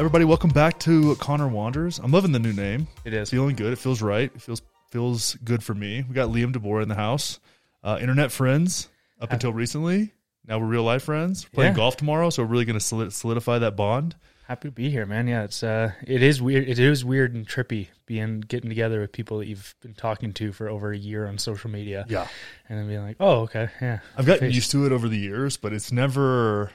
everybody, welcome back to Conner Wanders. I'm loving the new name. It is. feeling good. It feels right. It feels feels good for me. We got Liam DeBoer in the house. Uh, internet friends up until recently. Now we're real life friends. We're playing Yeah. golf tomorrow, so we're really going to solidify that bond. Happy to be here, man. Yeah, it's uh, it is weird. It is weird and trippy being getting together with people that you've been talking to for over a year on social media, Yeah, and then being like, oh, okay, yeah. I've gotten Face. used to it over the years, but it's never.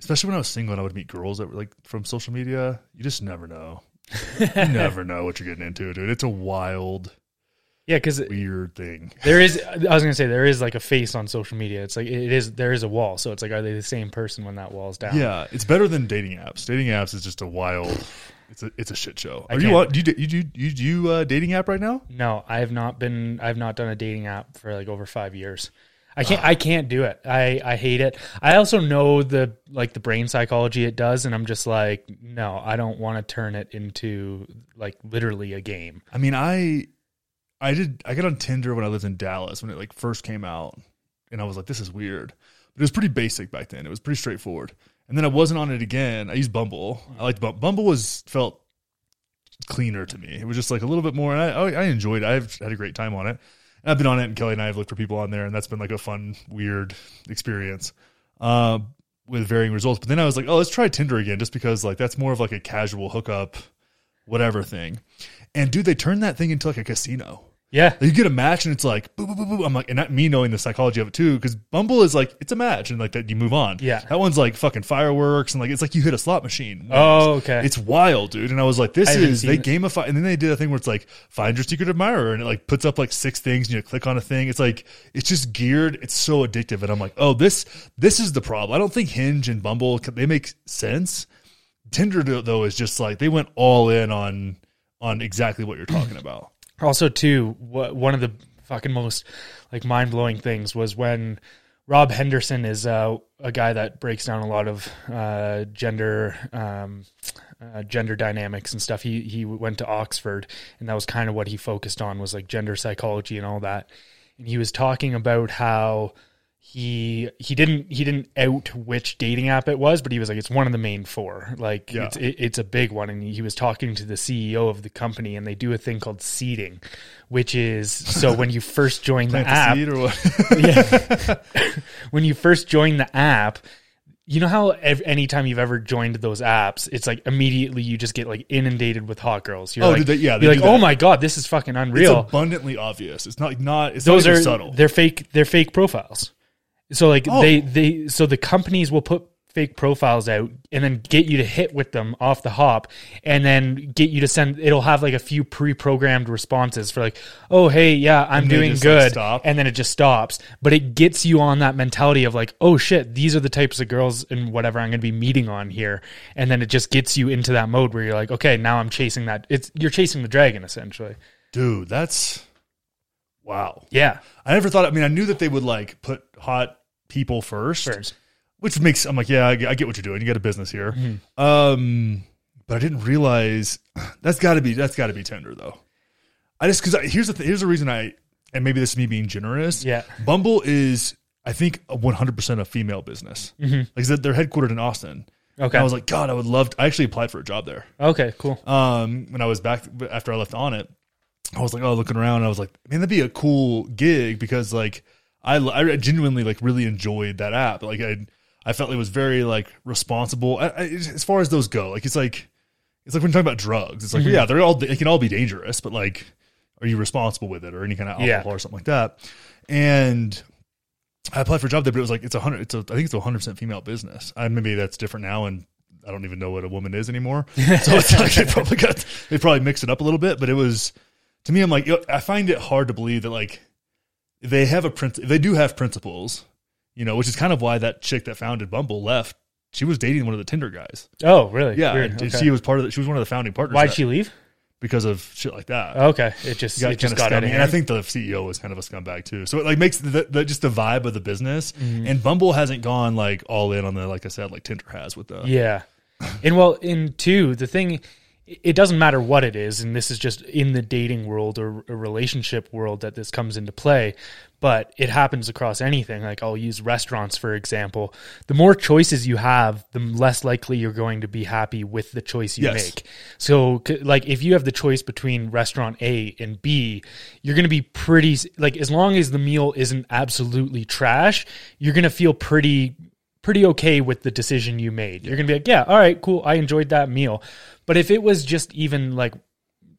Especially when I was single and I would meet girls that were like from social media, you just never know. you never know what you're getting into, dude. It's a wild, Yeah, because weird thing. there is. I was gonna say there is like a face on social media. It's like it is. There is a wall, so it's like, are they the same person when that wall's down? Yeah, it's better than dating apps. Dating apps is just a wild. It's a it's a shit show. I Are you can't- on? Do you do you do you do uh, dating app right now? No, I have not been. I've not done a dating app for like over five years. I can't. I can't do it. I I hate it. I also know the like the brain psychology it does, and I'm just like, no, I don't want to turn it into like literally a game. I mean, I I did I got on Tinder when I lived in Dallas when it like first came out, and I was like, this is weird. But it was pretty basic back then. It was pretty straightforward. And then I wasn't on it again. I used Bumble. I liked Bumble. Bumble was felt cleaner to me. It was just like a little bit more. And I I I enjoyed. it. I've had a great time on it. And I've been on it, and Kelly and I have looked for people on there, and that's been like a fun, weird experience. Uh, with varying results. But then I was like, oh, let's try Tinder again, just because like that's more of like a casual hookup, whatever thing. And dude, they turned that thing into like a casino. Yeah, You get a match and it's like boo boo boo boo. I'm like, and not me knowing the psychology of it too, because Bumble is like it's a match and like that you move on. Yeah. that one's like fucking fireworks and like it's like you hit a slot machine. Oh, okay. It's wild, dude. And I was like, this I is they it. gamify, and then they did a thing where it's like find your secret admirer, and it like puts up like six things, and you click on a thing. It's like it's just geared. It's so addictive, and I'm like, oh, this this is the problem. I don't think Hinge and Bumble they make sense. Tinder though is just like they went all in on on exactly what you're talking about. Also, too, one of the fucking most like mind blowing things was when Rob Henderson is uh, a guy that breaks down a lot of uh, gender um, uh, gender dynamics and stuff. He he went to Oxford, and that was kind of what he focused on was like gender psychology and all that. And he was talking about how he he didn't he didn't out which dating app it was, but he was like it's one of the main four. Like Yeah. it's it, it's a big one, and he was talking to the CEO of the company, and they do a thing called seeding, which is so when you first join the app, or what? yeah. when you first join the app, you know how ev- anytime you've ever joined those apps, it's like immediately you just get like inundated with hot girls. You're Oh, like, they- yeah, you're like, oh my god, this is fucking it's unreal. abundantly obvious. It's not not. It's those not are subtle. they're fake. They're fake profiles. So like Oh. they they so the companies will put fake profiles out and then get you to hit with them off the hop and then get you to send it'll have like a few pre-programmed responses for like oh hey yeah i'm doing like, good stop. and then it just stops but it gets you on that mentality of like oh shit these are the types of girls and whatever i'm going to be meeting on here and then it just gets you into that mode where you're like okay now i'm chasing that it's you're chasing the dragon essentially Dude, that's wow. yeah I never thought. I mean, I knew that they would like put hot people first, first which makes I'm like, yeah, I get, I get what you're doing. You got a business here, Mm-hmm. um, but I didn't realize that's got to be that's got to be Tinder though. I just because here's the th- here's the reason I and maybe this is me being generous. Yeah. Bumble is I think 100 percent a female business. Mm-hmm. Like said, they're headquartered in Austin. okay I was like, God, I would love. To, I actually applied for a job there. okay cool um, when I was back after I left on it, I was like, oh, looking around, I was like, man, that'd be a cool gig because like I, I genuinely like really enjoyed that app. Like I, I felt it was very like responsible I, I, as far as those go. Like it's like it's like when you're talking about drugs. It's like Mm-hmm. yeah, they're all they can all be dangerous, but like, are you responsible with it or any kind of alcohol Yeah. or something like that? And I applied for a job there, but it was like it's a hundred. It's a I think it's a hundred percent female business. I maybe that's different now, and I don't even know what a woman is anymore. So it's like they probably got they probably mixed it up a little bit. But it was to me, I'm like I find it hard to believe that like they have a princ- they do have principles, you know, which is kind of why that chick that founded Bumble left. She was dating one of the Tinder guys. Oh, really? Yeah, Weird. and Okay. she was part of the, she was one of the founding partners. Why'd that- she leave? because of shit like that. Okay, it just got it just got of out of scummy. And I think the CEO was kind of a scumbag too. So it like makes the, the just the vibe of the business. Mm-hmm. And Bumble hasn't gone like all in on the like I said like Tinder has with the Yeah, and well, in two, the thing it doesn't matter what it is, and this is just in the dating world or a relationship world that this comes into play, but it happens across anything. Like I'll use restaurants for example. The more choices you have, the less likely you're going to be happy with the choice you Yes. make. So, like, if you have the choice between restaurant A and B, you're going to be pretty, like, as long as the meal isn't absolutely trash, you're going to feel pretty, pretty okay with the decision you made. You're going to be like, yeah, all right, cool. I enjoyed that meal. But if it was just even like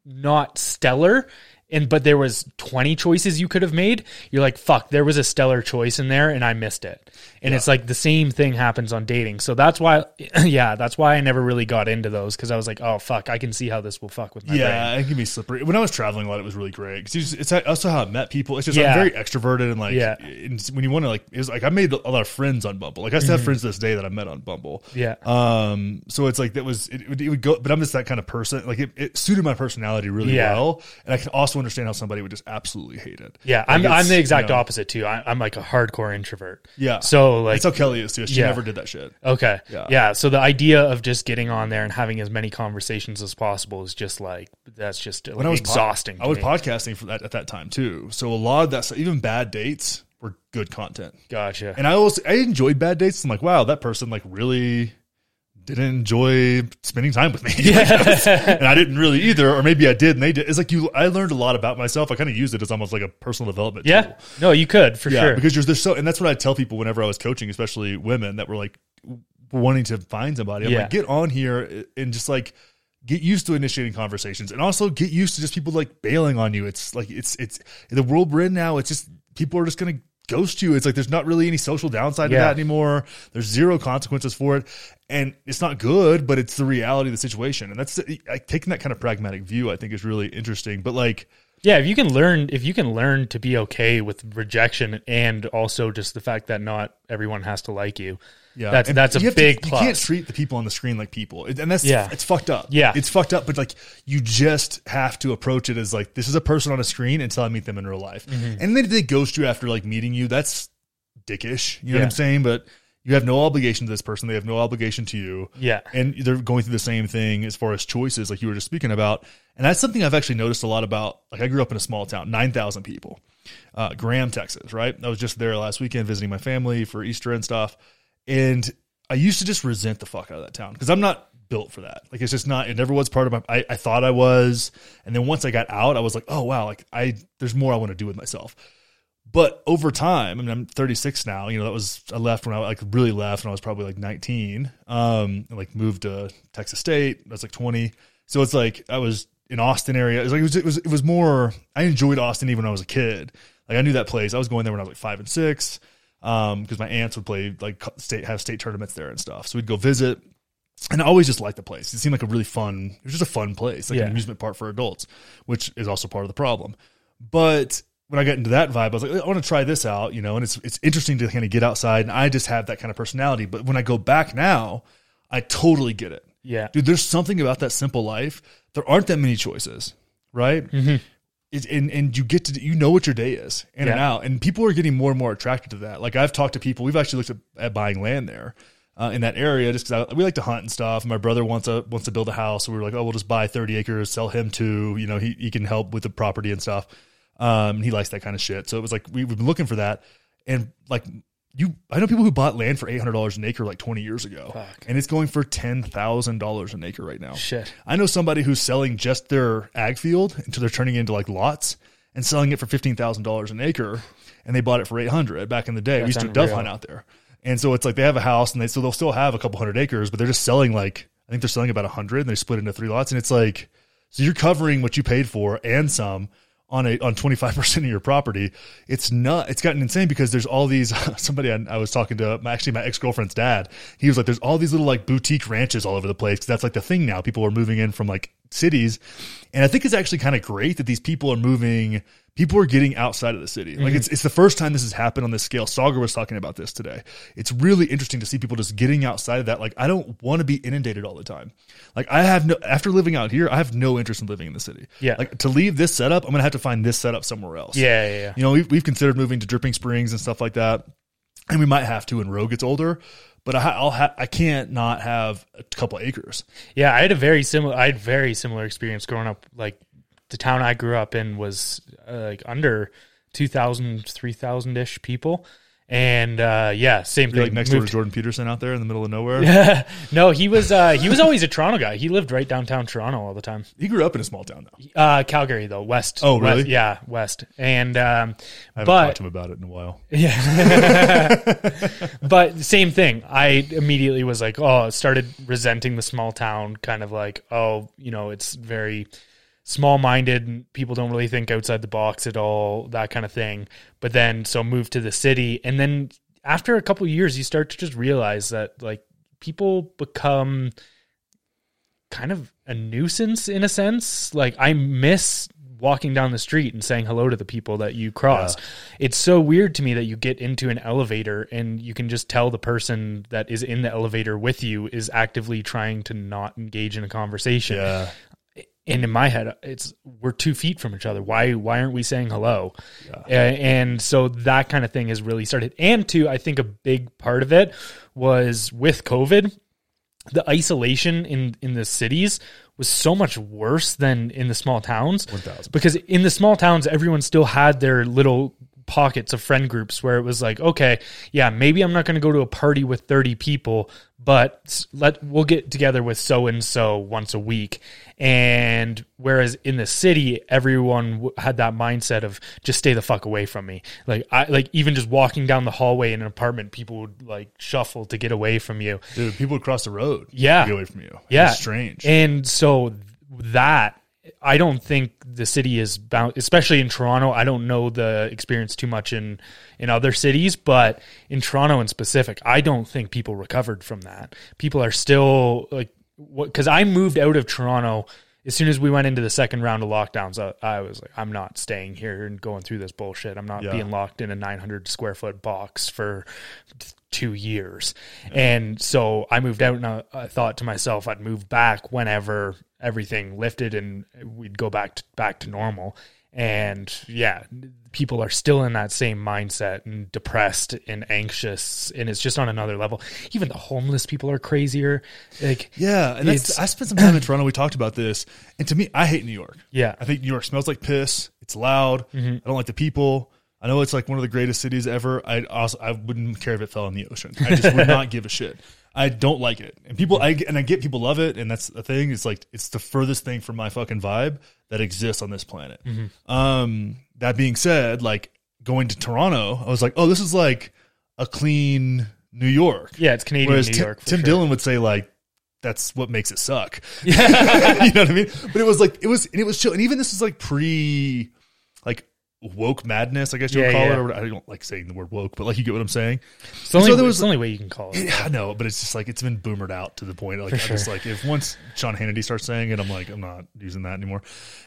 not stellar, and but there was 20 choices you could have made you're like fuck there was a stellar choice in there and i missed it and it's like the same thing happens on dating so that's why yeah that's why i never really got into those because i was like oh fuck i can see how this will fuck with my brain Yeah, it can be slippery. When I was traveling a lot, it was really great because it's also how I met people. It's just Yeah. I'm very extroverted and like Yeah. and when you want to like it was like I made a lot of friends on Bumble. Like I still have friends this day that I met on Bumble. Mm-hmm. Yeah. Um. So it's like that was it, would- it would go, but I'm just that kind of person. Like it, it suited my personality really Yeah. well, and I can also understand how somebody would just absolutely hate it. yeah Like, i'm, I'm the exact you know, opposite too I, i'm like a hardcore introvert Yeah. so Oh, like That's how Kelly is too. She Yeah. never did that shit. Okay. Yeah. Yeah. So the idea of just getting on there and having as many conversations as possible is just like that's just like, When I was exhausting. I was podcasting for that at that time too. So a lot of that, stuff, even bad dates, were good content. Gotcha. And I also I enjoyed bad dates. I'm like, wow, that person like really didn't enjoy spending time with me. and I didn't really either, or maybe I did and they did. It's like you I learned a lot about myself. I kind of used it as almost like a personal development yeah. tool. No, you could for Yeah, sure. because you're there's so and that's what I tell people whenever I was coaching, especially women that were like wanting to find somebody. I'm Yeah. like, get on here and just like get used to initiating conversations and also get used to just people like bailing on you. It's like it's it's the world we're in now, it's just people are just gonna ghost you. It's like there's not really any social downside to that anymore. There's zero consequences for it. And it's not good, but it's the reality of the situation. And that's like taking that kind of pragmatic view, I think is really interesting. But like yeah, if you can learn if you can learn to be okay with rejection and also just the fact that not everyone has to like you. Yeah, That's And that's a have to- big You can't treat the people on the screen like people, and that's Yeah. it's fucked up. Yeah. it's fucked up. But like, you just have to approach it as like this is a person on a screen until I meet them in real life. Mm-hmm. And then if they ghost you after like meeting you, that's dickish. You know what I'm saying? But you have no obligation to this person. They have no obligation to you. Yeah. and they're going through the same thing as far as choices, like you were just speaking about. And that's something I've actually noticed a lot about. Like I grew up in a small town, nine thousand people, uh, Graham, Texas. Right, I was just there last weekend visiting my family for Easter and stuff, and I used to just resent the fuck out of that town because I'm not built for that. Like it's just not. It never was part of my. I, I thought I was, and then once I got out, I was like, oh wow, like I there's more I want to do with myself. But over time, I mean, I'm 36 now. You know, that was I left when I like really left when I was probably like 19. Um, and, like moved to Texas State. Was like 20. So it's like I was in Austin area. It was like it was it was, it was more. I enjoyed Austin even when I was a kid. Like I knew that place. I was going there when I was like five and six. Um, because my aunts would play like state have state tournaments there and stuff. So we'd go visit. And I always just liked the place. It seemed like a really fun. It was just a fun place, like Yeah. an amusement park for adults, which is also part of the problem. But when I got into that vibe, I was like, I want to try this out, you know. And it's it's interesting to kind of get outside, and I just have that kind of personality. But when I go back now, I totally get it, Yeah. dude. There's something about that simple life. There aren't that many choices, right? Mm-hmm. And and you get to you know what your day is in and out, and people are getting more and more attracted to that. Like I've talked to people. We've actually looked at, at buying land there. Uh, in that area, just because we like to hunt and stuff. My brother wants a wants to build a house, so we were like, "Oh, we'll just buy thirty acres, sell him two. You know, he he can help with the property and stuff. Um, he likes that kind of shit. So it was like we, we've been looking for that, and like you, I know people who bought land for eight hundred dollars an acre like twenty years ago, Fuck. and it's going for ten thousand dollars an acre right now. Shit. I know somebody who's selling just their ag field until they're turning it into like lots and selling it for fifteen thousand dollars an acre, and they bought it for eight hundred back in the day. we used to dove hunt out there, and so it's like they have a house and they so they'll still have a couple hundred acres, but they're just selling like I think they're selling about a hundred, and they split into three lots, and it's like so you're covering what you paid for and some on a on 25% of your property it's not it's gotten insane because there's all these somebody I, I was talking to actually my ex-girlfriend's dad he was like there's all these little like boutique ranches all over the place that's like the thing now. People are moving in from like cities. And i think it's actually kind of great that these people are moving people are getting outside of the city. Like mm-hmm. it's it's the first time this has happened on this scale. Sauger was talking about this today. It's really interesting to see people just getting outside of that. Like i don't want to be inundated all the time. Like i have no after living out here i have no interest in living in the city. Yeah. like to leave this setup i'm gonna have to find this setup somewhere else. Yeah, yeah, yeah. you know we've, we've considered moving to dripping springs and stuff like that and we might have to when roe gets older but I, I'll ha- I can't not have a couple acres. Yeah, I had a very similar. I had very similar experience growing up. Like the town I grew up in was uh, like under 2,000, 3,000 ish people, and uh, yeah, same You're thing. like next door to Jordan Peterson out there in the middle of nowhere. no, he was uh, he was always a Toronto guy. He lived right downtown Toronto all the time. He grew up in a small town though. Uh, Calgary though, west. Oh, really? West- yeah, west. And um, I haven't but talked to him about it in a while. Yeah, but same thing. I immediately was like, oh, started resenting the small town, kind of like, oh, you know, it's very small minded and people don't really think outside the box at all, that kind of thing. But then so move to the city and then after a couple of years you start to just realize that like people become kind of a nuisance in a sense. Like I miss walking down the street and saying hello to the people that you cross. It's so weird to me that you get into an elevator and you can just tell the person that is in the elevator with you is actively trying to not engage in a conversation. Yeah, And in my head, it's we're two feet from each other. Why why aren't we saying hello? Uh, and so that kind of thing has really started. And two, I think a big part of it was with COVID the isolation in in the cities was so much worse than in the small towns 1000. because in the small towns everyone still had their little pockets of friend groups where it was like okay yeah maybe i'm not going to go to a party with 30 people but let we'll get together with so and so once a week and whereas in the city everyone w- had that mindset of just stay the fuck away from me like i like even just walking down the hallway in an apartment people would like shuffle to get away from you dude, people would cross the road. Yeah. get away from you. yeah It's strange. and so that i don't think the city is bound especially in toronto i don't know the experience too much in in other cities but in toronto in specific i don't think people recovered from that. People are still like what because i moved out of toronto as soon as we went into the second round of lockdowns I, I was like i'm not staying here and going through this bullshit. I'm not Yeah. being locked in a 900 square foot box for two years. And so i moved out and I, I thought to myself i'd move back whenever everything lifted and we'd go back to, back to normal and yeah people are still in that same mindset and depressed and anxious and it's just on another level even the homeless people are crazier like Yeah, and that's, I spent some time in Toronto. We talked about this, and to me, I hate New York. yeah I think New York smells like piss. It's loud. Mm-hmm. I don't like the people. I know it's like one of the greatest cities ever. I also I wouldn't care if it fell in the ocean. I just would not give a shit. I don't like it, and people I and I get people love it, and that's the thing. It's like it's the furthest thing from my fucking vibe that exists on this planet. Mm-hmm. Um, that being said, like going to Toronto, I was like, oh, this is like a clean New York. yeah it's canadian Whereas new Tim, york Tim sure. Dillon would say like that's what makes it suck. you know what I mean? But it was like it was and it was chill. And even this is like pre like woke madness, I guess you would Yeah, call yeah. it. Or I don't like saying the word woke, but like you get what I'm saying. it's the only, so there was- it's the only way you can call it Yeah, I know, but it's just like it's been boomered out to the point. Like I sure. just like if once Sean Hannity starts saying it, I'm like I'm not using that anymore.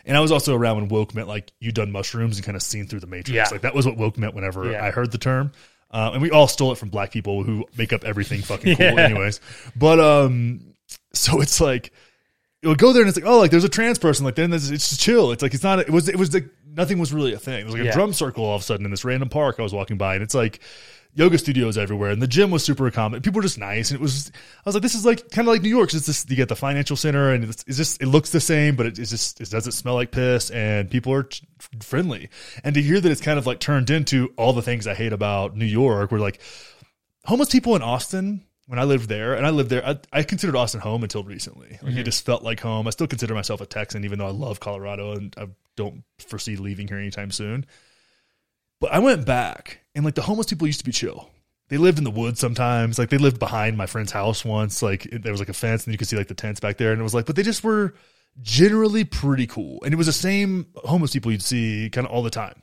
And I was also around when woke meant like you done mushrooms and kind of seen through the matrix. Yeah. Like that was what woke meant whenever. I heard the term. Uh, and we all stole it from black people who make up everything fucking cool, anyways. But um, so it's like you'll go there and it's like oh like there's a trans person like then it's, it's just chill. It's like it's not it was it was like nothing was really a thing. There was like a Yeah. drum circle all of a sudden in this random park I was walking by and it's like yoga studios everywhere and the gym was super accommodating. People were just nice and it was I was like this is like kind of like New York. It's just you get the financial center and it's, it's just it looks the same but it, it's just it doesn't smell like piss and people are t- friendly. And to hear that it's kind of like turned into all the things I hate about New York, where like homeless people in Austin when I lived there, and I lived there, I, I considered Austin home until recently. Like it mm-hmm. just felt like home. I still consider myself a Texan, even though I love Colorado and I don't foresee leaving here anytime soon. But I went back, and like the homeless people used to be chill. They lived in the woods sometimes. Like they lived behind my friend's house once. Like it, there was like a fence, and you could see like the tents back there. And it was like, but they just were generally pretty cool. And it was the same homeless people you'd see kind of all the time.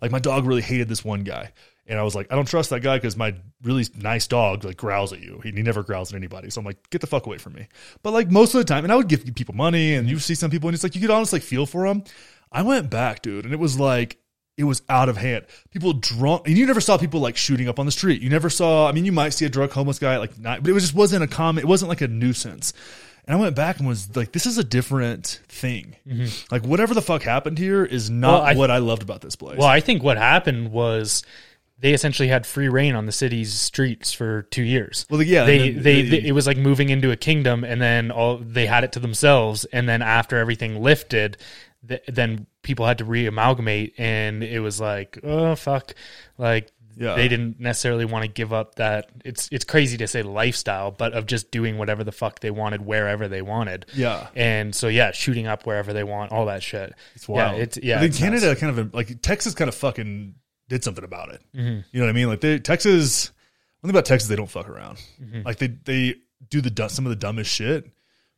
Like my dog really hated this one guy. And I was like, I don't trust that guy because my really nice dog like growls at you. He, he never growls at anybody. So I'm like, get the fuck away from me. But like most of the time, and I would give people money, and you see some people, and it's like you could honestly like, feel for them. I went back, dude, and it was like it was out of hand. People drunk, and you never saw people like shooting up on the street. You never saw. I mean, you might see a drunk homeless guy like night, but it was just wasn't a common. It wasn't like a nuisance. And I went back and was like, this is a different thing. Like whatever the fuck happened here is not Mm-hmm. Well, I- what I loved about this place. Well, I think what happened was they essentially had free reign on the city's streets for two years. Well, yeah, they, then they, they- they- it was like moving into a kingdom, and then all they had it to themselves. And then after everything lifted, th- then people had to re-amalgamate, and it was like, oh fuck, like Yeah. they didn't necessarily want to give up that. It's it's crazy to say lifestyle, but of just doing whatever the fuck they wanted wherever they wanted. Yeah. and so yeah, shooting up wherever they want, all that shit. It's wild. Yeah, it's yeah. It's nuts. Canada kind of like Texas kind of fucking did something about it. Mm-hmm. You know what I mean? Like they Texas. One thing about Texas, they don't fuck around. Mm-hmm. Like they they do the some of the dumbest shit,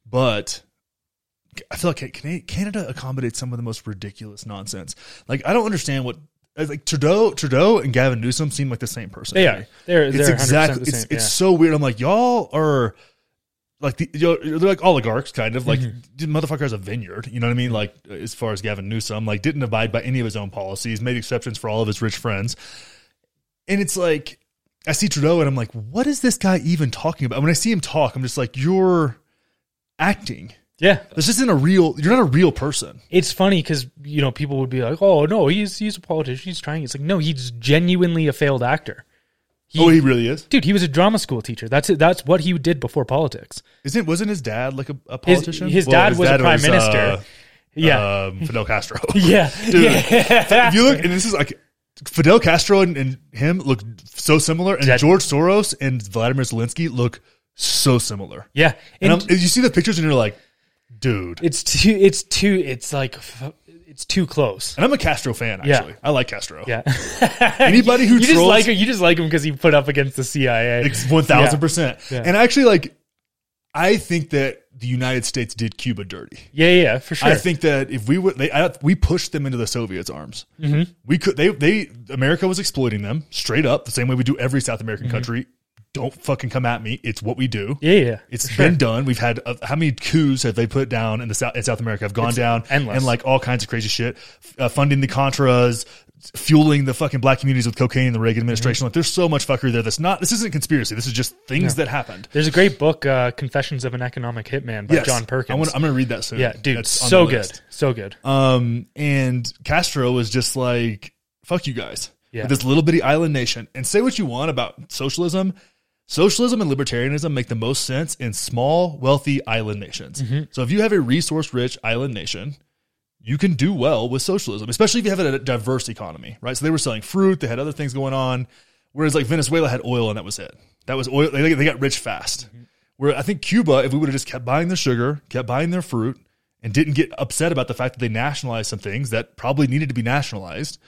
but I feel like Can- Canada accommodates some of the most ridiculous nonsense. Like I don't understand what. Like Trudeau, Trudeau and Gavin Newsom seem like the same person. They are. They're It's they're 100% exactly. the It's same. it's yeah. so weird. I'm like y'all are like the you know, they're like oligarchs kind of like Mm-hmm. the motherfucker has a vineyard you know what i mean like as far as gavin newsom like didn't abide by any of his own policies made exceptions for all of his rich friends and it's like i see trudeau and i'm like what is this guy even talking about when i see him talk i'm just like you're acting yeah. this isn't a real you're not a real person It's funny because you know people would be like, "Oh no, he's he's a politician. He's trying." It's like, no, he's genuinely a failed actor. He- oh he really is Dude, he was a drama school teacher. That's it. That's what he did before politics. isn't wasn't his dad like a, a politician his Well, dad was a prime minister. uh, yeah, um, fidel castro yeah, dude. yeah. if you look, and this is like Fidel Castro and, and him look so similar, and That- George Soros and Vladimir Zelensky look so similar. yeah. And, And, you see the pictures, and you're like, dude. it's too. It's too. It's like it's too close. And I'm a Castro fan. Yeah. Actually, I like Castro. Yeah. Anybody who you just trolls, like you just like him because he put up against the CIA. one thousand percent. And actually, like, I think that the United States did Cuba dirty. Yeah, yeah, yeah, for sure. I think that if we would, they, I, we pushed them into the Soviets' arms. Mm-hmm. We could, they, they, America was exploiting them straight up, the same way we do every South American country. Don't fucking come at me. It's what we do. yeah, yeah. It's sure. been done. We've had uh, how many coups have they put down in the South in South America? Have gone down endless. and like all kinds of crazy shit, uh, funding the Contras, fueling the fucking black communities with cocaine in the Reagan administration. Like, there's so much fuckery there. That's not. This isn't conspiracy. This is just things that happened. There's a great book, uh, "Confessions of an Economic Hitman" by Yes. John Perkins. I wanna, I'm going to read that soon. yeah, dude, That's so good, so good. Um, and Castro was just like, "Fuck you guys." Yeah. This little bitty island nation, and say what you want about socialism. Socialism and libertarianism make the most sense in small, wealthy island nations. Mm-hmm. So if you have a resource-rich island nation, you can do well with socialism, especially if you have a diverse economy, right? So they were selling fruit, they had other things going on, whereas like Venezuela had oil and that was it. That was oil. They, they got rich fast. Where I think Cuba, if we would have just kept buying their sugar, kept buying their fruit, and didn't get upset about the fact that they nationalized some things that probably needed to be nationalized,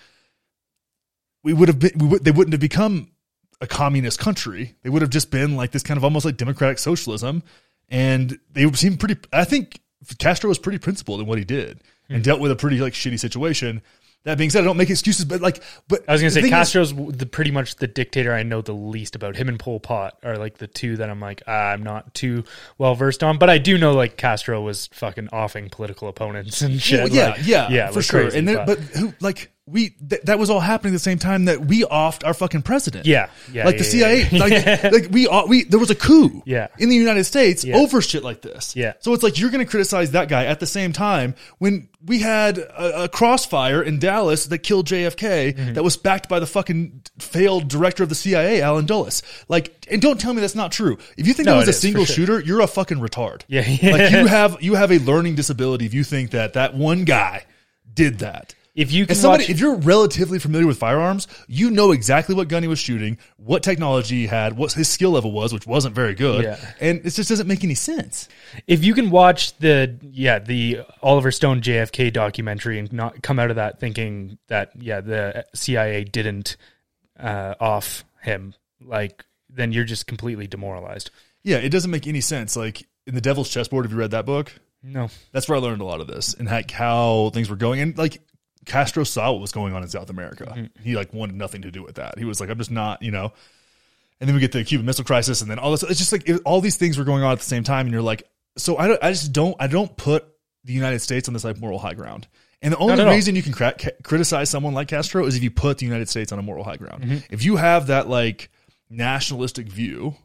we would have been. We would, they wouldn't have become a communist country. They would have just been like this kind of almost like democratic socialism, and they would seem pretty. I think Castro was pretty principled in what he did and dealt with a pretty like shitty situation. That being said, I don't make excuses, but like, but I was gonna say thing is- Castro's the pretty much the dictator I know the least about. Him and Pol Pot are like the two that I'm like ah, I'm not too well versed on, but I do know like Castro was fucking offing political opponents and shit. Well, yeah, like, yeah, yeah, for sure. crazy, and then, but who like we th- that was all happening at the same time that we offed our fucking president. Yeah, yeah, like the yeah, CIA, yeah, like, yeah. like we all, we there was a coup. Yeah. in the United States over shit like this. Yeah. so it's like you're going to criticize that guy at the same time when we had a, a crossfire in Dallas that killed JFK Mm-hmm. that was backed by the fucking failed director of the CIA, Allen Dulles. Like, and don't tell me that's not true. If you think No, that was a is, single sure. shooter, you're a fucking retard. Yeah, like you have you have a learning disability if you think that that one guy did that. If you can somebody, watch- if you're relatively familiar with firearms, you know exactly what gun he was shooting, what technology he had, what his skill level was, which wasn't very good, Yeah. and it just doesn't make any sense. if you can watch the yeah the Oliver Stone JFK documentary and not come out of that thinking that yeah the CIA didn't uh, off him like then you're just completely demoralized. Yeah, it doesn't make any sense. Like in the Devil's Chessboard, have you read that book? No, That's where I learned a lot of this and like how things were going. And like Castro saw what was going on in South America. Mm-hmm. He like wanted nothing to do with that. He was like, I'm just not, you know. And then we get the Cuban Missile Crisis, and then all this. It's just like it, all these things were going on at the same time, and you're like, so I, don't, I just don't, I don't put the United States on this like moral high ground. And the only at all. reason you can cra- criticize someone like Castro is if you put the United States on a moral high ground. Mm-hmm. If you have that like nationalistic view,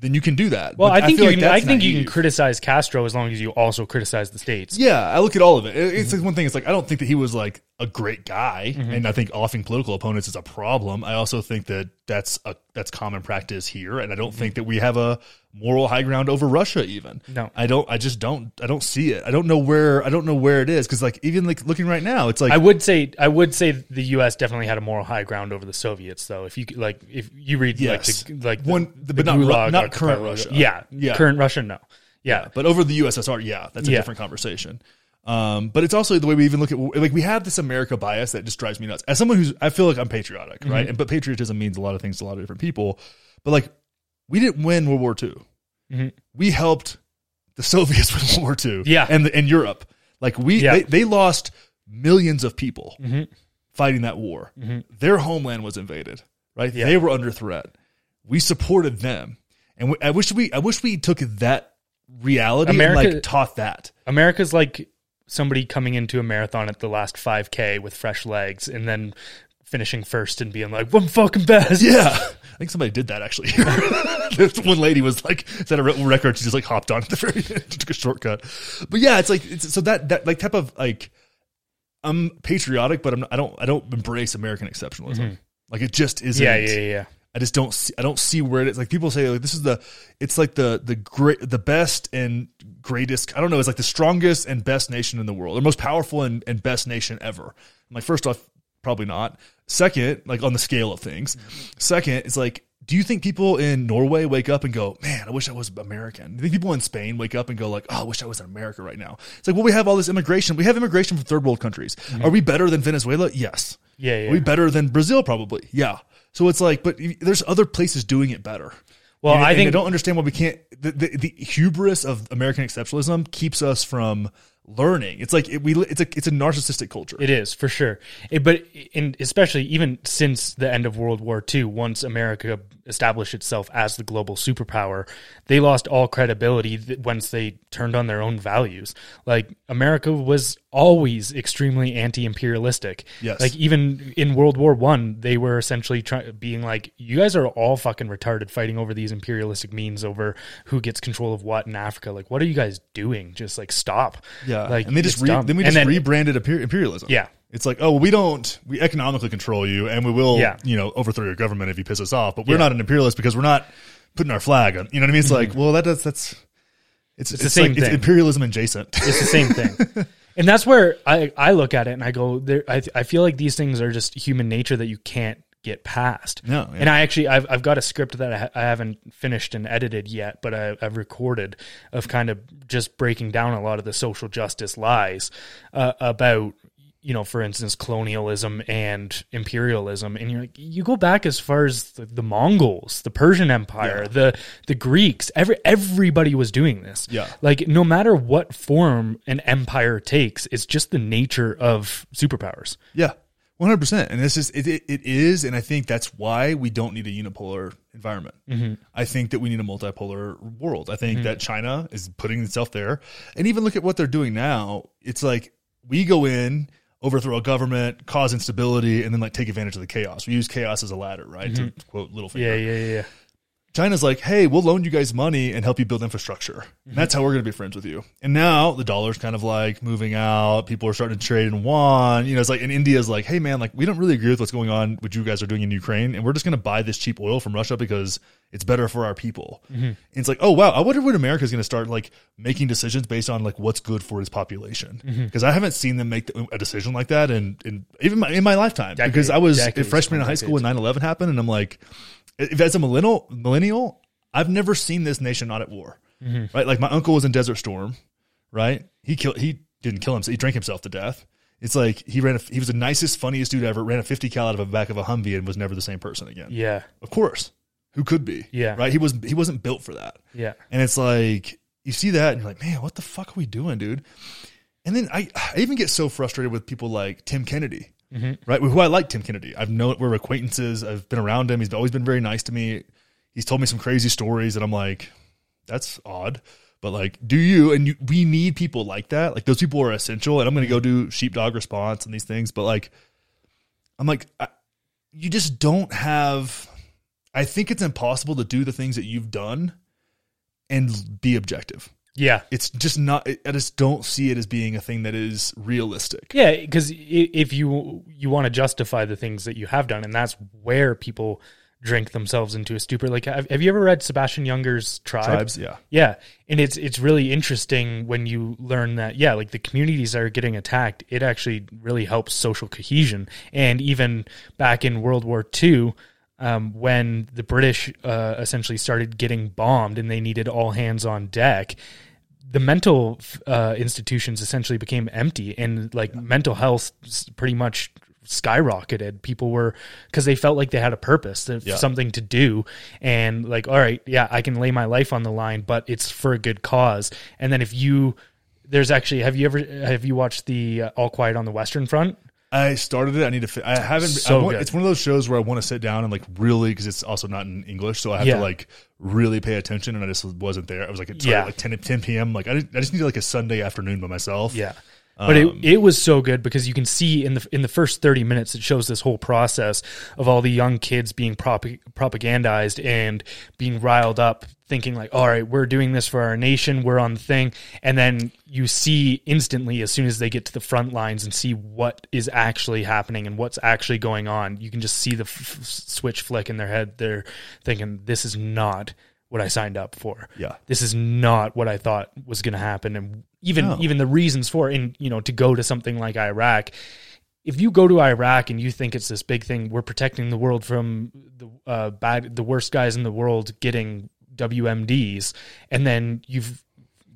then you can do that. well But I think feel you like can, I think you can criticize Castro as long as you also criticize the states. Yeah, I look at all of it. It- It's like one thing. It's like I don't think that he was like a great guy, Mm-hmm. and I think offing political opponents is a problem. I also think that that's a that's common practice here, and I don't think that we have a moral high ground over Russia. Even Mm-hmm. No. I don't. I just don't. I don't see it. I don't know where. I don't know where it is because like even like looking right now, it's like I would say I would say the U.S. definitely had a moral high ground over the Soviets, though. If you like, if you read Yes. like the, like the- One- the but not Gulag not current Russia. yeah, Yeah. current Russia, no, yeah, But over the USSR, yeah, that's a Yeah. different conversation. Um, but it's also the way we even look at like we have this America bias that just drives me nuts. As someone who's I feel like I'm patriotic, right? Mm-hmm. And but patriotism means a lot of things to a lot of different people. But like we didn't win World War II. Mhm. We helped the Soviets win World War II. Yeah. and the, and Europe. Like we Yeah. they, they lost millions of people Mhm. fighting that war. Their homeland was invaded. Right, Yeah. they were under threat. We supported them, and we, I wish we I wish we took that reality America- and like taught that. America's like somebody coming into a marathon at the last 5K with fresh legs and then finishing first and being like, "I'm fucking best." Yeah, I think somebody did that actually. this one lady was like set a record. She just like hopped on at the very end, took a shortcut. But yeah, it's like it's, so that that like type of like I'm patriotic, but I'm not, I don't I don't embrace American exceptionalism. Mm-hmm. Like it just isn't. yeah, yeah, yeah. I just don't see I don't see where it is. Like people say like this is the it's like the the great the best and greatest I don't know, it's like the strongest and best nation in the world. The most powerful and, and best nation ever. I'm like first off, probably not. Second, like on the scale of things. Second, it's like do you think people in Norway wake up and go, "Man, I wish I was American"? Do you think people in Spain wake up and go, "Like, oh, I wish I was in America right now"? It's like, well, we have all this immigration. We have immigration from third world countries. Mm-hmm. Are we better than Venezuela? Yes. Yeah, yeah. Are we better than Brazil? Probably. Yeah. So it's like, but there's other places doing it better. Well, And- I think I don't understand why we can't. The, the, the hubris of American exceptionalism keeps us from learning. It's like it, we. It's a it's a narcissistic culture. It is for sure, It- but in especially even since the end of World War II, once America established itself as the global superpower, they lost all credibility once they turned on their own values. Like America was always extremely anti-imperialistic. Yes. like even in World War One, they were essentially trying being like, "You guys are all fucking retarded, fighting over these imperialistic means over who gets control of what in Africa. Like, what are you guys doing? Just like stop." Yeah, like and they just re, then we just rebranded imperialism. Yeah. it's like oh, we don't we economically control you, and we will Yeah. you know overthrow your government if you piss us off. But we're Yeah. Mm-hmm. not an imperialist because we're not putting our flag on. You know what I mean? It's like well, that does that's it's it's, the same like, it's imperialism adjacent. It's the same thing. And that's where I, I look at it and I go, there, I, I feel like these things are just human nature that you can't get past. No, yeah. And I actually, I've, I've got a script that I, ha- I haven't finished and edited yet, but I, I've recorded of kind of just breaking down a lot of the social justice lies uh, about, you know, for instance, colonialism and imperialism. And you're like, you go back as far as the, the Mongols, the Persian Empire, Yeah. the, the Greeks, every, everybody was doing this. Yeah. Like no matter what form an empire takes, it's just the nature of superpowers. Yeah, one hundred percent. And this is it, it. It is, and I think that's why we don't need a unipolar environment. Mm-hmm. I think that we need a multipolar world. I think that China is putting itself there, and even look at what they're doing now. It's like we go in, overthrow a government, cause instability, and then like take advantage of the chaos. We use chaos as a ladder, right? To quote Littlefinger. Mm-hmm. Yeah, yeah, yeah. China's like, hey, we'll loan you guys money and help you build infrastructure. And that's how we're going to be friends with you. And now the dollar's kind of like moving out. People are starting to trade in yuan. You know, it's like, and India's like, hey, man, like, we don't really agree with what's going on, what you guys are doing in Ukraine. And we're just going to buy this cheap oil from Russia because it's better for our people. And it's like, oh, wow, I wonder when America's going to start like making decisions based on like what's good for its population. Because I haven't seen them make a decision like that in, in even my, in my lifetime. because I was a freshman in high school when 9 11 happened. And I'm like, as a millennial, millennial, I've never seen this nation not at war, mm-hmm. right? Like my uncle was in Desert Storm, right? He killed, he didn't kill himself, he drank himself to death. It's like he ran, a, he was the nicest, funniest dude ever. Ran a 50 cal out of the back of a Humvee and was never the same person again. Yeah, Of course, who could be? Yeah. right. He was, he wasn't built for that. yeah. And it's like you see that and you're like, man, what the fuck are we doing, dude? And then I, I even get so frustrated with people like Tim Kennedy, Mm-hmm. right? Who I like Tim Kennedy. I've known we're acquaintances. I've been around him. He's always been very nice to me. He's told me some crazy stories, and I'm like, that's odd. But like, do you? And you, we need people like that. Like those people are essential. And I'm going to go do sheepdog response and these things. But like, I'm like, I, you just don't have. I think it's impossible to do the things that you've done and be objective. Yeah. It's just not. I just don't see it as being a thing that is realistic. Yeah, because if you you want to justify the things that you have done, and that's where people drink themselves into a stupor. Like, have, have you ever read Sebastian Junger's Tribe? Tribes, yeah. Yeah, and it's it's really interesting when you learn that yeah, like the communities that are getting attacked, it actually really helps social cohesion. And even back in World War II, um, when the British uh, essentially started getting bombed and they needed all hands on deck, the mental uh, institutions essentially became empty, and like mental health pretty much skyrocketed. People were because they felt like they had a purpose, Yeah. something to do, and like, all right, yeah, I can lay my life on the line, but it's for a good cause. And then if you there's actually have you ever have you watched the uh, All Quiet on the Western Front? I started it. I need to. Fi- I haven't. So I want, it's one of those shows where I want to sit down and like really because it's also not in English, so I have Yeah. to like really pay attention. And I just wasn't there. I was like, started Yeah. at like 10, 10 p.m. Like I, didn't- I just needed like a Sunday afternoon by myself. Yeah. But Um, it, it was so good because you can see in the in the first thirty minutes it shows this whole process of all the young kids being prop, propagandized and being riled up, thinking like, "All right, we're doing this for our nation, we're on the thing," and then you see instantly as soon as they get to the front lines and see what is actually happening and what's actually going on, you can just see the f- switch flick in their head. They're thinking, "This is not." What I signed up for Yeah. this is not what I thought was going to happen, and even No. even the reasons for and you know to go to something like Iraq. If you go to Iraq and you think it's this big thing, we're protecting the world from the uh, bad, the worst guys in the world getting WMDs, and then you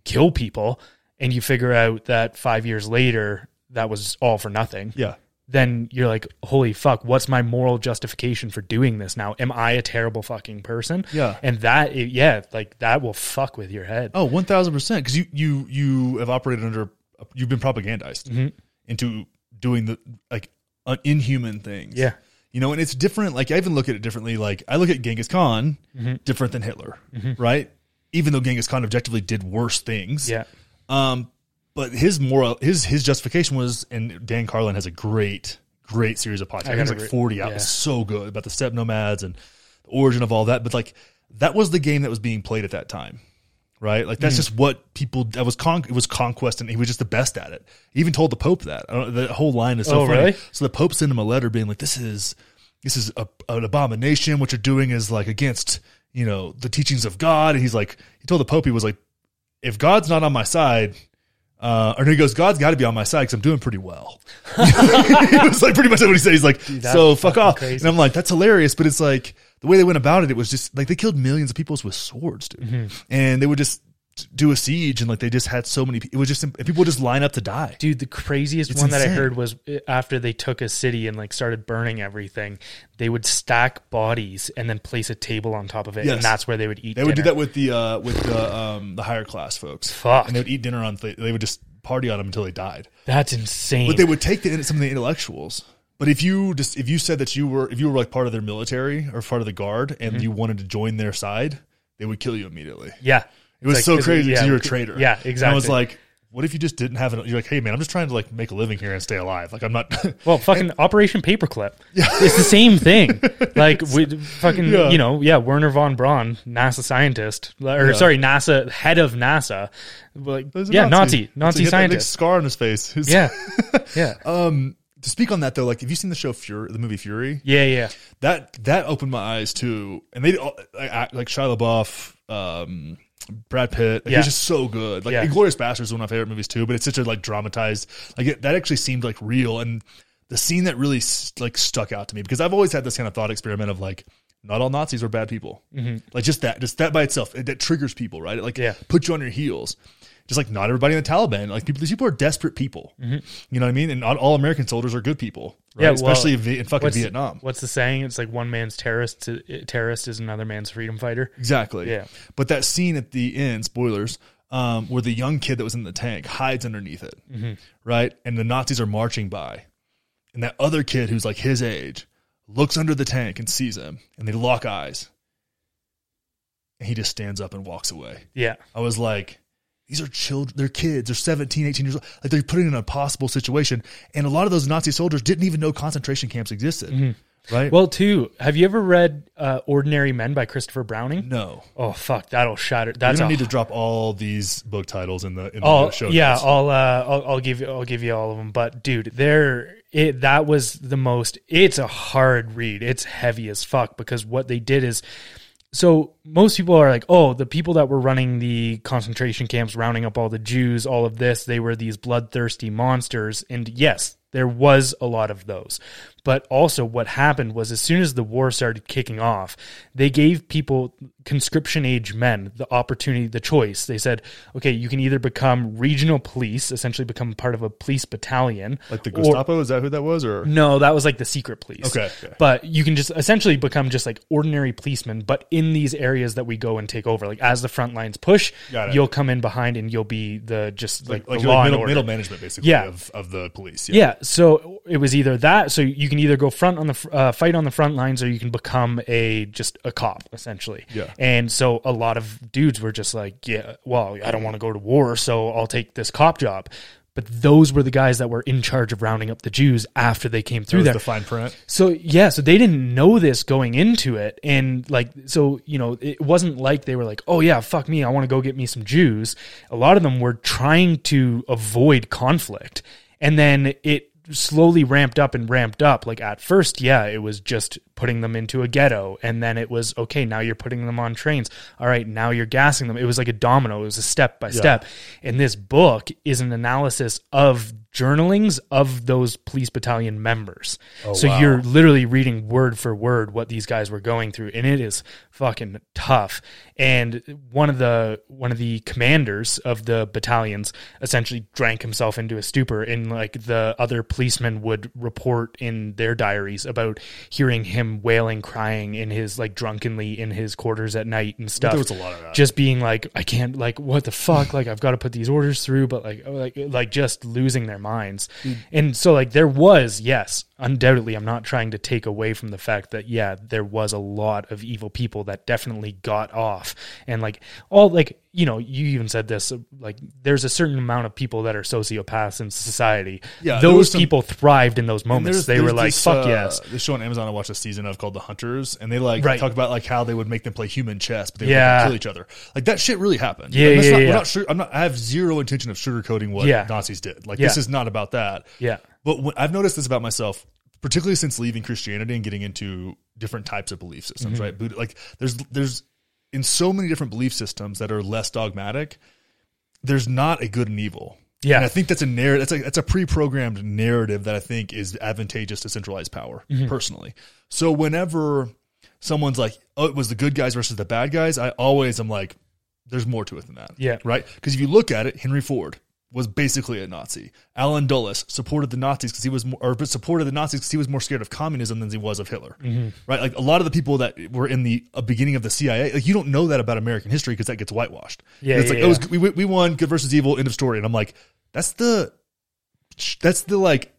kill people, and you figure out that five years later that was all for nothing Yeah. Then you're like, holy fuck, what's my moral justification for doing this now? Am I a terrible fucking person? Yeah. And that, yeah, like that will fuck with your head. Oh, Oh, one thousand percent. Because you you you have operated under. You've been propagandized Mm-hmm. into doing the like uh, inhuman things. Yeah. You know, and it's different. Like I even look at it differently. Like I look at Genghis Khan Mm-hmm. different than Hitler, right? Even though Genghis Khan objectively did worse things. Yeah. Um, but his moral, his his justification was, and Dan Carlin has a great, great series of podcasts. I think it's like forty out. yeah. It's so good about the steppe nomads and the origin of all that. But like that was the game that was being played at that time, right? Like Mm. that's just what people. That was con. It was conquest, and he was just the best at it. He even told the Pope that. I don't, the whole line is so Oh, funny. really? So the Pope sent him a letter being like, "This is this is a, an abomination. What you're doing is like against you know the teachings of God." And he's like, he told the Pope, he was like, "If God's not on my side." Uh, or he goes, God's got to be on my side because I'm doing pretty well. it was like pretty much what he said. He's like, that's so fuck off. crazy. And I'm like, that's hilarious. But it's like the way they went about it, it was just like they killed millions of people with swords, dude. Mm-hmm. And they would just do a siege and like they just had so many. It was just and people just line up to die. Dude, the craziest It's one that I heard was uh, after they took a city and like started burning everything, they would stack bodies and then place a table on top of it, Yes. and that's where they would eat. They would do that with the uh, with the um, the higher class folks. Fuck. And they would eat dinner on. They would just party on them until they died. That's insane. But they would take the, some of the intellectuals. But if you just if you said that you were if you were like part of their military or part of the guard and Mm-hmm. you wanted to join their side, they would kill you immediately. yeah, It was It's so crazy because yeah, you're a traitor. Yeah, exactly. And I was like, what if you just didn't have it? You're like, hey man, I'm just trying to like make a living here and stay alive. Like I'm not. Well, fucking Operation Paperclip. Yeah. It's the same thing. Like we fucking Yeah. you know, yeah, Wernher von Braun, NASA scientist, or Yeah. sorry, NASA head of NASA. Like yeah, Nazi, So he Nazi had that big scientist. scar on his face. His- Yeah. Yeah. Um. To speak on that though, like, have you seen the show Fury, the movie Fury? Yeah, yeah. That that opened my eyes too, and they like, like Shia LaBeouf, um, Brad Pitt. Like, Yeah. He's just so good. Like Yeah. Inglourious Basterds is one of my favorite movies too, but it's such a like dramatized. Like it, that actually seemed like real, and the scene that really like stuck out to me because I've always had this kind of thought experiment of like. Not all Nazis are bad people. Mm-hmm. Like just that, just that by itself, it, that triggers people, right? It like Yeah. puts you on your heels. Just like not everybody in the Taliban, like people, these people are desperate people. You know what I mean? And not all American soldiers are good people, right? Yeah, well, Especially in, in fucking What's, Vietnam. What's the saying? It's like one man's terrorist to, terrorist is another man's freedom fighter. Exactly. Yeah. But that scene at the end, spoilers, um, where the young kid that was in the tank hides underneath it, Mm-hmm. right? And the Nazis are marching by. And that other kid who's like his age looks under the tank and sees him, and they lock eyes. And he just stands up and walks away. Yeah. I was like, these are children, they're kids, they're 17, 18 years old. Like they're putting in a possible situation. And a lot of those Nazi soldiers didn't even know concentration camps existed. right? Well, too, have you ever read uh, Ordinary Men by Christopher Browning? no. Oh fuck, that'll shatter. That's don't a need to drop all these book titles in the in the show. yeah, notes. I'll, uh, I'll I'll give you I'll give you all of them. But dude, there it that was the most. It's a hard read. It's heavy as fuck because what they did is. So most people are like, oh, the people that were running the concentration camps, rounding up all the Jews, all of this, they were these bloodthirsty monsters. And yes, there was a lot of those. But also, what happened was as soon as the war started kicking off, they gave people, conscription age men, the opportunity, the choice. They said, okay, you can either become regional police, essentially become part of a police battalion. like the or- Gestapo. is that who that was? Or no, that was like the secret police. Okay, okay. But you can just essentially become just like ordinary policemen, but in these areas that we go and take over. Like as the front lines push, you'll come in behind and you'll be the just like, like, like, the like and middle, order. middle management, basically, Yeah. of, of the police. Yeah, so it was either that, so you can either go front on the uh, fight on the front lines, or you can become a just a cop essentially. Yeah. and so a lot of dudes were just like, yeah, well, I don't want to go to war, so I'll take this cop job. But those were the guys that were in charge of rounding up the Jews after they came through there. the fine print. So yeah, so they didn't know this going into it, and like, so you know, it wasn't like they were like, "Oh yeah, fuck me, I want to go get me some Jews." A lot of them were trying to avoid conflict, and then it slowly ramped up and ramped up. Like at first, yeah, it was just putting them into a ghetto, and then it was okay. Now you're putting them on trains. All right, now you're gassing them. It was like a domino. It was a step by step. And this book is an analysis of journalings of those police battalion members. Oh, so wow. you're literally reading word for word what these guys were going through, and it is fucking tough. And one of the one of the commanders of the battalions essentially drank himself into a stupor, and like the other policemen would report in their diaries about hearing him wailing, crying in his like drunkenly in his quarters at night and stuff There was a lot of that. just being like i can't like what the fuck like i've got to put these orders through but like oh, like like just losing their minds. Mm. And so like there was yes undoubtedly i'm not trying to take away from the fact that yeah there was a lot of evil people that definitely got off. And like all like you know you even said this like there's a certain amount of people that are sociopaths in society Yeah, those some- people thrived in those moments there's- they there's were like this, fuck uh, yes This show on Amazon I watched a season of called The Hunters, and they like Right. talk about like how they would make them play human chess, but they Yeah. would kill each other. Like that shit really happened. Yeah, yeah, not, yeah. We're not sure. I'm not. I have zero intention of sugarcoating what Yeah. Nazis did. Like Yeah. this is not about that. yeah But when, I've noticed this about myself, particularly since leaving Christianity and getting into different types of belief systems. Mm-hmm. Right, like there's there's in so many different belief systems that are less dogmatic. There's not a good and evil. Yeah. and I think that's a narrative. That's a that's a pre-programmed narrative that I think is advantageous to centralized power. Mm-hmm. Personally, so whenever someone's like, "Oh, it was the good guys versus the bad guys," I always am like, "There's more to it than that." Yeah. right. Because if you look at it, Henry Ford was basically a Nazi. Allen Dulles supported the Nazis because he was more, or supported the Nazis because he was more scared of communism than he was of Hitler. Mm-hmm. Right? Like a lot of the people that were in the uh, beginning of the CIA, like you don't know that about American history because that gets whitewashed. Yeah, it's yeah, like it was we we won, good versus evil, end of story. And I'm like, that's the that's the like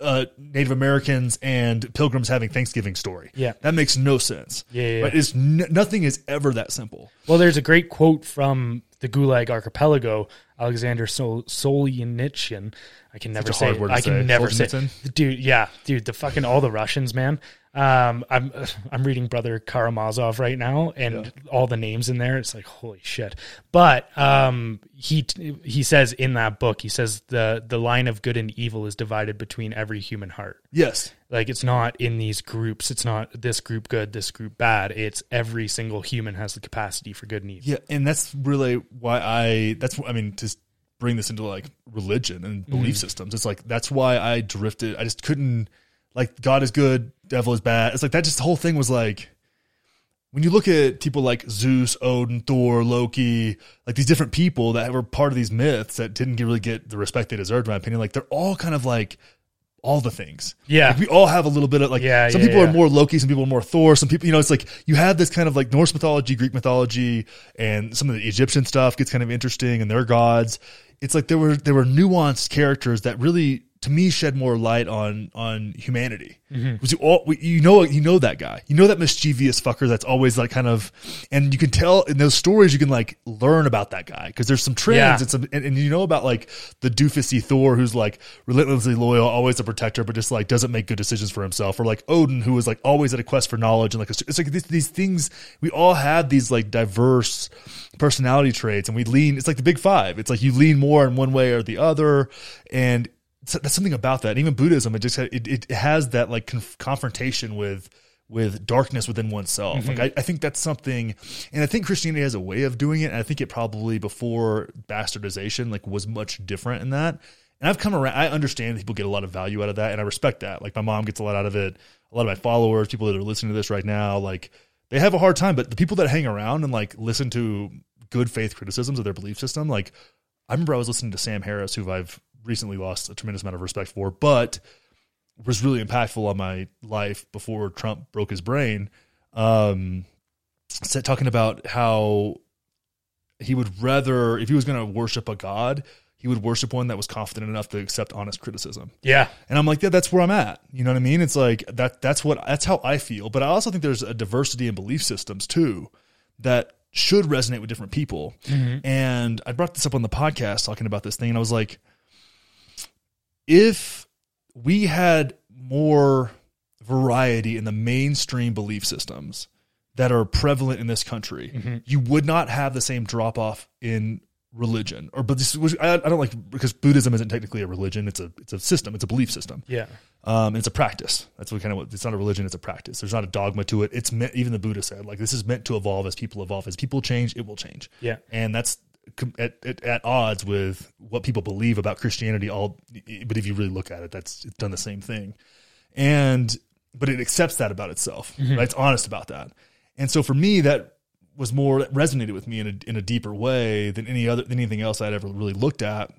uh, Native Americans and Pilgrims having Thanksgiving story. Yeah. that makes no sense. Yeah, yeah, Right? yeah. It's n- nothing is ever that simple. Well, there's a great quote from the Gulag Archipelago, Alexander Sol-. I can never say. hard word to I can say. never say. Dude, yeah, dude, the fucking all the Russians, man. Um, I'm I'm reading Brother Karamazov right now, and all the names in there. It's like holy shit. But um, he he says in that book, he says the the line of good and evil is divided between every human heart. Yes, Like it's not in these groups. It's not this group good, this group bad. It's every single human has the capacity for good and evil. Yeah, and that's really why I. That's I mean to s- bring this into like religion and belief Mm. systems. It's like that's why I drifted. I just couldn't like God is good, devil is bad. It's like that. Just the whole thing was like when you look at people like Zeus, Odin, Thor, Loki, like these different people that were part of these myths that didn't really get the respect they deserved, in my opinion. Like they're all kind of like all the things. Yeah. Like, we all have a little bit of like Yeah, some yeah, people yeah. are more Loki, some people are more Thor, some people you know, it's like you have this kind of like Norse mythology, Greek mythology, and some of the Egyptian stuff gets kind of interesting and their gods. It's like there were there were nuanced characters that really to me shed more light on on humanity. Mm-hmm. You all you know you know that guy, you know that mischievous fucker that's always like kind of, and you can tell in those stories you can like learn about that guy because there's some trends Yeah. and some and, and you know about like the doofusy Thor who's like relentlessly loyal, always a protector, but just like doesn't make good decisions for himself, or like Odin who is like always at a quest for knowledge and like it's like these, these things we all have these like diverse personality traits and we lean it's like the big five it's like you lean more in one way or the other and that's something about that. And even buddhism it just it, it has that like conf- confrontation with with darkness within oneself. Mm-hmm. Like I, I think that's something and i think christianity has a way of doing it and i think it probably before bastardization like was much different in that. And i've come around i understand that people get a lot of value out of that and i respect that. Like my mom gets a lot out of it. A lot of my followers people that are listening to this right now like they have a hard time. But the people that hang around and like listen to good faith criticisms of their belief system like i remember i was listening to sam harris who i've recently lost a tremendous amount of respect for but was really impactful on my life before trump broke his brain um said talking about how he would rather if he was going to worship a god he would worship one that was confident enough to accept honest criticism Yeah. and I'm like, yeah, that's where I'm at. You know what I mean? It's like that. That's what. That's how I feel. But I also think there's a diversity in belief systems too that should resonate with different people. And I brought this up on the podcast talking about this thing, and I was like, if we had more variety in the mainstream belief systems that are prevalent in this country, you would not have the same drop off in religion. Or, but this, I, I don't like because Buddhism isn't technically a religion; it's a it's a system, it's a belief system. Yeah. Um, it's a practice. That's what kind of what it's not a religion; it's a practice. There's not a dogma to it. It's meant. Even the Buddha said, like this is meant to evolve as people evolve. As people change, it will change. Yeah. and that's at, at, at odds with what people believe about Christianity. All, but if you really look at it, that's it's done the same thing. And but it accepts that about itself. Mm-hmm. Right? It's honest about that. And so for me, that was more that resonated with me in a in a deeper way than any other than anything else I'd ever really looked at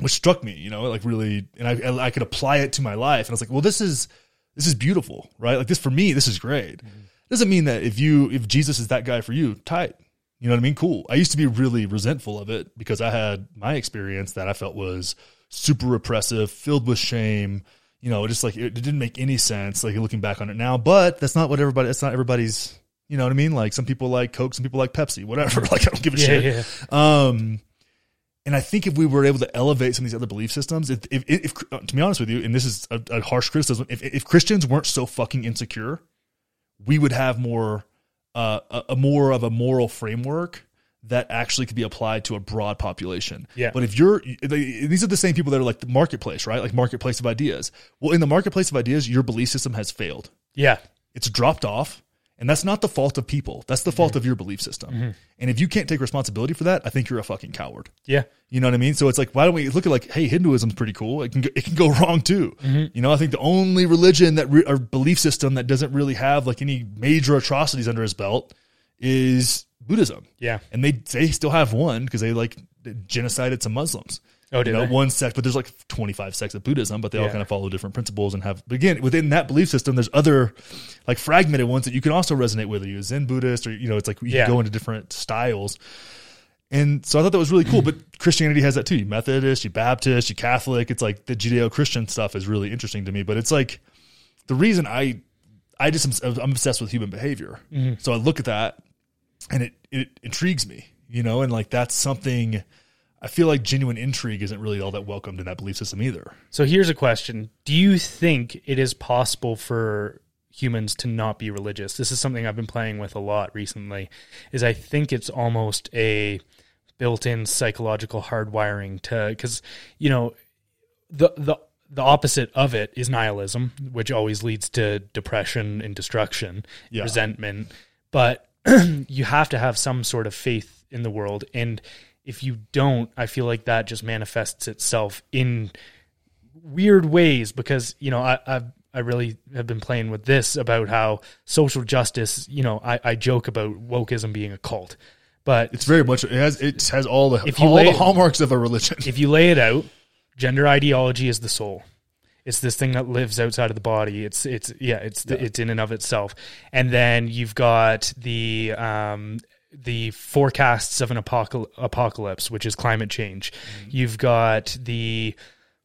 which struck me, you know, like really, and I, I could apply it to my life. And I was like, well, this is, this is beautiful, right? Like this for me, this is great. Mm-hmm. Doesn't mean that if you, if Jesus is that guy for you, tight. You know what I mean? Cool. I used to be really resentful of it because I had my experience that I felt was super repressive, filled with shame. You know, just like it, it didn't make any sense. Like looking back on it now, but that's not what everybody. That's not everybody's. You know what I mean? Like some people like Coke, some people like Pepsi, whatever. Like I don't give a Yeah. shit. Yeah. Um, and I think if we were able to elevate some of these other belief systems, if, if, if to be honest with you, and this is a, a harsh criticism, if, if Christians weren't so fucking insecure, we would have more, uh, a, a more of a moral framework that actually could be applied to a broad population. Yeah. But if you're, they- these are the same people that are like the marketplace, right? Like marketplace of ideas. Well, in the marketplace of ideas, your belief system has failed Yeah. it's dropped off and that's not the fault of people. That's the fault mm-hmm. of your belief system. Mm-hmm. And if you can't take responsibility for that i think you're a fucking coward. Yeah. you know what i mean? So it's like why don't we look at like hey hinduism's pretty cool. It can go, it can go wrong too. Mm-hmm. You know i think the only religion that re- or belief system that doesn't really have like any major atrocities under his belt is buddhism. Yeah. and they they still have one because they like genocided some muslims Oh, did you know, they? one sect, but there's like 25 sects of Buddhism, but they all kind of follow different principles and have, but again, within that belief system, there's other like fragmented ones that you can also resonate with. You Zen Buddhist, or, you know, it's like you Yeah. can go into different styles. And so I thought that was really cool, hmm. but Christianity has that too. You Methodist, you Baptist, you Catholic. It's like the Judeo Christian stuff is really interesting to me, but it's like the reason I, I just, am, I'm obsessed with human behavior. Mm-hmm. So I look at that and it, it intrigues me, you know, and like that's something I feel like genuine intrigue isn't really all that welcomed in that belief system either. So here's a question: Do you think it is possible for humans to not be religious? This is something I've been playing with a lot recently. Is I think it's almost a built-in psychological hardwiring to because you know the the the opposite of it is nihilism, which always leads to depression and destruction, Yeah. resentment. But you have to have some sort of faith in the world, and if you don't, I feel like that just manifests itself in weird ways because you know I I've, I really have been playing with this about how social justice. You know, I, I joke about wokeism being a cult, but It's very much it has it has all the all lay- the hallmarks of a religion. if you lay it out, gender ideology is the soul. It's this thing that lives outside of the body. It's it's yeah, it's the, it's in and of itself. And then you've got the um the forecasts of an apocal- apocalypse, which is climate change. You've got the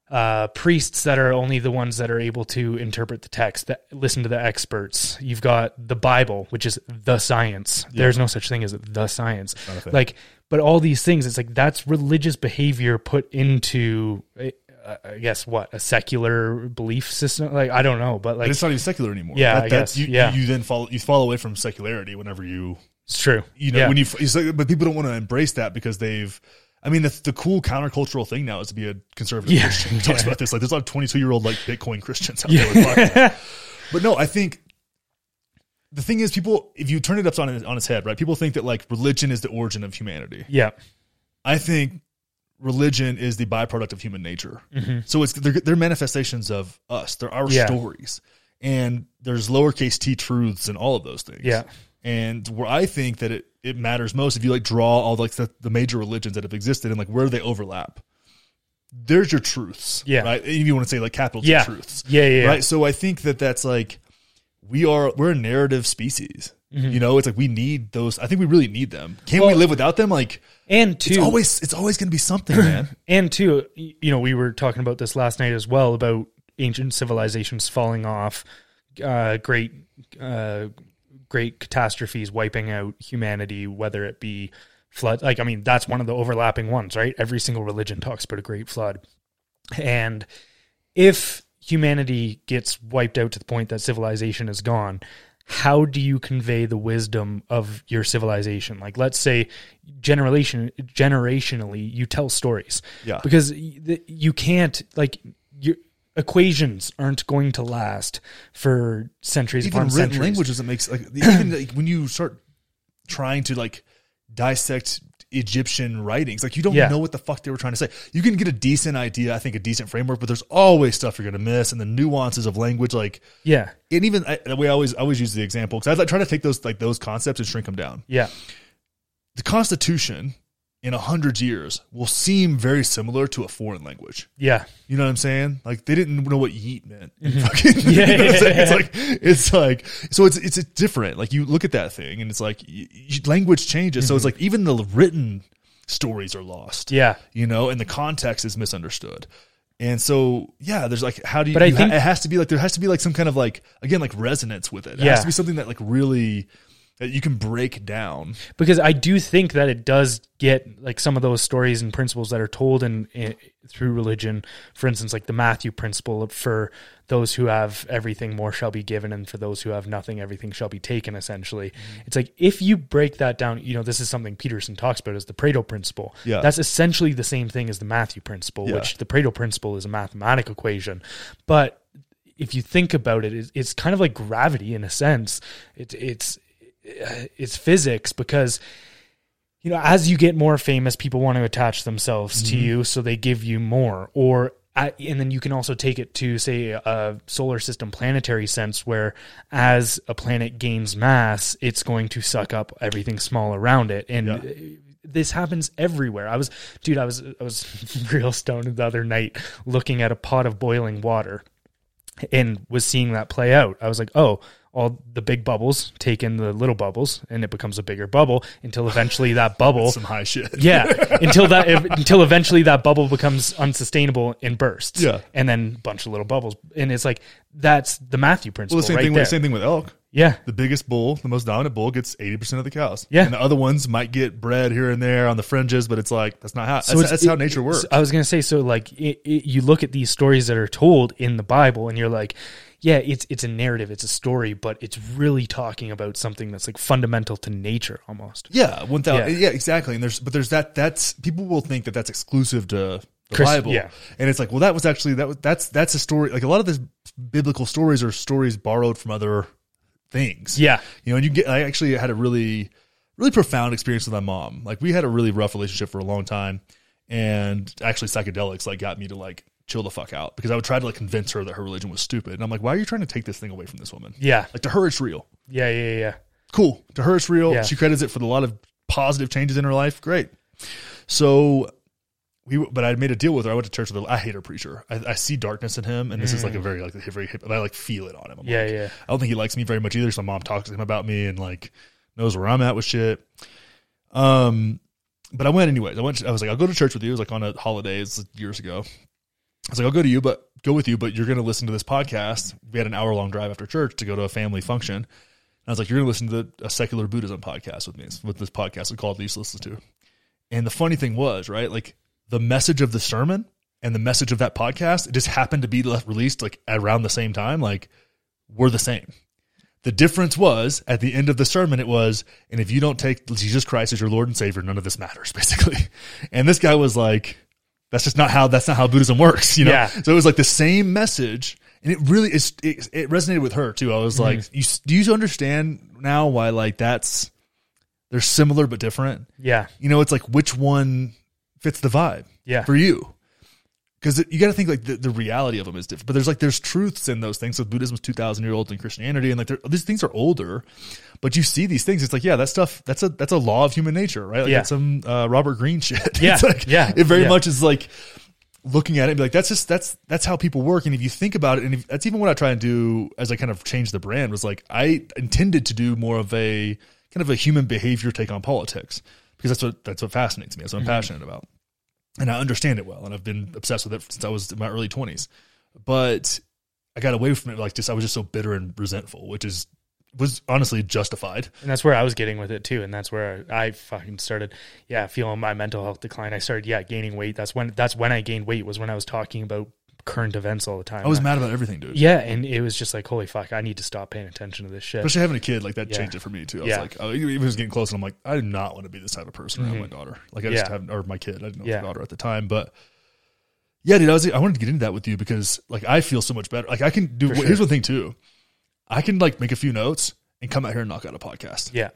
uh, priests that are only the ones that are able to interpret the text, that listen to the experts. You've got the Bible, which is the science. There's no such thing as the science. Not a thing. Like, but all these things, it's like that's religious behavior put into, uh, I guess, what a secular belief system. Like, I don't know, but like, it's not even secular anymore. Yeah, I guess, You, yeah. you then fall you fall away from secularity whenever you it's true. you know Yeah. when you it's like, but people don't want to embrace that because they've I mean, the, the cool countercultural thing now is to be a conservative Yeah. Christian. We talked about this. Like, there's a lot of 22 year old like Bitcoin Christians out there. With but no, I think the thing is, people, if you turn it up on, on its head, right? People think that like religion is the origin of humanity. yeah. I think religion is the byproduct of human nature. Mm-hmm. So it's they're, they're manifestations of us. They're our Yeah. stories, and there's lowercase t truths and all of those things. Yeah. And where I think that it it matters most if you like draw all like the, the major religions that have existed and like where do they overlap. There's your truths, Yeah. right? If you want to say like capital T Yeah. truths, Yeah. Yeah. right? So I think that that's like we are we're a narrative species. You know, it's like we need those. I think we really need them. Can we Mm-hmm. Live without them? Like And two, it's always it's always going to be something, man. and two, you know, we were talking about this last night as well about ancient civilizations falling off, uh, great, uh, great catastrophes wiping out humanity, whether it be flood. Like, I mean, that's one of the overlapping ones, right? Every single religion talks about a great flood, and if humanity gets wiped out to the point that civilization is gone. How do you convey the wisdom of your civilization? Like, let's say, generation generationally, you tell stories Yeah. because you can't like your equations aren't going to last for centuries even upon written centuries. language doesn't make like even like when you start trying to like dissect Egyptian writings, like you don't Yeah. know what the fuck they were trying to say. You can get a decent idea, I think, a decent framework, but there's always stuff you're gonna miss, and the nuances of language, like Yeah, and even I, I always I always use the example because I like, try to take those like those concepts and shrink them down. yeah, The Constitution in a hundred years will seem very similar to a foreign language. yeah, You know what I'm saying? Like they didn't know what yeet meant. Mm-hmm. Yeah, you know what yeah, It's like it's like so it's it's different. Like you look at that thing and it's like y language changes. So it's like even the written stories are lost. Mm-hmm. yeah. You know, and the context is misunderstood. And so yeah, there's like how do you? But I you ha- think- it has to be like there has to be like some kind of like again like resonance with it. It Yeah. has to be something that like really that you can break down. Because I do think that it does get like some of those stories and principles that are told in, in through religion. For instance, like the Matthew principle for those who have everything, more shall be given, and for those who have nothing, everything shall be taken. Essentially, Mm-hmm. it's like if you break that down, you know, this is something Peterson talks about as the Pareto principle. Yeah. that's essentially the same thing as the Matthew principle, Yeah. which the Pareto principle is a mathematical equation, but if you think about it, it's, it's kind of like gravity in a sense. It's it's Uh, it's physics because you know as you get more famous, people want to attach themselves to mm-hmm. you, so they give you more. Or I- and then you can also take it to say a solar system planetary sense where as a planet gains mass it's going to suck up everything small around it and Yeah. Uh, this happens everywhere i was dude i was i was real stoned the other night looking at a pot of boiling water and was seeing that play out. I was like, oh, all the big bubbles take in the little bubbles, and it becomes a bigger bubble until eventually that bubble, Some high shit. yeah, until that until eventually that bubble becomes unsustainable and bursts, Yeah. and then a bunch of little bubbles, and it's like that's the Matthew principle, Well, the same right thing. there. With, same thing with elk. Yeah, the biggest bull, the most dominant bull, gets eighty percent of the cows. Yeah. and the other ones might get bred here and there on the fringes, but it's like that's not how. So that's, that's how nature works. I was gonna say, so like it, it, you look at these stories that are told in the Bible, and you're like, yeah, it's it's a narrative, it's a story, but it's really talking about something that's like fundamental to nature almost. yeah, one thousand. Yeah. Yeah. exactly. And there's, but there's that. That's people will think that that's exclusive to the Chris- Bible. yeah. and it's like, well, that was actually that. Was, that's that's a story. Like a lot of this biblical stories are stories borrowed from other things. Yeah, you know, and you get. I actually had a really, really profound experience with my mom. Like we had a really rough relationship for a long time, and actually psychedelics like got me to like chill the fuck out because I would try to like convince her that her religion was stupid, and I'm like, why are you trying to take this thing away from this woman? yeah, Like to her, it's real. yeah, yeah, yeah. Cool. To her, it's real. Yeah. She credits it for the lot of positive changes in her life. Great. So. We, but I made a deal with her. I went to church with her. I hate her preacher. I, I see darkness in him, and this is like a very like very hip. And I like feel it on him. I'm Mm. Yeah, like, yeah. I don't think he likes me very much either. So my mom talks to him about me and like knows where I'm at with shit. Um, but I went anyways. I went. I was like, I'll go to church with you. It was like on a holiday. It's years ago, I was like, I'll go to you, but go with you, but you're going to listen to this podcast. We had an hour long drive after church to go to a family function. And I was like, you're going to listen to the, a secular Buddhism podcast with me, with this podcast I called Least Listen to. And the funny thing was, right, like the message of the sermon and the message of that podcast, it just happened to be released like around the same time. Like we're the same. The difference was at the end of the sermon, it was, and if you don't take Jesus Christ as your Lord and Savior, none of this matters, basically. And this guy was like, that's just not how that's not how Buddhism works, you know. Yeah. So it was like the same message, and it really is. It, it resonated with her too. I was like, mm-hmm. you, do you understand now why like that's they're similar but different? Yeah. You know, it's like which one fits the vibe Yeah. for you because you got to think like the, the reality of them is different but there's like there's truths in those things so buddhism is 2000 year old and christianity and like these things are older but you see these things it's like yeah that stuff that's a that's a law of human nature right like Yeah. that's some uh, robert greene shit Yeah. It's like, Yeah. it very Yeah. much is like looking at it and be like that's just that's that's how people work and if you think about it and if, that's even what i try and do as i kind of change the brand was like i intended to do more of a kind of a human behavior take on politics because that's what that's what fascinates me that's what i'm passionate about and I understand it well, and I've been obsessed with it since I was in my early twenties. But I got away from it like just I was just so bitter and resentful, which is was honestly justified. And that's where I was getting with it too. And that's where I fucking started, yeah, feeling my mental health decline. I started, yeah, gaining weight. That's when that's when I gained weight was when I was talking about current events all the time. I was mad about everything, dude. yeah, and it was just like, holy fuck, I need to stop paying attention to this shit. Especially having a kid, like that Yeah. changed it for me too. I was like, oh, even it was getting close, and I'm like, I do not want to be this type of person around my daughter. Like I just Mm-hmm. Have, or my kid. I didn't know Yeah. a daughter at the time, but yeah, dude, I was I wanted to get into that with you because like I feel so much better. Like I can do. Sure. Here's one thing too, I can like make a few notes and come out here and knock out a podcast. yeah,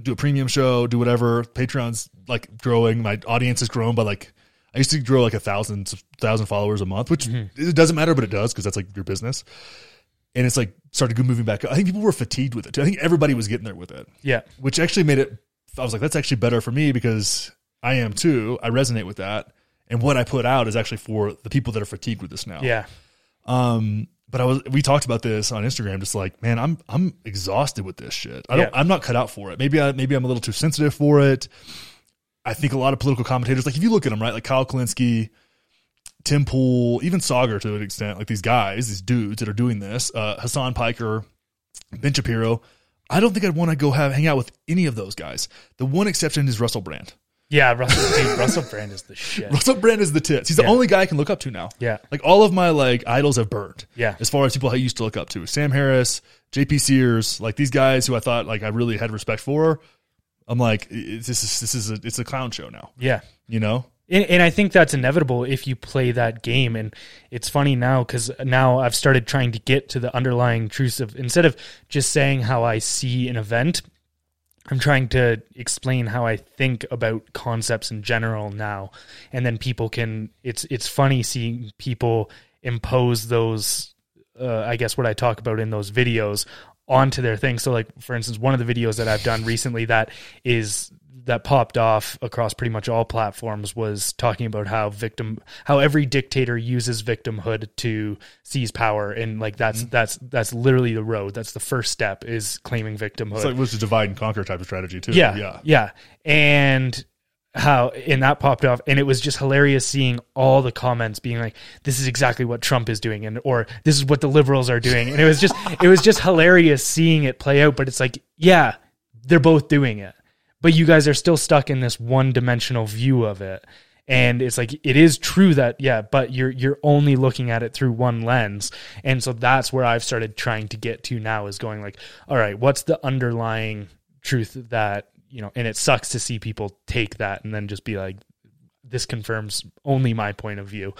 do a premium show, do whatever. Patreon's like growing. My audience has grown by like I used to grow like a thousand thousand followers a month, which it doesn't matter, but it does because that's like your business. And it's like started moving back. I think people were fatigued with it. Too. I think everybody was getting there with it, yeah, which actually made it. I was like, that's actually better for me because I am too. I resonate with that, and what I put out is actually for the people that are fatigued with this now. yeah, Um, but I was we talked about this on Instagram, just like, man, I'm I'm exhausted with this shit. I don't Yeah. I'm not cut out for it. Maybe I maybe I'm a little too sensitive for it. I think a lot of political commentators, like if you look at them, right, like Kyle Kulinski, Tim Pool, even Saagar to an extent, like these guys, these dudes that are doing this, uh, Hasan Piker, Ben Shapiro. I don't think I'd want to go have hang out with any of those guys. The one exception is Russell Brand. yeah. Russell, dude, Russell Brand is the shit. Russell Brand is the tits. He's the only guy I can look up to now. Yeah, Like all of my like idols have burned. Yeah. As far as people I used to look up to, Sam Harris, JP Sears, like these guys who I thought like I really had respect for. I'm like, this is this is a it's a clown show now. yeah. You know? And, and I think that's inevitable if you play that game. And it's funny now because now I've started trying to get to the underlying truths of instead of just saying how I see an event, I'm trying to explain how I think about concepts in general now. And then people can. It's it's funny seeing people impose those. Uh, I guess what I talk about in those videos onto their thing. So, like for instance, one of the videos that I've done recently that is that popped off across pretty much all platforms was talking about how victim how every dictator uses victimhood to seize power and like that's mm-hmm. that's that's literally the road that's the first step is claiming victimhood It's like was a divide and conquer type of strategy too. yeah, Yeah. yeah, and how and that popped off, and it was just hilarious seeing all the comments being like, "This is exactly what Trump is doing," and or "This is what the liberals are doing," and it was just it was just hilarious seeing it play out. But it's like, yeah, they're both doing it, but you guys are still stuck in this one dimensional view of it. And it's like it is true that yeah, but you're you're only looking at it through one lens, and so that's where I've started trying to get to now is going like, all right, what's the underlying truth that you know and it sucks to see people take that and then just be like this confirms only my point of view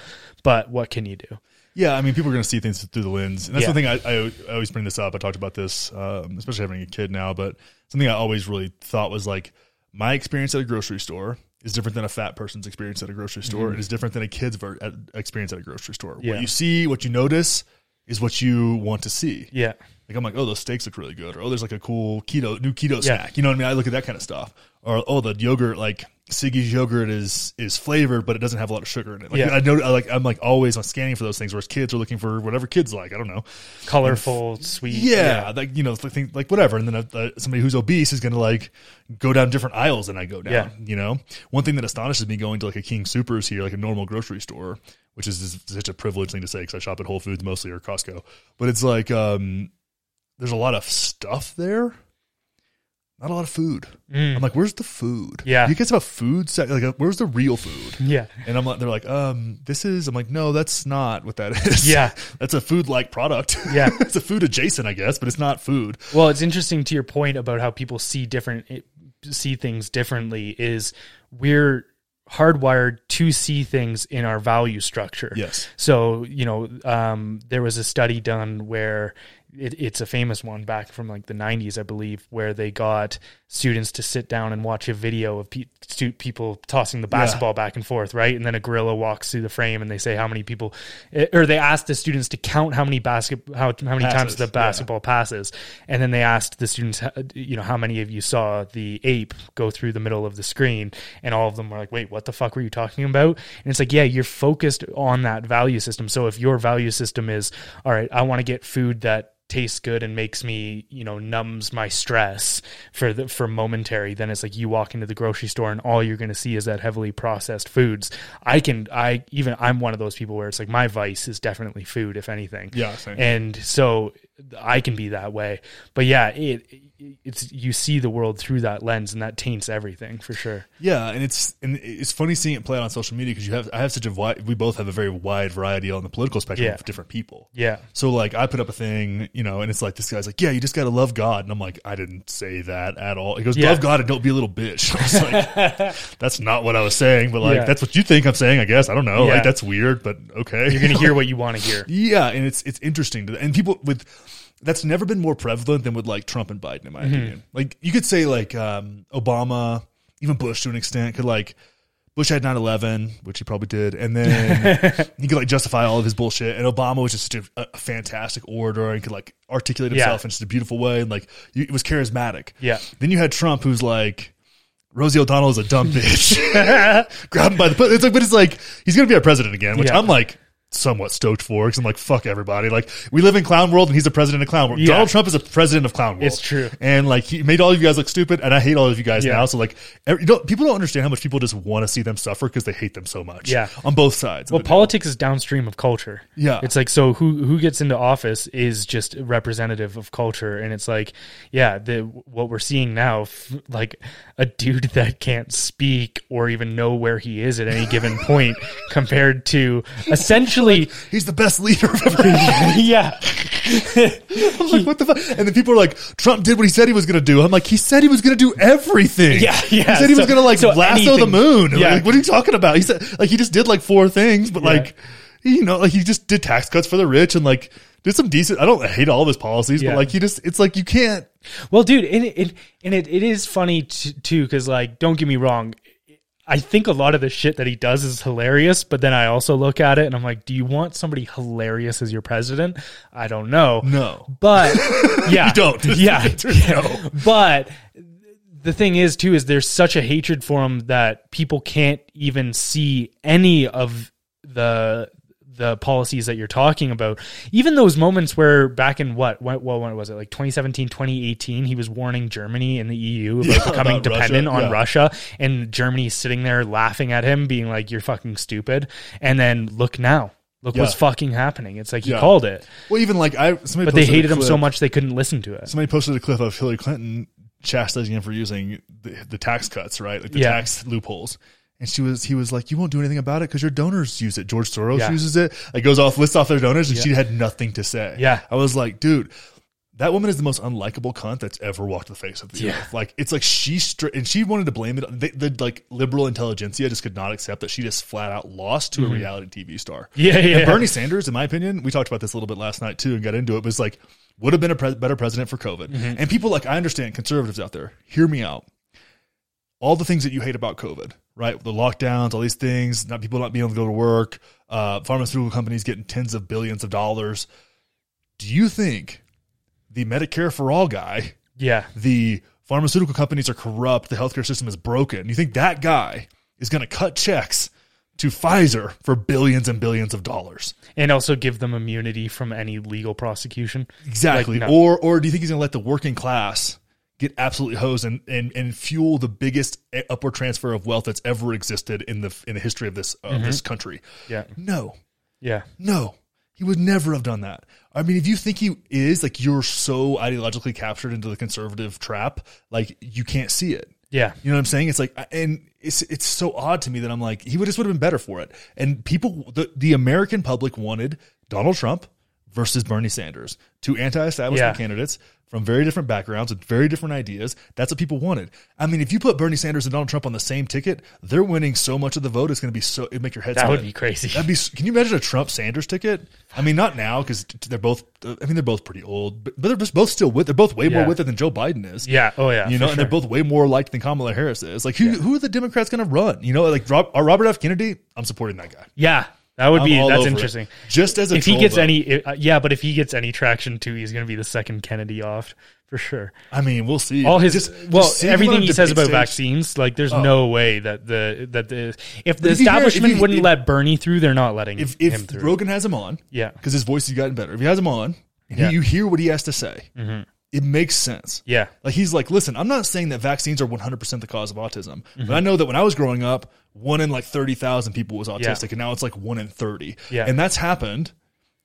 but what can you do Yeah, I mean, people are going to see things through the lens, and that's Yeah. the thing. I, I, I always bring this up. I talked about this, um, especially having a kid now. But something I always really thought was like my experience at a grocery store is different than a fat person's experience at a grocery store. It is different than a kid's ver- experience at a grocery store. Mm-hmm. Yeah. What you see, what you notice, is what you want to see. yeah Like I'm like, oh, those steaks look really good, or oh, there's like a cool keto new keto Yeah. snack. You know what I mean? I look at that kind of stuff, or oh, the yogurt like Siggi's yogurt is is flavored, but it doesn't have a lot of sugar in it. Like Yeah. I know, I like I'm like always on scanning for those things. Whereas kids are looking for whatever kids like. I don't know. Colorful, sweet. Yeah, like you know, like, think, like whatever. And then uh, uh, somebody who's obese is going to like go down different aisles than I go down. Yeah. You know, one thing that astonishes me going to like a King Supers here, like a normal grocery store, which is, is such a privileged thing to say because I shop at Whole Foods mostly or Costco. But it's like um, there's a lot of stuff there. Not a lot of food. Mm. I'm like, where's the food? Yeah. you guys have a food sec- like, uh, where's the real food? Yeah. And I'm like, they're like, um, this is. I'm like, no, that's not what that is. Yeah. that's a food like product. Yeah. it's a food adjacent, I guess, but it's not food. Well, it's interesting to your point about how people see different see things differently is we're hardwired to see things in our value structure. Yes. So, you know, um, there was a study done where it, it's a famous one back from like the 90s, I believe, where they got students to sit down and watch a video of pe- people tossing the basketball back and forth, right? And then a gorilla walks through the frame and they say how many people, eh, or they asked the students to count how many basket, how, how many times Passes, the yeah. basketball passes. And then they asked the students, you know, how many of you saw the ape go through the middle of the screen? And all of them were like, wait, what the fuck were you talking about? And it's like, yeah, you're focused on that value system. So if your value system is, all right, I want to get food that tastes good and makes me, you know, numbs my stress for the for momentary, then it's like you walk into the grocery store and all you're going to see is that heavily processed foods. I can I even I'm one of those people where it's like my vice is definitely food if anything. Yeah, same. And so I can be that way. But yeah, it it's you see the world through that lens and that taints everything for sure. Yeah, and it's and it's funny seeing it play out on social media because you have I have such a wide we both have a very wide variety on the political spectrum Yeah. of different people. Yeah. So like I put up a thing, you know, and it's like this guy's like, yeah, you just got to love God, and I'm like, I didn't say that at all. He goes, Yeah. love God and don't be a little bitch. I was like, that's not what I was saying, but like Yeah. that's what you think I'm saying, I guess. I don't know, like that's weird, but okay. You're going to hear what you want to hear. Yeah, and it's it's interesting to and people with that's never been more prevalent than with like Trump and Biden, in my Mm-hmm. opinion. Like you could say like um, Obama, even Bush to an extent, could like Bush had 9-11, which he probably did, and then he could like justify all of his bullshit. And Obama was just such a, a fantastic orator and could like articulate Yeah. himself in just a beautiful way, and like you, it was charismatic. Yeah. Then you had Trump, who's like. Rosie O'Donnell is a dumb bitch. Grab him by the foot. It's like, but it's like he's gonna be our president again, which Yeah. I'm like somewhat stoked for because I'm like, fuck everybody. Like we live in clown world and he's the president of clown world. Yeah. Donald Trump is a president of clown world. It's true. And like he made all of you guys look stupid, and I hate all of you guys Yeah. now. So like, every, you know, people don't understand how much people just want to see them suffer because they hate them so much. Yeah. on both sides. Well, the deal. politics is downstream of culture. Yeah. It's like so who who gets into office is just representative of culture and it's like yeah, the what we're seeing now like a dude that can't speak or even know where he is at any given point compared to essentially he's the best leader ever yeah. I'm like, what the fuck? And then people are like, Trump did what he said he was going to do. I'm like, he said he was going to do everything. Yeah, yeah. He said he was going to like so lasso the moon. Yeah. Like, what are you talking about? He said like he just did like four things, but Yeah. like you know, like he just did tax cuts for the rich and like did some decent. I don't hate all of his policies, Yeah. but like he just it's like you can't. Well, dude, and it, it and it, it is funny t- too because like, don't get me wrong, I think a lot of the shit that he does is hilarious, but then I also look at it and I'm like, do you want somebody hilarious as your president? I don't know, No. but yeah, You don't. yeah, No. but the thing is too is there's such a hatred for him that people can't even see any of the the policies that you're talking about even those moments where back in what what, what when was it like 2017 2018 he was warning germany and the eu about Yeah, becoming about Russia, dependent on yeah. russia and germany's sitting there laughing at him being like you're fucking stupid and then look now look what's fucking happening it's like he Yeah. called it Well, even like I somebody but they hated him so much they couldn't listen to it Somebody posted a clip of Hillary Clinton chastising him for using the, the tax cuts, right? Like the Yeah. tax loopholes. And she was, he was like, "You won't do anything about it because your donors use it. George Soros Yeah. uses it. It goes off, lists off their donors, and Yeah. she had nothing to say. Yeah. I was like, dude, that woman is the most unlikable cunt that's ever walked the face of the Yeah. earth. Like it's like she and she wanted to blame it. The, the like liberal intelligentsia just could not accept that she just flat out lost to a reality TV star. Mm-hmm. Yeah, yeah. And Bernie Sanders, in my opinion, we talked about this a little bit last night too, and got into it. Was like would have been a pre- better president for COVID. Mm-hmm. And people like I understand conservatives out there. Hear me out. All the things that you hate about COVID, right? The lockdowns, all these things, not people not being able to go to work, uh, pharmaceutical companies getting tens of billions of dollars. Do you think the Medicare for all guy, Yeah. the pharmaceutical companies are corrupt, the healthcare system is broken. You think that guy is going to cut checks to Pfizer for billions and billions of dollars? And also give them immunity from any legal prosecution. Exactly. Like, no. Or or do you think he's going to let the working class get absolutely hosed and, and, and fuel the biggest eh, upward transfer of wealth that's ever existed in the in the history of this of mm-hmm. this country? Yeah. No. Yeah. No. He would never have done that. I mean, if you think he is, like you're so ideologically captured into the conservative trap, like you can't see it. Yeah. You know what I'm saying? It's like, and it's it's so odd to me that I'm like, he would just would have been better for it. And people, the the American public wanted Donald Trump versus Bernie Sanders, two anti-establishment Yeah. candidates from very different backgrounds with very different ideas. That's what people wanted. I mean, if you put Bernie Sanders and Donald Trump on the same ticket, they're winning so much of the vote. It's going to be so it make your head. That would be crazy. That'd be. Can you imagine a Trump Sanders ticket? I mean, not now because they're both. I mean, they're both pretty old, but, they're just both still with. They're both way more with it than Joe Biden is. Yeah. Oh yeah. You know, and they're both way more liked than Kamala Harris is. Like, who who are the Democrats going to run? You know, like Rob, uh, Robert F. Kennedy. I'm supporting that guy. Yeah. That would I'm be all that's over it. interesting. Just as a If he troll gets vote. any, uh, yeah, but if he gets any traction too, he's going to be the second Kennedy off for sure. I mean, we'll see. All his Just- well, just see him on everything a he says about stage. vaccines, like there's no way that the that the if the if hear- establishment if you- wouldn't if- let Bernie through, they're not letting If him if through. Rogan has him on, yeah, because his voice has gotten better. If he has him on, and he- Yeah. you hear what he has to say, it makes sense. yeah, Like he's like, listen, I'm not saying that vaccines are 100% the cause of autism, Mm-hmm. but I know that when I was growing up, one in like 30,000 people was autistic, and now it's like one in 30. Yeah. and that's happened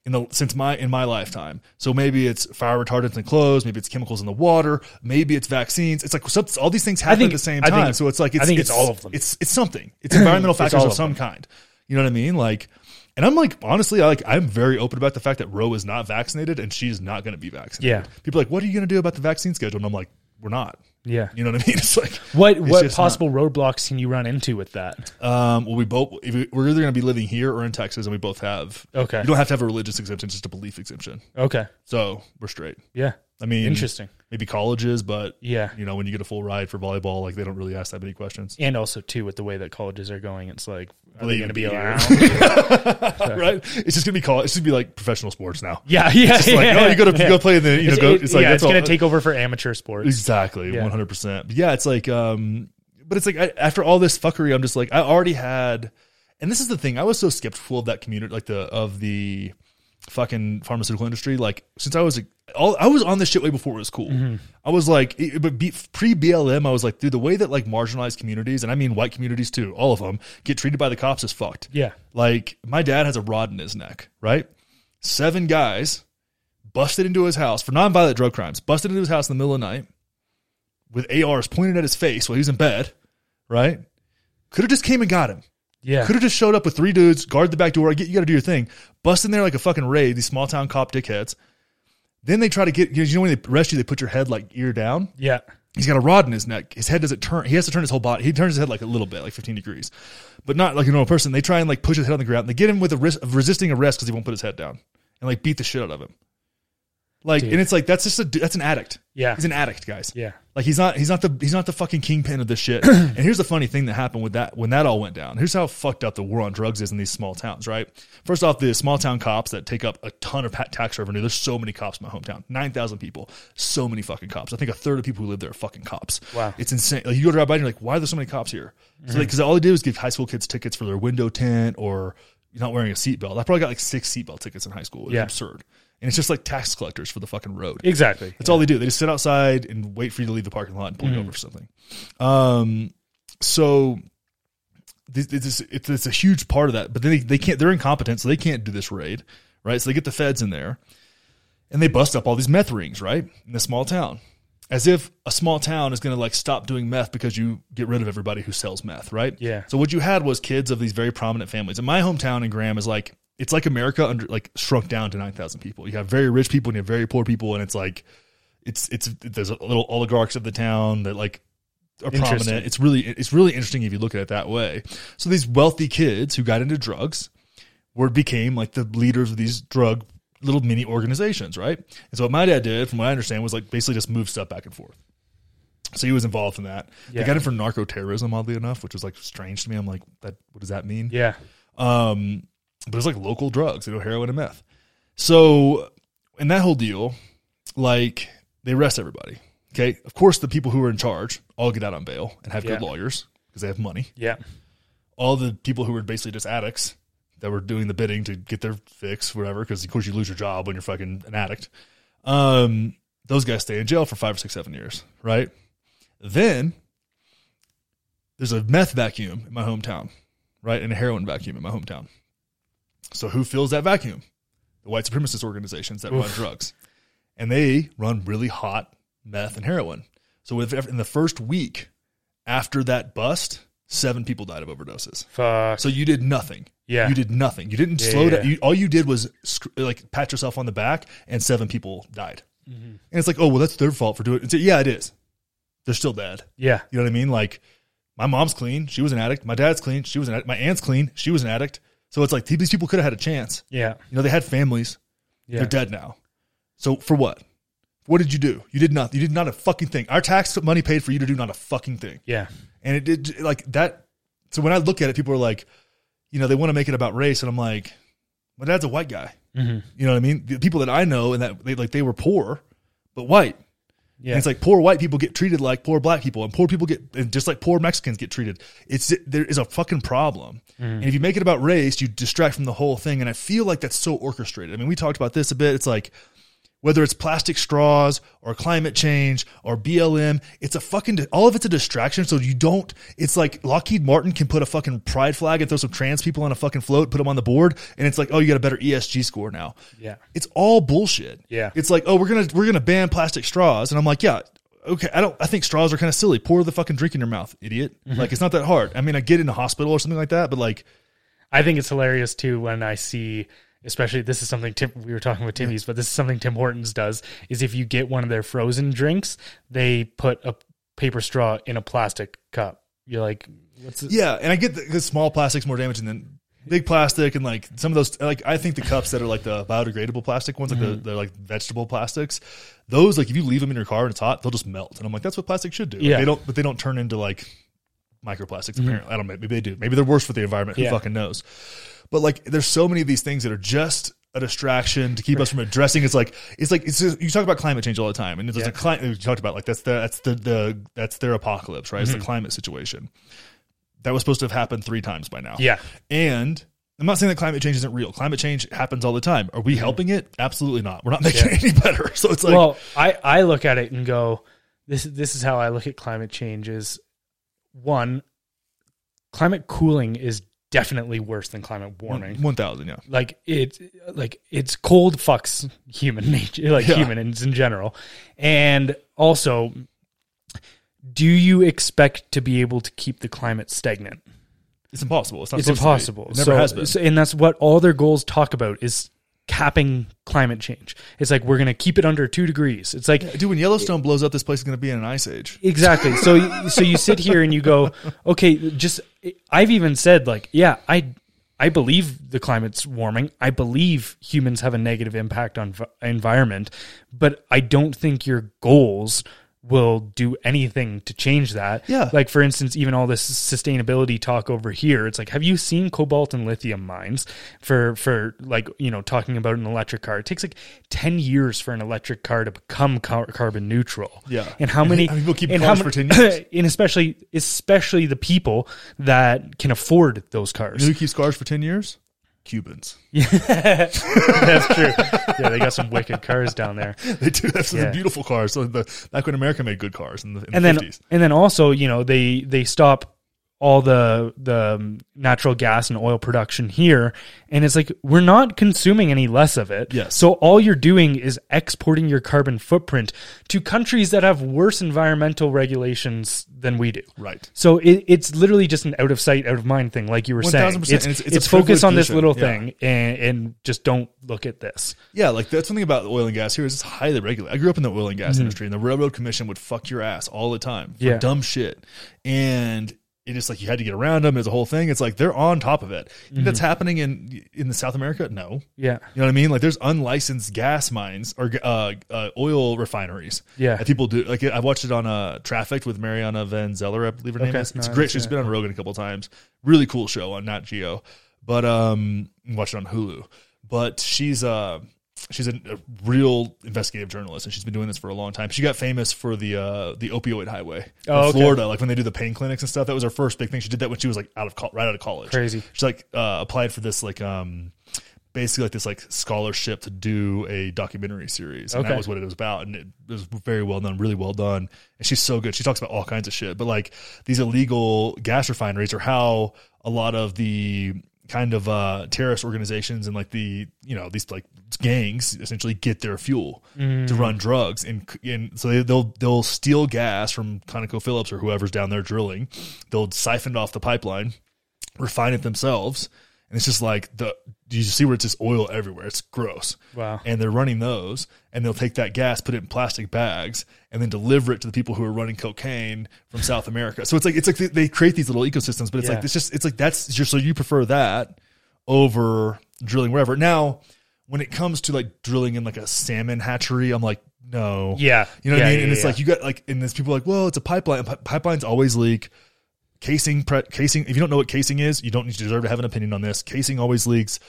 in the since my in my lifetime. So maybe it's fire retardants in clothes, maybe it's chemicals in the water, maybe it's vaccines. It's like some, all these things happen think- at the same I time. think- so it's like it's, I think it's all of them. It's it's something. It's environmental factors all of of some kind. You know what I mean? Like. And I'm like, honestly, I like, I'm very open about the fact that Roe is not vaccinated and she's not going to be vaccinated. Yeah. People are like, what are you going to do about the vaccine schedule? And I'm like, we're not. yeah. You know what I mean? It's like What it's what possible roadblocks can you run into with that? Um, well, we both if we, we're either going to be living here or in Texas, and we both have. Okay. You don't have to have a religious exemption, just a belief exemption. Okay, So we're straight. yeah, I mean, interesting. Maybe colleges, but Yeah, you know, when you get a full ride for volleyball, like they don't really ask that many questions, and also too with the way that colleges are going, it's like are they going to be around? right? It's just gonna be called. It's just gonna be like professional sports now. yeah, yeah. It's like, yeah, oh, you go to yeah. go play in the you know It's, go. it- It's like yeah, that's it's going to take over for amateur sports. Exactly, one hundred percent. Yeah, it's like, um, but it's like I, after all this fuckery, I'm just like I already had, and this is the thing. I was so skeptical of that community, like the of the fucking pharmaceutical industry. Like since I was a, all, I was on this shit way before it was cool. Mm-hmm. I was like, but pre BLM, I was like, dude, the way that like marginalized communities, and I mean white communities too, all of them get treated by the cops is fucked. Yeah, Like my dad has a rod in his neck, right? Seven guys busted into his house for nonviolent drug crimes, busted into his house in the middle of the night with ARs pointed at his face while he was in bed, right? Could have just came and got him. Yeah, Could have just showed up with three dudes, guard the back door, get you got to do your thing, bust in there like a fucking raid, these small town cop dickheads. Then they try to get, you know, when they arrest you, they put your head like ear down. yeah, He's got a rod in his neck. His head doesn't turn. He has to turn his whole body. He turns his head like a little bit, like 15 degrees, but not like a normal person. They try and like push his head on the ground. They get him with a risk of resisting arrest because he won't put his head down and like beat the shit out of him. Like, Dude. and it's like that's just a that's an addict. Yeah. he's an addict, guys. yeah. Like he's not he's not the he's not the fucking kingpin of this shit. and here's the funny thing that happened with that when that all went down. Here's how fucked up the war on drugs is in these small towns, right? First off, the small town cops that take up a ton of tax revenue. There's so many cops in my hometown, nine thousand people, so many fucking cops. I think a third of people who live there are fucking cops. Wow. it's insane. Like you go drive by and you're like, why are there so many cops here? So because mm. all they do is give high school kids tickets for their window tint or you're not wearing a seatbelt. I probably got like six seatbelt tickets in high school. It's Yeah. absurd. And it's just like tax collectors for the fucking road. Exactly. That's all they do. They just sit outside and wait for you to leave the parking lot and pull you over for something. Um, so this, this, it's, it's a huge part of that. But then they, they can't. They're incompetent, so they can't do this raid, right? So they get the feds in there, and they bust up all these meth rings, right, in this small town, as if a small town is going to like stop doing meth because you get rid of everybody who sells meth, right? Yeah. So what you had was kids of these very prominent families. And my hometown in Graham is like it's like America under like shrunk down to nine thousand people. You have very rich people and you have very poor people, and it's like it's it's there's a little oligarchs of the town that like are prominent. It's really it's really interesting if you look at it that way. So these wealthy kids who got into drugs were became like the leaders of these drug little mini organizations, right? And so what my dad did, from what I understand, was like basically just move stuff back and forth. So he was involved in that. Yeah. They got him for narco terrorism, oddly enough, which was like strange to me. I'm like, that what does that mean? Yeah. Um, but it's like local drugs, you know, heroin and meth. So in that whole deal, like they arrest everybody. Okay, of course the people who are in charge all get out on bail and have good lawyers because they have money. Yeah. All the people who were basically just addicts that were doing the bidding to get their fix, whatever. Because of course you lose your job when you're fucking an addict. Um, those guys stay in jail for five or six, seven years, right? Then there's a meth vacuum in my hometown, right, and a heroin vacuum in my hometown. So who fills that vacuum? The white supremacist organizations that run drugs, and they run really hot meth and heroin. So if, in the first week after that bust, seven people died of overdoses. Fuck. So you did nothing. Yeah. You did nothing. You didn't Yeah, slow yeah, down. You, all you did was sc- like pat yourself on the back, and seven people died. Mm-hmm. And it's like, oh well, that's their fault for doing it. Like, yeah, it is. They're still dead. yeah. You know what I mean? Like, my mom's clean. She was an addict. My dad's clean. She was an addict. My aunt's clean. She was an addict. So it's like these people could have had a chance. Yeah. You know, they had families. Yeah. They're dead now. So for what? What did you do? You did not. You did not a fucking thing. Our tax money paid for you to do not a fucking thing. Yeah. And it did like that. So when I look at it, people are like, you know, they want to make it about race, and I'm like, my dad's a white guy. Mhm. You know what I mean? The people that I know and that they like they were poor, but white. Yeah. And it's like poor white people get treated like poor black people, and poor people get and just like poor Mexicans get treated. It's there is a fucking problem, mm-hmm. and if you make it about race, you distract from the whole thing. And I feel like that's so orchestrated. I mean, we talked about this a bit. It's like whether it's plastic straws or climate change or BLM, it's a fucking all of it's a distraction. So you don't. It's like Lockheed Martin can put a fucking pride flag and throw some trans people on a fucking float, put them on the board, and it's like, oh, you got a better ESG score now. yeah. It's all bullshit. Yeah. It's like, oh, we're gonna we're gonna ban plastic straws, and I'm like, yeah, okay. I don't. I think straws are kind of silly. Pour the fucking drink in your mouth, idiot. Mm-hmm. Like it's not that hard. I mean, I get in a hospital or something like that, but like, I think it's hilarious too when I see, especially this is something Tim, we were talking with Timmy's, but this is something Tim Hortons does. Is if you get one of their frozen drinks, they put a paper straw in a plastic cup. You're like, what's yeah. And I get the, small plastic's more damaging than big plastic, and like some of those. Like I think the cups that are like the biodegradable plastic ones, like Mm-hmm. the, the like vegetable plastics, those like if you leave them in your car and it's hot, they'll just melt. And I'm like, that's what plastic should do. Yeah. Mm-hmm. they don't, but they don't turn into like microplastics. Apparently, I don't know. Maybe they do. Maybe they're worse for the environment. Who Yeah. fucking knows? But like, there's so many of these things that are just a distraction to keep us from addressing. It's like it's like it's just, you talk about climate change all the time, and there's Yeah. a climate we talked about like that's the that's the the that's their apocalypse, right? It's Mm-hmm. the climate situation that was supposed to have happened three times by now. Yeah. and. I'm not saying that climate change isn't real. Climate change happens all the time. Are we helping it? Absolutely not. We're not making Yeah. it any better. So it's like, well, I, I look at it and go, this this is how I look at climate change is one, climate cooling is definitely worse than climate warming. one thousand, yeah. like it like it's cold fucks human nature like Yeah. humans in general and also do you expect to be able to keep the climate stagnant It's impossible. It's not. it's supposed to be. impossible It never so, has been. so- and that's what all their goals talk about is capping climate change it's like we're going to keep it under 2 degrees it's like Dude, when Yellowstone blows up, this place is going to be in an ice age. Exactly. So so you sit here and you go, okay, just I've even said like, yeah, I I believe the climate's warming. I believe humans have a negative impact on v- environment, but I don't think your goals will do anything to change that. Yeah. Like for instance, even all this sustainability talk over here, it's like, have you seen cobalt and lithium mines for for like, you know, talking about an electric car? It takes like 10 years for an electric car to become car- carbon neutral. Yeah. And how And many many people keep and cars how for 10 years? and especially especially the people that can afford those cars. You know who keeps cars for ten years? Cubans. Yeah, That's true. Yeah, they got some wicked cars down there. They do have some Yeah. beautiful cars. So the back when America made good cars in the, in and the then 50s. and then also you know they they stop all the the um, natural gas and oil production here and it's like we're not consuming any less of it Yes. so all you're doing is exporting your carbon footprint to countries that have worse environmental regulations than we do Right. so it, it's literally just an out of sight out of mind thing like you were saying 1000%. it's, It's- it's, it's focus on this little Yeah. thing and, and just don't look at this Yeah, like that's something about oil and gas here is it's highly regulated. I grew up in the oil and gas industry, and the railroad commission would fuck your ass all the time for Mm-hmm. Yeah. dumb shit, and it just like you had to get around them. There's a whole thing. It's like they're on top of it. Think That's Mm-hmm. happening in in the South America. No, yeah you know what I mean? Like there's unlicensed gas mines or uh, uh, oil refineries. Yeah. that people do. Like I watched it on uh, Trafficked with Mariana Van Zeller, I believe her name is. It's No, great. She's seen been on Rogan a couple times. Really cool show on Nat Geo. But um, watch it on Hulu. But she's uh, she's a, a real investigative journalist, and she's been doing this for a long time. She got famous for the uh, the opioid highway in Oh, okay. Florida, like when they do the pain clinics and stuff. That was her first big thing. She did that when she was like out of col- right out of college. Crazy. She like uh, applied for this like um basically like this like scholarship to do a documentary series, and Okay. that was what it was about. And it was very well done, really well done. And she's so good. She talks about all kinds of shit, but like these illegal gas refineries are how a lot of the kind of uh terrorist organizations and like the you know these like gangs essentially get their fuel to run drugs and and so they, they'll they'll steal gas from ConocoPhillips or whoever's down there drilling. They'll siphon off the pipeline refine it themselves and it's just like the you see where it's just oil everywhere it's gross Wow. and they're running those and they'll take that gas put it in plastic bags and then deliver it to the people who are running cocaine from south america so it's like it's like they, they create these little ecosystems but it's Yeah. like it's just it's like that's just so you prefer that over drilling wherever now when it comes to like drilling in like a salmon hatchery i'm like no Yeah. you know what I mean? yeah, and it's yeah. like you got like, and there's people like, well, it's a pipeline. Pipelines always leak. Casing, pre- casing. If you don't know what casing is, you don't deserve to have an opinion on this. Casing always leaks.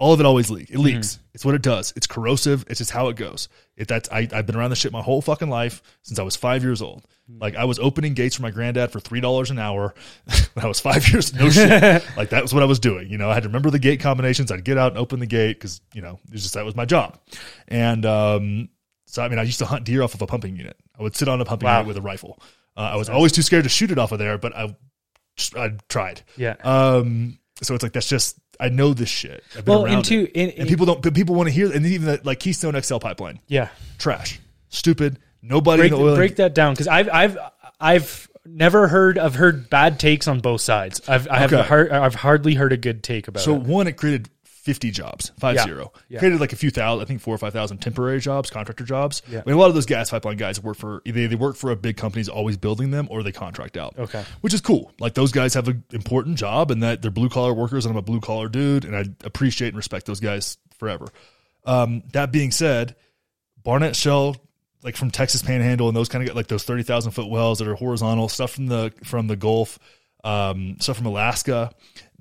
All of it always leaks. It leaks. Mm-hmm. It's what it does. It's corrosive. It's just how it goes. It, that's I, I've been around this shit my whole fucking life since I was five years old. Mm. Like I was opening gates for my granddad for three dollars an hour when I was five years. No shit. like that was what I was doing. You know, I had to remember the gate combinations. I'd get out and open the gate because you know it's just that was my job. And um, so I mean, I used to hunt deer off of a pumping unit. I would sit on a pumping Wow. unit with a rifle. Uh, I was always too scared to shoot it off of there, but I, I tried. Yeah. Um, so it's like that's just I know this shit. I've been well, around into it. in, and people don't. But people want to hear, and even that like Keystone XL pipeline, yeah. trash, stupid. Nobody Break in the oil. and- that down because I've I've I've never heard I've heard bad takes on both sides. I've I have Okay. heard, I've hardly heard a good take about it. So it. one, it created fifty jobs, five Yeah. zero. Yeah. Created like a few thousand, I think four or five thousand temporary jobs, contractor jobs. Yeah. I mean, a lot of those gas pipeline guys work for either they work for a big company's always building them, or they contract out. Okay. which is cool. Like those guys have an important job, and that they're blue collar workers, and I'm a blue collar dude, and I appreciate and respect those guys forever. Um, that being said, Barnett Shale, like from Texas Panhandle and those kind of like those thirty thousand foot wells that are horizontal stuff from the from the Gulf, um, stuff from Alaska,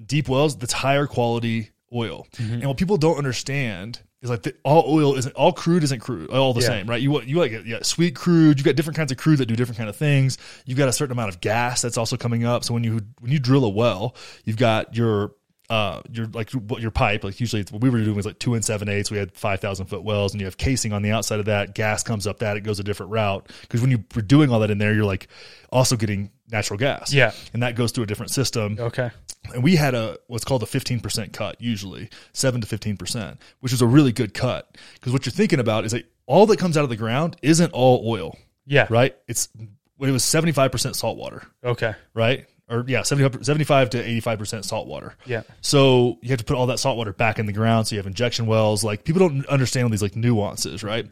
deep wells that's higher quality oil. And what people don't understand is like the, all oil isn't all crude isn't crude all the Yeah. same, right? You want you like yeah, sweet crude. You got different kinds of crude that do different kind of things. You've got a certain amount of gas that's also coming up. So when you when you drill a well, you've got your uh, your like your pipe like usually what we were doing was like two and seven eighths. We had five thousand foot wells, and you have casing on the outside of that. Gas comes up that it goes a different route because when you were doing all that in there, you're like also getting natural gas. Yeah. and that goes through a different system. Okay. And we had a what's called a fifteen percent cut, usually seven to fifteen percent, which is a really good cut because what you're thinking about is that all that comes out of the ground isn't all oil, Yeah. right? It's when it was seventy five percent salt water Okay. right? Or yeah, 75, 75 to 85% salt water. Yeah. So you have to put all that salt water back in the ground. So you have injection wells. Like people don't understand all these like nuances, right?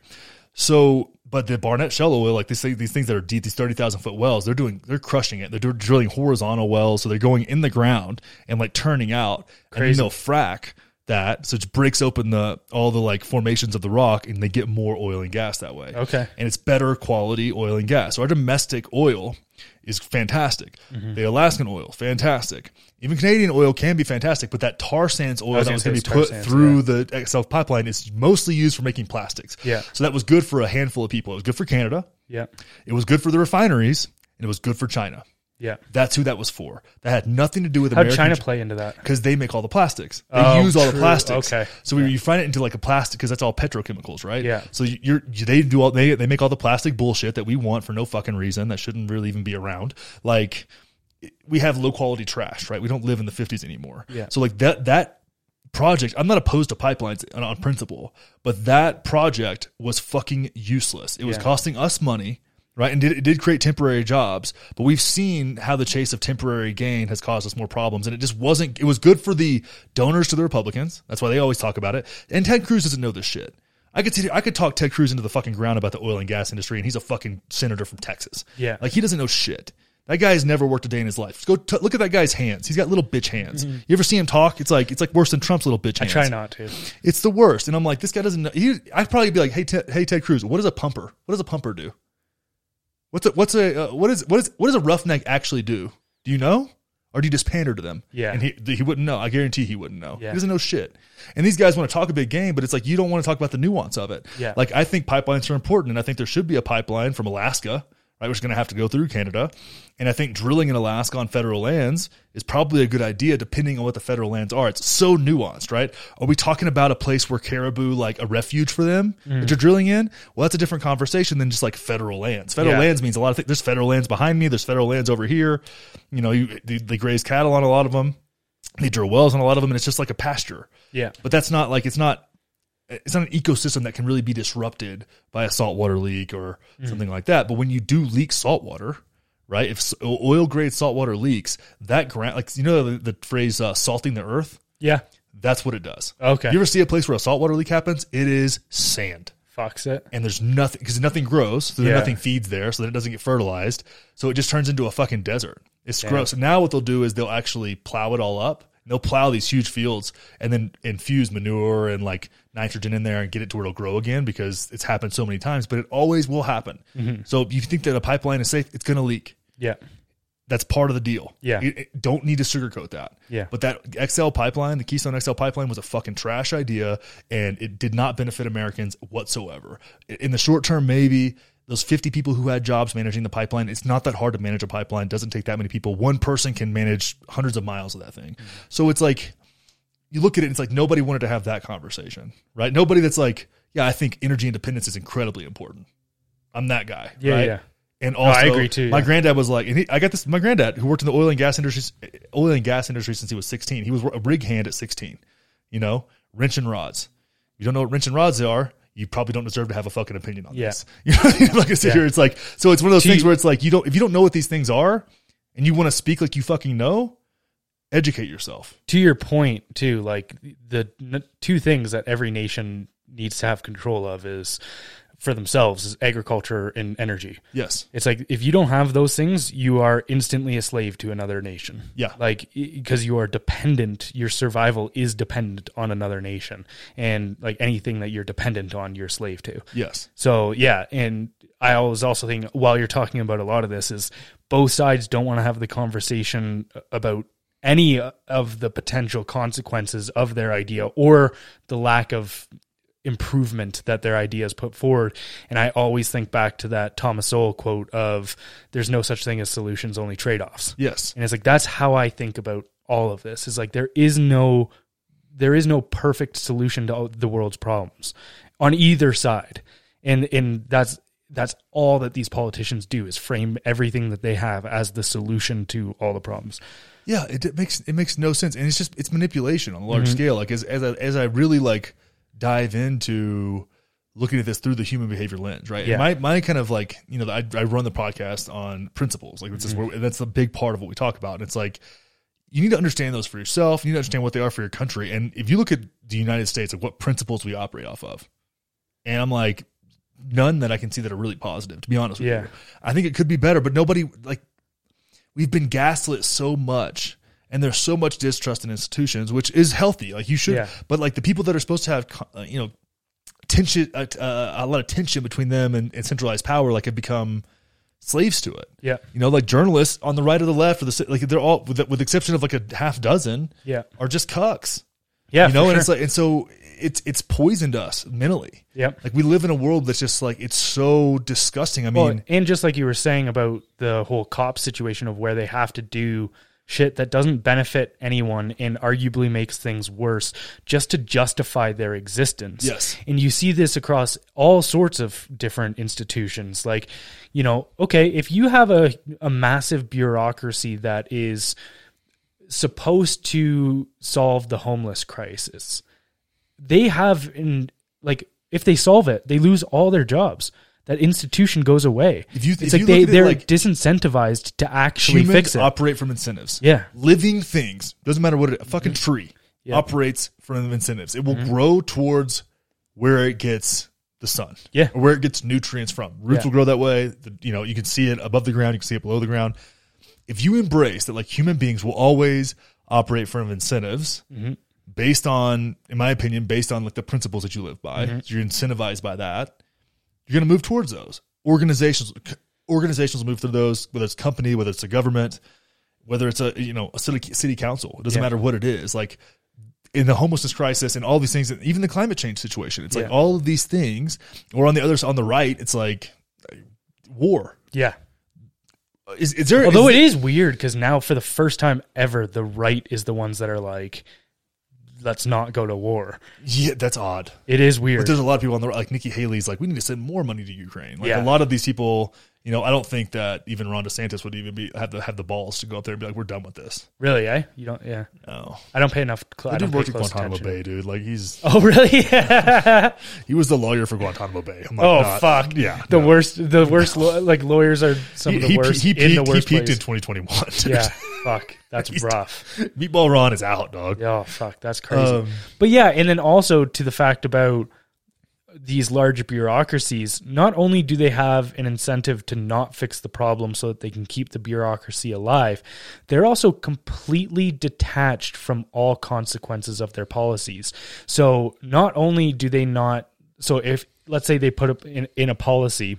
So, but the Barnett shale oil, like these things, these things that are deep, these 30,000 foot wells, they're doing, they're crushing it. They're drilling horizontal wells. So they're going in the ground and like turning out and Crazy. then they'll frack that. So it breaks open the, all the like formations of the rock and they get more oil and gas that way Okay. and it's better quality oil and gas. So our domestic oil is fantastic. Mm-hmm. The Alaskan oil, fantastic. Even Canadian oil can be fantastic, but that tar sands oil was that was going to be put sands, through the XL pipeline is mostly used for making plastics. Yeah. So that was good for a handful of people. It was good for Canada. Yeah. It was good for the refineries, and it was good for China. Yeah. That's who that was for. That had nothing to do with How'd American China play into that? because they make all the plastics. They Oh, use all the plastics. Okay. So we you find it into like a plastic because that's all petrochemicals, right? Yeah. So you- you're they do all they they make all the plastic bullshit that we want for no fucking reason that shouldn't really even be around. Like we have low quality trash, right? We don't live in the 50s anymore. Yeah. So like that that project, I'm not opposed to pipelines on, on principle, but that project was fucking useless. It was Yeah. costing us money. Right, and did, it did create temporary jobs, but we've seen how the chase of temporary gain has caused us more problems, and it just wasn't. It was good for the donors to the Republicans. That's why they always talk about it. And Ted Cruz doesn't know this shit. I could sit I could talk Ted Cruz into the fucking ground about the oil and gas industry, and he's a fucking senator from Texas. Yeah. like he doesn't know shit. That guy has never worked a day in his life. Go t- look at that guy's hands. He's got little bitch hands. Mm-hmm. You ever see him talk? It's like it's like worse than Trump's little bitch hands. I try not to. It's the worst. And I'm like, this guy doesn't know. He, I'd probably be like, hey, Ted, hey, Ted Cruz, what is a pumper? What does a pumper do? What's a what's a uh, what is what is what does a roughneck actually do? Do you know? or do you just pander to them? Yeah. and he he wouldn't know. I guarantee he wouldn't know. Yeah. He doesn't know shit. And these guys want to talk a big game, but it's like you don't want to talk about the nuance of it. Yeah. like I think pipelines are important, and I think there should be a pipeline from Alaska, right, which is going to have to go through Canada, and I think drilling in Alaska on federal lands is probably a good idea, depending on what the federal lands are. It's so nuanced, right? Are we talking about a place where caribou like a refuge for them Mm. that you're drilling in? Well, that's a different conversation than just like federal lands. Federal Yeah. lands means a lot of things. There's federal lands behind me. There's federal lands over here. You know, you, they, they graze cattle on a lot of them. They drill wells on a lot of them, and it's just like a pasture. Yeah. But that's not like it's not it's not an ecosystem that can really be disrupted by a saltwater leak or something like that. But when you do leak saltwater, right? If oil grade saltwater leaks, that ground like you know the, the phrase uh, salting the earth, Yeah. that's what it does. Okay. You ever see a place where a saltwater leak happens? It is sand. Fucks it. And there's nothing because nothing grows, so Yeah. nothing feeds there, so that it doesn't get fertilized. So it just turns into a fucking desert. It's Damn. gross. And now what they'll do is they'll actually plow it all up. They'll plow these huge fields and then infuse manure and like nitrogen in there and get it to where it'll grow again because it's happened so many times. But it always will happen. Mm-hmm. So if you think that a pipeline is safe, it's going to leak. Yeah. That's part of the deal. Yeah. Don't need to sugarcoat that. Yeah. But that XL pipeline, the Keystone XL pipeline, was a fucking trash idea, and it did not benefit Americans whatsoever. In the short term, maybe those 50 people who had jobs managing the pipeline, it's not that hard to manage a pipeline. It doesn't take that many people. One person can manage hundreds of miles of that thing. So it's like, you look at it, it's like nobody wanted to have that conversation, right? Nobody that's like, yeah, I think energy independence is incredibly important. I'm that guy. Yeah. right? Yeah. And also, I agree too, My yeah. granddad was like, and he, I got this. My granddad, who worked in the oil and gas industry, oil and gas industry since he was 16. He was a rig hand at 16. You know, wrench and rods. You don't know what wrench and rods are. You probably don't deserve to have a fucking opinion on Yeah. this. You know, what I mean? like I said Yeah. here, it's like so. It's one of those things where it's like you don't if you don't know what these things are, and you want to speak like you fucking know, educate yourself. to your point too like the n- two things that every nation needs to have control of is for themselves is agriculture and energy Yes. it's like if you don't have those things you are instantly a slave to another nation Yeah. like because you are dependent your survival is dependent on another nation and like anything that you're dependent on you're slave to Yes. so yeah, and I always also think while you're talking about a lot of this is both sides don't want to have the conversation about any of the potential consequences of their idea or the lack of improvement that their ideas put forward. And I always think back to that Thomas Sowell quote of there's no such thing as solutions, only trade-offs. Yes. And it's like that's how I think about all of this. Is like there is no there is no perfect solution to all the world's problems on either side. And and that's that's all that these politicians do is frame everything that they have as the solution to all the problems. Yeah, it, it makes it makes no sense, and it's just it's manipulation on a large Mm-hmm. scale. Like as as I, as I really like dive into looking at this through the human behavior lens, right? And Yeah. my my kind of like you know I, I run the podcast on principles, like this is Mm-hmm. where that's a big part of what we talk about. And it's like you need to understand those for yourself. You need to understand what they are for your country. And if you look at the United States, like what principles we operate off of, and I'm like none that I can see that are really positive. To be honest with Yeah. you, I think it could be better, but nobody like we've been gaslit so much and there's so much distrust in institutions which is healthy like you should Yeah. but like the people that are supposed to have uh, you know tension uh, uh, a lot of tension between them and, and centralized power like have become slaves to it Yeah. you know like journalists on the right or the left or the like they're all with the, with the exception of like a half dozen Yeah. are just cucks Yeah. you know and sure. it's like and so it's it's poisoned us mentally Yep. like we live in a world that's just like it's so disgusting i mean Well, and just like you were saying about the whole cop situation of where they have to do shit that doesn't benefit anyone and arguably makes things worse just to justify their existence. Yes. And you see this across all sorts of different institutions. Like, you know, okay, if you have a, a massive bureaucracy that is supposed to solve the homeless crisis, they have in like if they solve it, they lose all their jobs. That institution goes away. If you- it's if like you they look at it they're like- disincentivized to actually fix it. operate from incentives. Yeah. Living things, doesn't matter what it, a fucking tree Yeah. operates from incentives. It will grow towards where it gets the sun. Yeah. Or where it gets nutrients from. Roots Yeah. will grow that way. The, you know, you can see it above the ground, you can see it below the ground. If you embrace that like human beings will always operate from incentives Mm-hmm. Based on, in my opinion, based on like the principles that you live by, Mm-hmm. you're incentivized by that you're going to move towards those organizations organizations move through those whether it's company whether it's a government whether it's a you know a city city council, it doesn't Yeah. matter what it is. Like in the homelessness crisis and all these things, even the climate change situation, it's like Yeah. all of these things. Or on the other on the right, it's like war. Yeah. Is, is there? Although is, it is weird because now for the first time ever, the right is the ones that are like, let's not go to war. yeah, that's odd. It is But weird. there's a lot of people on the right, like Nikki Haley's like, we need to send more money to Ukraine. Like Yeah. a lot of these people, you know, I don't think that even Ron DeSantis would even be have the have the balls to go up there and be like, we're done with this. Really, eh? You don't, yeah. No, I don't pay enough. Cl- I did work at Guantanamo attention. Bay, dude. Like he's Oh, really? he was the lawyer for Guantanamo Bay. I'm like, oh, not- fuck. yeah, The no. worst, the worst, like lawyers are some He, of the he, worst he, in peaked, the worst he peaked in 2021. Dude. Yeah. Fuck. That's rough. Meatball Ron is out, dog. Oh, fuck. That's crazy. Um, But yeah, and then also to the fact about these large bureaucracies, not only do they have an incentive to not fix the problem so that they can keep the bureaucracy alive, they're also completely detached from all consequences of their policies. So not only do they not, so if let's say they put up in, in a policy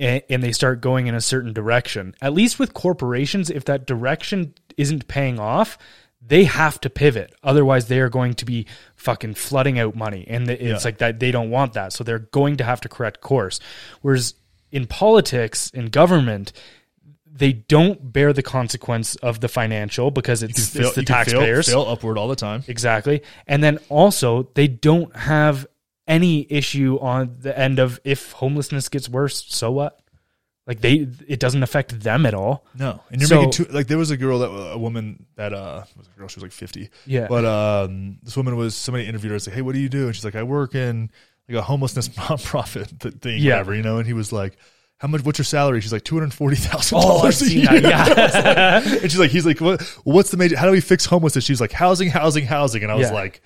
and, and they start going in a certain direction. At least with corporations, if that direction isn't paying off, they have to pivot. Otherwise, they are going to be fucking flooding out money, and the- it's Yeah. like that. They don't want that, so they're going to have to correct course. Whereas in politics, in government, they don't bear the consequence of the financial because it's, Fail- it's the can fail- taxpayers. fail upward all the time. Exactly. And then also, they don't have any issue on the end of if homelessness gets worse, so what? Like they, it doesn't affect them at all. No, and you're So- making two. Like there was a girl that a woman that uh was a girl. She was like 50. Yeah. But um, this woman was somebody interviewed her. and said, "Hey, what do you do?" And she's like, "I work in like a homelessness nonprofit thing, Yeah. whatever, you know." And he was like, "How much? What's your salary?" She's like, two hundred forty thousand Oh, dollars a year." that. Yeah. and she's like, "He's like, what? What's the major? How do we fix homelessness?" She's like, "Housing, housing, housing." And I was Yeah. like,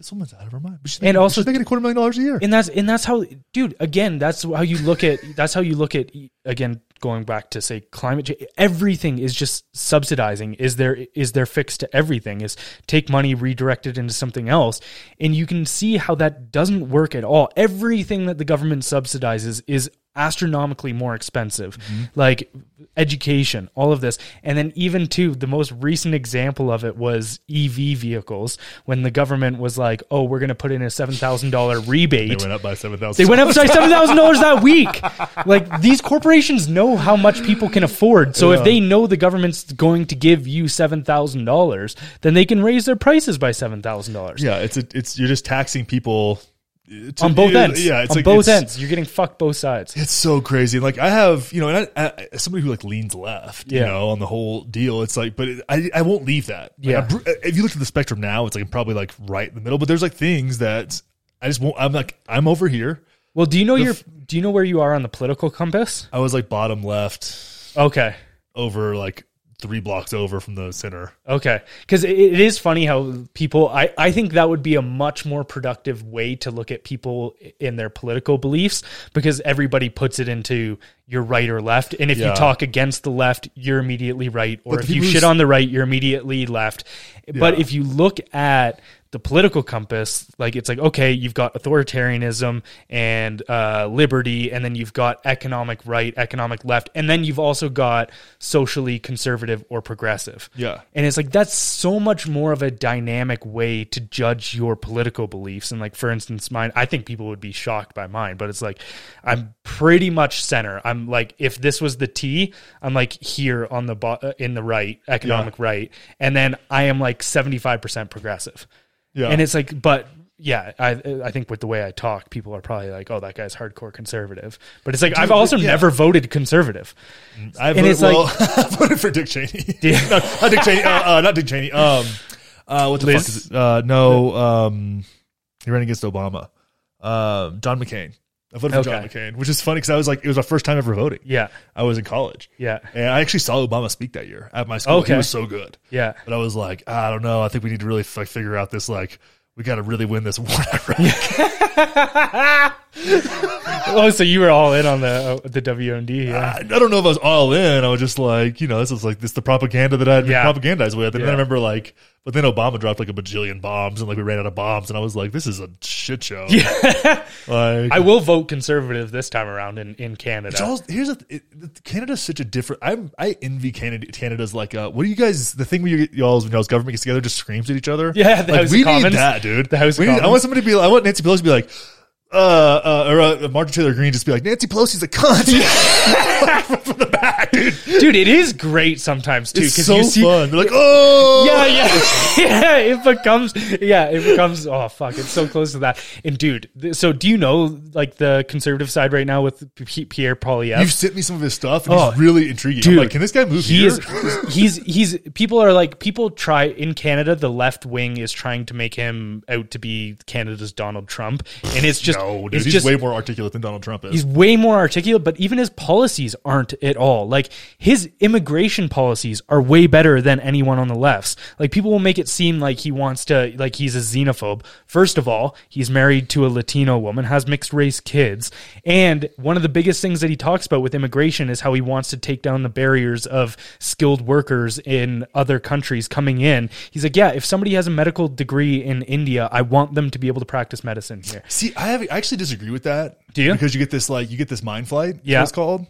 "This woman's out of her mind." But she's And making, also- she's making a quarter million dollars a year. and that's and that's how, dude. Again, that's how you look at. That's how you look at. Again, going back to say climate change. Everything is just subsidizing. Is there is there fix to everything? Is take money, redirect it into something else, and you can see how that doesn't work at all. Everything that the government subsidizes is astronomically more expensive mm-hmm. like education all of this and then even too the most recent example of it was ev vehicles when the government was like oh we're going to put in a $7000 rebate They went up by $7000 they went up by seven thousand dollars that week. Like these corporations know how much people can afford. So if they know the government's going to give you seven thousand dollars, then they can raise their prices by seven thousand dollars. Yeah, it's a, it's you're just taxing people to- On both ends. Yeah, it's on like, both it's- ends. You're getting fucked both sides. It's so crazy. Like I have, you know, and I, I, somebody who like leans left, you know, on the whole deal. It's like, but it, I, I won't leave that. Like, Yeah. I'm uh, if you look at the spectrum now, it's like I'm probably like right in the middle. But there's like things that I just won't. I'm like I'm over here. Well, do you know The your do you know where you are on the political compass? I was like bottom left, Okay. over like three blocks over from the center. Okay. Because it, it is funny how people, I, I think that would be a much more productive way to look at people in their political beliefs because everybody puts it into you're right or left. And if Yeah. you talk against the left, you're immediately right. Or But if you shit on the right, you're immediately left. But if you look at the political compass, like it's like, okay, you've got authoritarianism and uh, liberty, and then you've got economic right, economic left, and then you've also got socially conservative or progressive. Yeah. And it's like that's so much more of a dynamic way to judge your political beliefs. And like for instance, mine I think people would be shocked by mine, but it's like I'm pretty much center. I'm like if this was the T, I'm like here on the bo- uh, in the right, economic right. And then I am like 75% progressive. Yeah. And it's like but yeah, I I think with the way I talk, people are probably like, "Oh, that guy's hardcore conservative." But it's like I've also yeah. never voted conservative. I voted, it's like- I voted for Dick Cheney. Yeah. no, not Dick Cheney. Uh, uh, not Dick Cheney. Um, uh, what the Liz? fuck is it? Uh, no, um, he ran against Obama. Um, John McCain. I voted for John Okay. McCain, which is funny because I was like, it was my first time ever voting. Yeah, I was in college, yeah, and I actually saw Obama speak that year at my school. Okay. He was so good, yeah. but I was like, I don't know. I think we need to really like figure out this. Like, we got to really win this war. in Iraq. oh, so you were all in on the uh, the WMD? Yeah. I, I don't know if I was all in. I was just like, you know, this is like this the propaganda that I'd been Yeah. propagandized with. And then Yeah. I remember like, but then Obama dropped like a bajillion bombs and like we ran out of bombs and I was like, this is a shit show. Yeah. Like, I will vote conservative this time around in in Canada. It's all, here's a, it, Canada's such a different. I'm I envy Canada. Canada's like, uh, what do you guys? The thing where you y'all's when y'all's government gets together, just screams at each other. Yeah, the like, House of we Commons. need that, dude. The House of We need- I want somebody to be. I want Nancy Pelosi to be like, uh, uh or uh, Martin Taylor Greene just be like, Nancy Pelosi's a cunt from the back, dude. Dude, it is great sometimes too It's because so you see. fun. They're like, oh, Yeah, yeah, yeah. It becomes, yeah, it becomes. Oh fuck, it's so close to that. And dude, th- so do you know like the conservative side right now with P- Pierre Poilievre? You've sent me some of his stuff, and Oh, he's really intriguing. I'm dude, like, can this guy move he here? is he's he's people are like people try in Canada the left wing is trying to make him out to be Canada's Donald Trump and it's just no, dude, he's just way more articulate than Donald Trump is. he's way more articulate but even his policies aren't at all. Like his immigration policies are way better than anyone on the lefts. Like people will make it seem like he wants to like he's a xenophobe. First of all he's married to a latino woman has mixed race kids and one of the biggest things that he talks about with immigration is how he wants to take down the barriers of skilled workers in other countries coming in. He's like yeah if somebody has a medical degree in india i want them to be able to practice medicine here. See, I have I actually disagree with that. Do you? Because you get this like you get this mind flight. Yeah. it's called.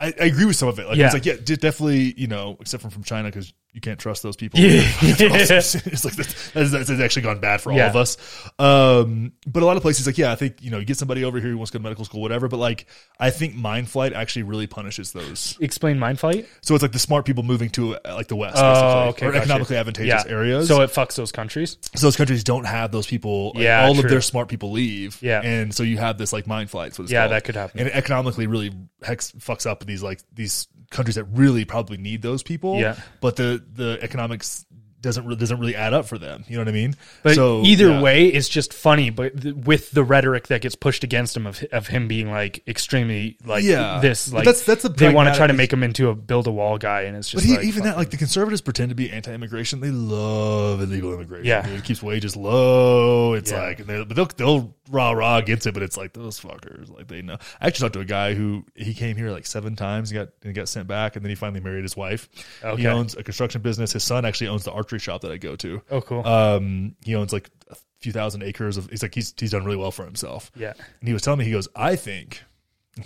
I, I agree with some of it. Like Yeah. it's like yeah, definitely you know, except from from China because you can't trust those people. Yeah. it's like that's, that's, that's actually gone bad for all Yeah. of us. Um, but a lot of places like yeah, I think you know you get somebody over here who wants to go to medical school, whatever. But like I think mind flight actually really punishes those. explain mind flight So it's like the smart people moving to uh, like the west, Oh, okay, or economically advantageous areas. So it fucks those countries. So those countries don't have those people. Like, Yeah, all true. of their smart people leave. Yeah. and so you have this like mind flight. So Yeah, that could happen. And it economically really hex fucks up these like these countries that really probably need those people. Yeah. but the the economics doesn't re- doesn't really add up for them. You know what I mean? But so either yeah. way, it's just funny. But th- with the rhetoric that gets pushed against him of of him being like extremely like Yeah. this, But like that's- that's the they want to try to make him into a build a wall guy, and it's But just he, like, even that, like the conservatives pretend to be anti-immigration. They love illegal immigration. Yeah. dude. it keeps wages low. It's Yeah. like, and they- but they'll they'll rah rah against it. But it's like those fuckers, like they know. I actually talked to a guy who he came here like seven times. He got and got sent back, and then he finally married his wife. Okay. He owns a construction business. His son actually owns the archery shop that I go to. oh cool, Um, he owns like a few thousand acres of. He's like he's he's done really well for himself. yeah, And he was telling me, he goes, I think,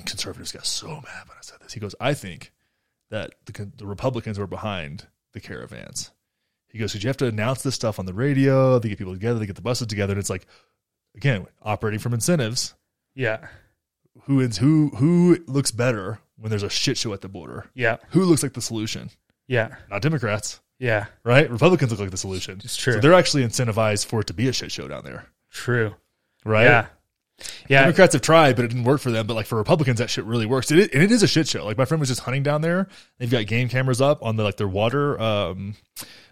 conservatives got so mad when I said this. He goes, I think that the, the Republicans were behind the caravans. He goes, because you have to announce this stuff on the radio, they get people together, they get the buses together. And it's like, again, operating from incentives. yeah, Who is who who looks better when there's a shit show at the border? yeah, Who looks like the solution? yeah, Not Democrats, yeah. right? Republicans look like the solution. It's true. So they're actually incentivized for it to be a shit show down there, True. right? Yeah, yeah. Democrats have tried, but it didn't work for them. But like for Republicans, that shit really works. It is, and it is a shit show. Like my friend was just hunting down there. They've got game cameras up on the like their water, um,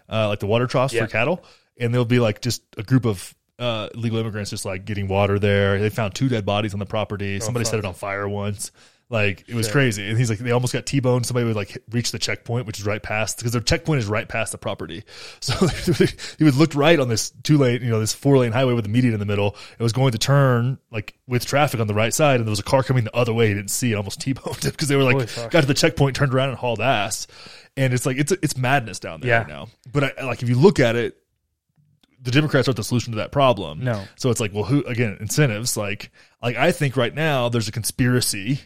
uh, like the water troughs Yeah. for cattle, and they'll be like just a group of uh, illegal immigrants just like getting water there. They found two dead bodies on the property. Somebody fuck. set it on fire once. Like it was crazy, and he's like, they almost got T-boned. Somebody would like reach the checkpoint, which is right past because their checkpoint is right past the property. So he would looked right on this two lane, you know, this four lane highway with the median in the middle. It was going to turn like with traffic on the right side, and there was a car coming the other way. He didn't see it, almost T-boned him because they were like got to the checkpoint, turned around, and hauled ass. And it's like it's it's madness down there Yeah. right now. But I, like if you look at it, the Democrats aren't the solution to that problem. No. So it's like, well, who again? Incentives. Like, like I think right now there's a conspiracy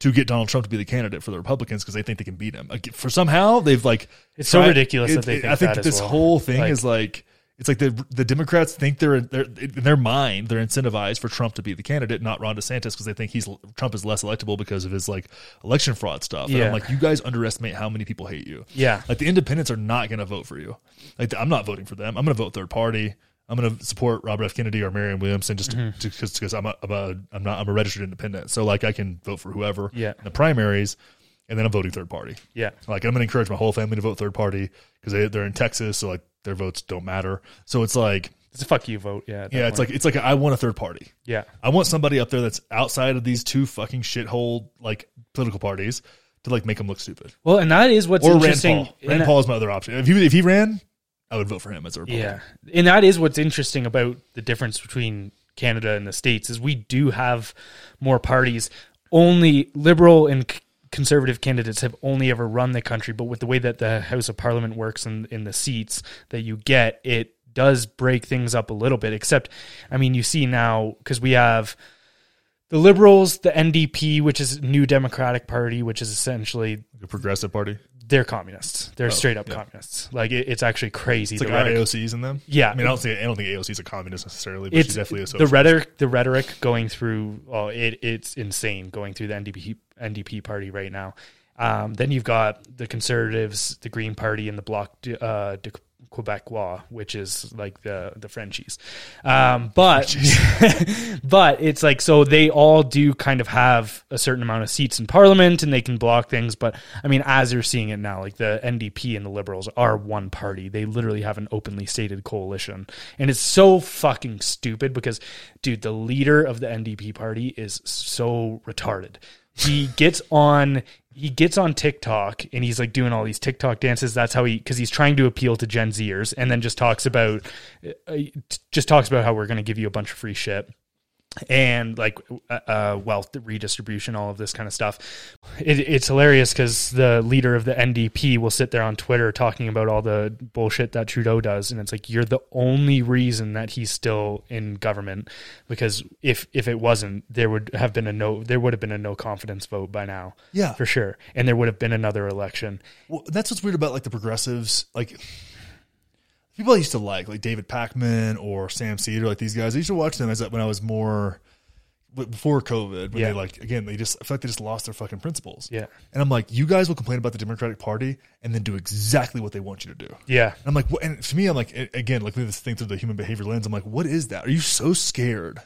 to get Donald Trump to be the candidate for the Republicans because they think they can beat him. Like, for somehow they've like It's so ridiculous that they I think think that this well. whole thing Like- is like it's like the the Democrats think they're, they're in their mind they're incentivized for Trump to be the candidate, not Ron DeSantis, because they think he's Trump is less electable because of his like election fraud stuff. And I'm like, you guys underestimate how many people hate you. Yeah. Like the independents are not going to vote for you. Like I'm not voting for them. I'm going to vote third party. I'm going to support Robert F. Kennedy or Marianne Williamson just Mm-hmm. because because I'm a, I'm a I'm not I'm a registered independent. So like I can vote for whoever Yeah. in the primaries, and then I'm voting third party. Yeah. Like I'm going to encourage my whole family to vote third party because they they're in Texas, so like their votes don't matter. So it's like It's a fuck you vote. Yeah. yeah, it's point. like it's like I want a third party. yeah. I want somebody up there that's outside of these two fucking shithole like political parties to like make them look stupid. Well, and that is what's Or Rand interesting. Paul. Rand Paul is my other option. If he if he ran, I would vote for him as a Republican. Yeah, and that is what's interesting about the difference between Canada and the states is we do have more parties. Only liberal and c- conservative candidates have only ever run the country, but with the way that the House of Parliament works and in the seats that you get, it does break things up a little bit. Except, I mean, you see now because we have the Liberals, the NDP, which is New Democratic Party, which is essentially The progressive party. They're communists. They're straight up yeah. communists. Like it, it's actually crazy. It's like rhetoric, AOC's in them. Yeah. I mean, I don't think I don't think AOC is a communist necessarily, but it's she's definitely a the socialist. rhetoric. The rhetoric going through. Oh, it, it's insane going through the NDP NDP party right now. Um, then you've got the Conservatives, the Green Party, and the Bloc uh, de Quebecois, which is like the the Frenchies. Um, but but it's like so they all do kind of have a certain amount of seats in Parliament, and they can block things. But I mean, as you're seeing it now, like the NDP and the Liberals are one party. They literally have an openly stated coalition, and it's so fucking stupid because, dude, the leader of the NDP party is so retarded. He gets on he gets on TikTok and he's like doing all these TikTok dances. That's how he because he's trying to appeal to Gen Zers, and then just talks about uh, just talks about how we're going to give you a bunch of free shit and like uh, uh, wealth redistribution, all of this kind of stuff. It, it's hilarious because the leader of the NDP will sit there on Twitter talking about all the bullshit that Trudeau does, and it's like you're the only reason that he's still in government. Because if if it wasn't, there would have been a no, there would have been a no confidence vote by now, Yeah. for sure, and there would have been another election. Well, that's what's weird about like the progressives, like people I used to like, like David Pakman or Sam Seder, like these guys. I used to watch them as when I was more before COVID. When Yeah. they like again, they just I feel like they just lost their fucking principles. Yeah, And I'm like, you guys will complain about the Democratic Party and then do exactly what they want you to do. yeah, And I'm like, what? And to me, I'm like, again, at this thing through the human behavior lens, I'm like, what is that? Are you so scared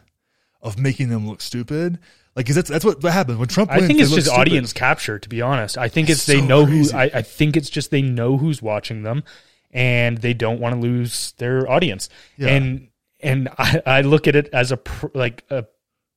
of making them look stupid? Like, cause that's that's what, what happens when Trump. I wins, think it's just stupid. audience capture, to be honest. I think it's they So know crazy. who. I, I think it's just they know who's watching them, and they don't want to lose their audience. Yeah. And and I, I look at it as a pr- like a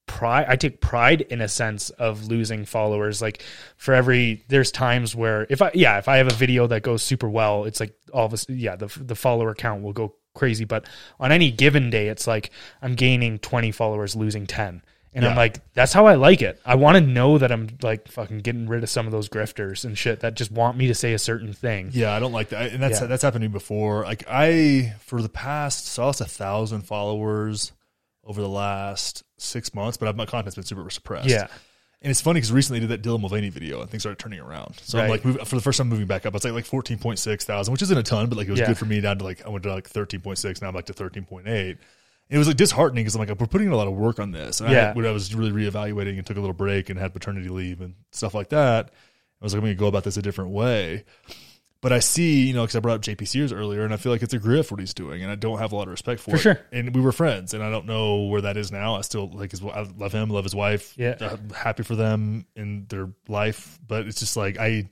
pride. I take pride in a sense of losing followers. Like for every there's times where if I yeah if I have a video that goes super well, it's like all of a yeah the the follower count will go crazy. But on any given day, it's like I'm gaining 20 followers, losing 10. And I'm like, that's how I like it. I want to know that I'm like fucking getting rid of some of those grifters and shit that just want me to say a certain thing. Yeah, I don't like that, and that's Yeah. that's happened to me before. Like I, for the past, so I lost a thousand followers over the last six months, but my content's been super suppressed. Yeah. and it's funny because recently I did that Dylan Mulvaney video and things started turning around. So I'm Right. like, move, for the first time moving back up, it's like like fourteen point six thousand, which isn't a ton, but like it was Yeah. good for me down to like I went to like thirteen point six, now I'm back to thirteen point eight. It was like disheartening because I'm like we're putting in a lot of work on this, and Yeah. I, when I was really reevaluating and took a little break and had paternity leave and stuff like that, I was like I'm going to go about this a different way. But I see, you know, because I brought up JP Sears earlier, and I feel like it's a grift what he's doing, and I don't have a lot of respect for, For it. sure. And we were friends, and I don't know where that is now. I still like his, I love him, love his wife. Yeah. I'm happy for them in their life, but it's just like I,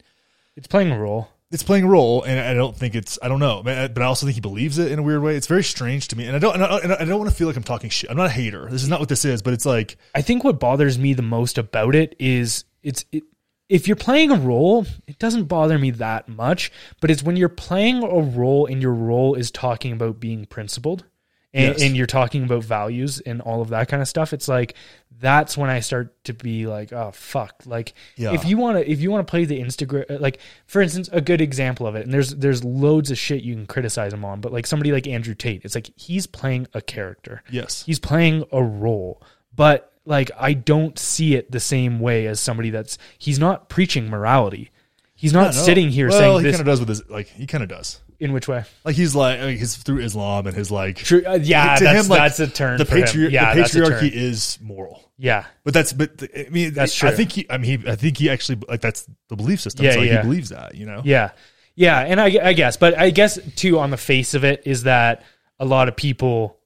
It's playing a role. It's playing a role, and I don't think it's, I don't know, but I also think he believes it in a weird way. It's very strange to me, and I don't, and I, and I don't want to feel like I'm talking shit. I'm not a hater. This is not what this is, but it's like, I think what bothers me the most about it is it's it, if you're playing a role, it doesn't bother me that much, but it's when you're playing a role and your role is talking about being principled and, Yes. and you're talking about values and all of that kind of stuff. It's like that's when I start to be like, oh fuck. Like Yeah. if you want to if you want to play the Instagram uh, like for instance, a good example of it, and there's there's loads of shit you can criticize him on, but like somebody like Andrew Tate, it's like he's playing a character yes, he's playing a role but like i don't see it the same way as somebody that's he's not preaching morality he's not sitting here well, saying he this kind of does with his, like he kind of does. In which way Like he's like, I mean, he's through Islam and his like, True, uh, yeah to that's, him, like, that's a turn the for him. yeah the that's a patriarchy turn. is moral. yeah But that's but I mean That's true. I think he I mean he, I think he actually like that's the belief system. Yeah, so like, yeah. he believes that, you know. yeah yeah and I, I guess but i guess too on the face of it is that a lot of people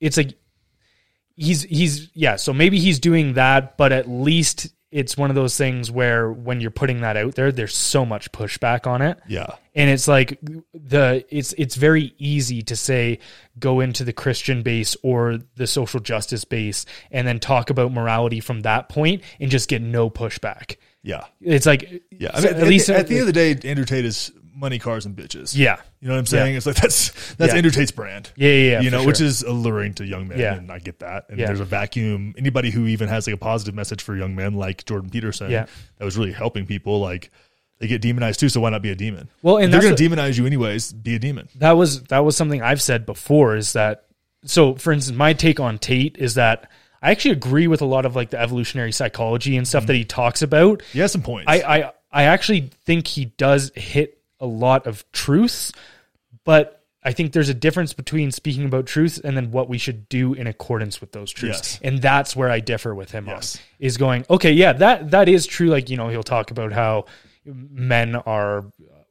it's like he's he's yeah so maybe he's doing that but at least it's one of those things where when you're putting that out there there's so much pushback on it Yeah. and it's like the it's it's very easy to say go into the christian base or the social justice base and then talk about morality from that point and just get no pushback Yeah. it's like Yeah. I mean, at least at, the end of the day, Andrew Tate is money, cars, and bitches. Yeah. You know what I'm saying? It's like that's that's Yeah. Andrew Tate's brand. Yeah, yeah, yeah, you know, sure. which is alluring to young men, Yeah. and I get that. And Yeah. there's a vacuum. Anybody who even has like a positive message for young men, like Jordan Peterson, Yeah. that was really helping people. Like they get demonized too, so why not be a demon? Well, and they're going to demonize you anyways. Be a demon. that was that was something I've said before is that so for instance my take on Tate is that I actually agree with a lot of like the evolutionary psychology and stuff mm-hmm. that he talks about. He has some points. I, I I actually think he does hit a lot of truths, but I think there's a difference between speaking about truths and then what we should do in accordance with those truths. Yes. And that's where I differ with him Yes. on is going, okay, yeah, that that is true. Like, you know, he'll talk about how men are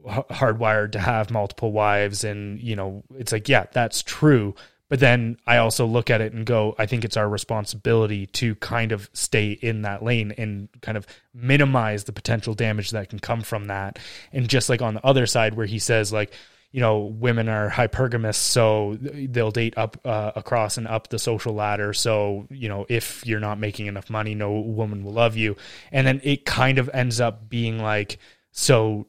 hardwired to have multiple wives and, you know, it's like, yeah, that's true. But then I also look at it and go, I think it's our responsibility to kind of stay in that lane and kind of minimize the potential damage that can come from that. And just like on the other side, where he says, like, you know, women are hypergamous, so they'll date up uh, across and up the social ladder. So, you know, if you're not making enough money, no woman will love you. And then it kind of ends up being like, so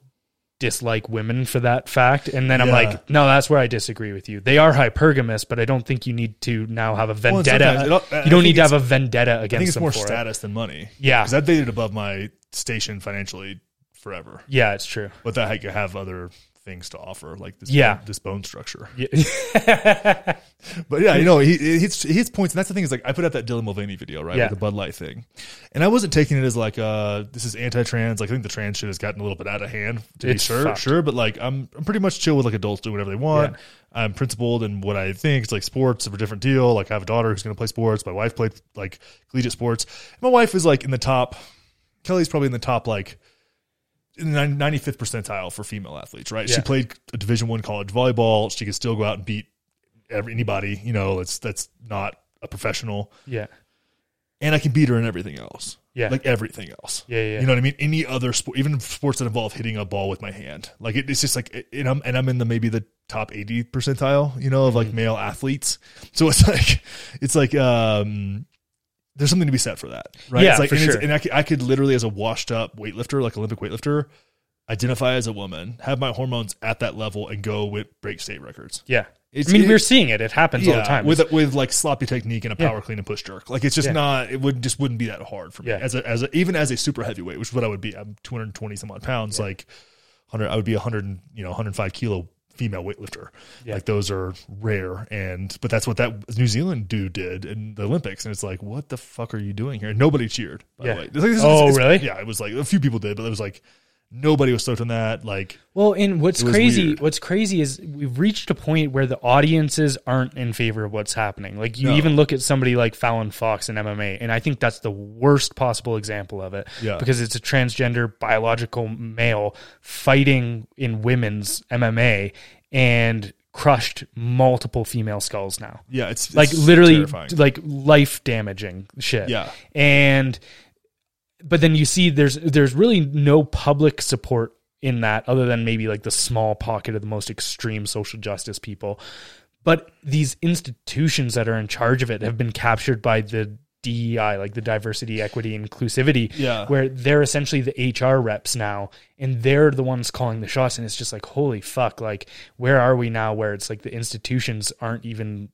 dislike women for that fact. And then I'm Yeah. like, no, that's where I disagree with you. They are hypergamous, but I don't think you need to now have a vendetta. it you don't need to have a vendetta against. I think it's them more for it. status than money. Yeah. because I dated above my station financially forever, Yeah, it's true. but that I could have other things to offer, like this. Yeah. bone, this bone structure. Yeah. But yeah, you know, he he hits, he hits points, and that's the thing is like I put out that Dylan Mulvaney video, right, Yeah. with the Bud Light thing, and I wasn't taking it as like uh this is anti-trans. Like I think the trans shit has gotten a little bit out of hand to It's be sure, fucked. sure, but like I'm I'm pretty much chill with like adults do whatever they want. I'm principled in what I think. It's like sports are a different deal. Like I have a daughter who's going to play sports. My wife played like collegiate sports. My wife is like in the top. Kelly's probably in the top like in the 95th percentile for female athletes, right? She played a Division One college volleyball. She could still go out and beat every, anybody. You know, that's that's not a professional, yeah. and I can beat her in everything else. Yeah. like everything else. Yeah, yeah. You know what I mean? Any other sport, even sports that involve hitting a ball with my hand, like it, it's just like, and I'm and I'm in the maybe the top 80 percentile, you know, of Mm-hmm. like male athletes. So it's like, it's like, um, there's something to be said for that, right? Yeah, it's like, for and, it's- sure. and I could, I could literally, as a washed up weightlifter, like Olympic weightlifter, identify as a woman, have my hormones at that level, and go with break state records. Yeah. It's- I mean, it- we're seeing it. It happens all the time. with with like sloppy technique and a Yeah. power clean and push jerk. Like it's just Yeah. not. It would just wouldn't be that hard for me Yeah. as a as a, even as a super heavyweight, which is what I would be. I'm 220 some odd pounds. Like 100, I would be 100, and, you know, 105 kilo female weightlifter. Yeah. Like those are rare, and but that's what that New Zealand dude did in the Olympics, and it's like, what the fuck are you doing here? And nobody cheered. By Yeah. the way, It's like, this is- Oh, it's- really? Yeah, it was like a few people did, but it was like nobody was stoked on that. Like Well, and what's crazy, weird. what's crazy is we've reached a point where the audiences aren't in favor of what's happening. Like you No. even look at somebody like Fallon Fox in MMA, and I think that's the worst possible example of it. Yeah. Because it's a transgender biological male fighting in women's MMA and crushed multiple female skulls now. yeah, it's, like literally terrifying. like life damaging shit. Yeah. And but then you see there's there's really no public support in that other than maybe like the small pocket of the most extreme social justice people. But these institutions that are in charge of it have been captured by the DEI, like the diversity, equity, inclusivity, Yeah. where they're essentially the HR reps now, and they're the ones calling the shots. And it's just like, holy fuck! Like, where are we now? Where it's like the institutions aren't even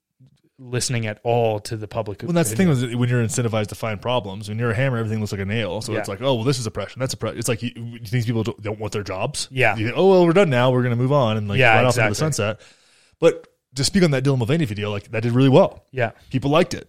listening at all to the public. Well, that's the thing opinion. with when you're incentivized to find problems. When you're a hammer, everything looks like a nail. So Yeah. it's like, oh, well, this is oppression. That's oppression. It's like you, these people don't, want their jobs. Yeah. You think, oh, well, we're done now. We're going to move on and like Yeah, right off into the sunset. But to speak on that Dylan Mulvaney video, like that did really well. Yeah, People liked it.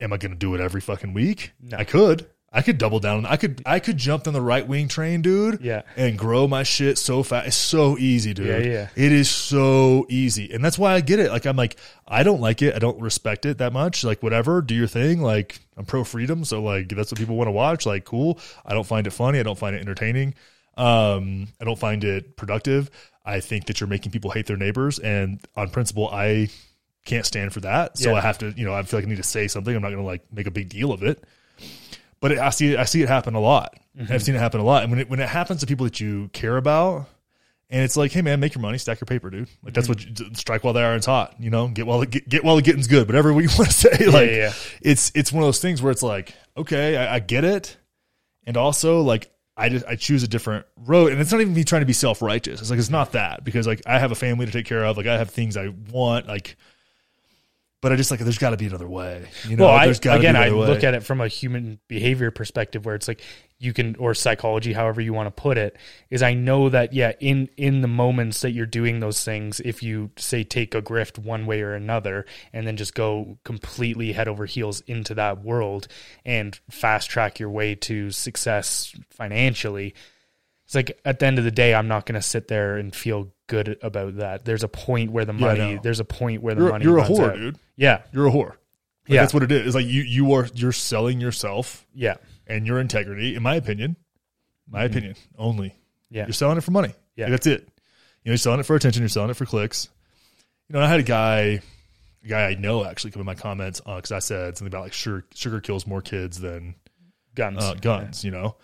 Am I going to do it every fucking week? No. I could. I could double down. I could. I could jump on the right wing train, dude. Yeah. And grow my shit so fast. It's so easy, dude. Yeah, yeah. It is so easy, and that's why I get it. Like I'm like, I don't like it. I don't respect it that much. Like whatever, do your thing. Like I'm pro freedom, so like that's what people want to watch. Like cool. I don't find it funny. I don't find it entertaining. Um, I don't find it productive. I think that you're making people hate their neighbors, and on principle, I can't stand for that. So Yeah. I have to, you know, I feel like I need to say something. I'm not going to like make a big deal of it. But it, I see it. I see it happen a lot. I've mm-hmm. seen it happen a lot. And when it when it happens to people that you care about, and it's like, hey man, make your money, stack your paper, dude. Like that's what mm-hmm. you, strike while the iron's hot. You know, get while the, get, get while the getting's good. Whatever you want to say. like yeah. it's it's one of those things where it's like, okay, I, I get it, and also like I just I choose a different road, and it's not even me trying to be self righteous. It's like it's not that because like I have a family to take care of, like I have things I want, like. But I just like there's got to be another way, you know. well, I, again, be I way. look at it from a human behavior perspective, where it's like you can, or psychology, however you want to put it, is I know that yeah, in in the moments that you're doing those things, if you say take a grift one way or another, and then just go completely head over heels into that world and fast track your way to success financially, it's like at the end of the day, I'm not going to sit there and feel good about that. There's a point where the money, know. there's a point where the you're, money you're a whore, out. dude. Yeah, You're a whore. Like, Yeah. that's what it is. It's like you you are you're selling yourself yeah, and your integrity. In my opinion, my opinion only. Mm-hmm. yeah, You're selling it for money. Yeah. Like, that's it. You know, you're selling it for attention. You're selling it for clicks. You know, I had a guy, a guy I know actually come in my comments because I said something about like sugar, sugar kills more kids than guns, uh, guns. You know,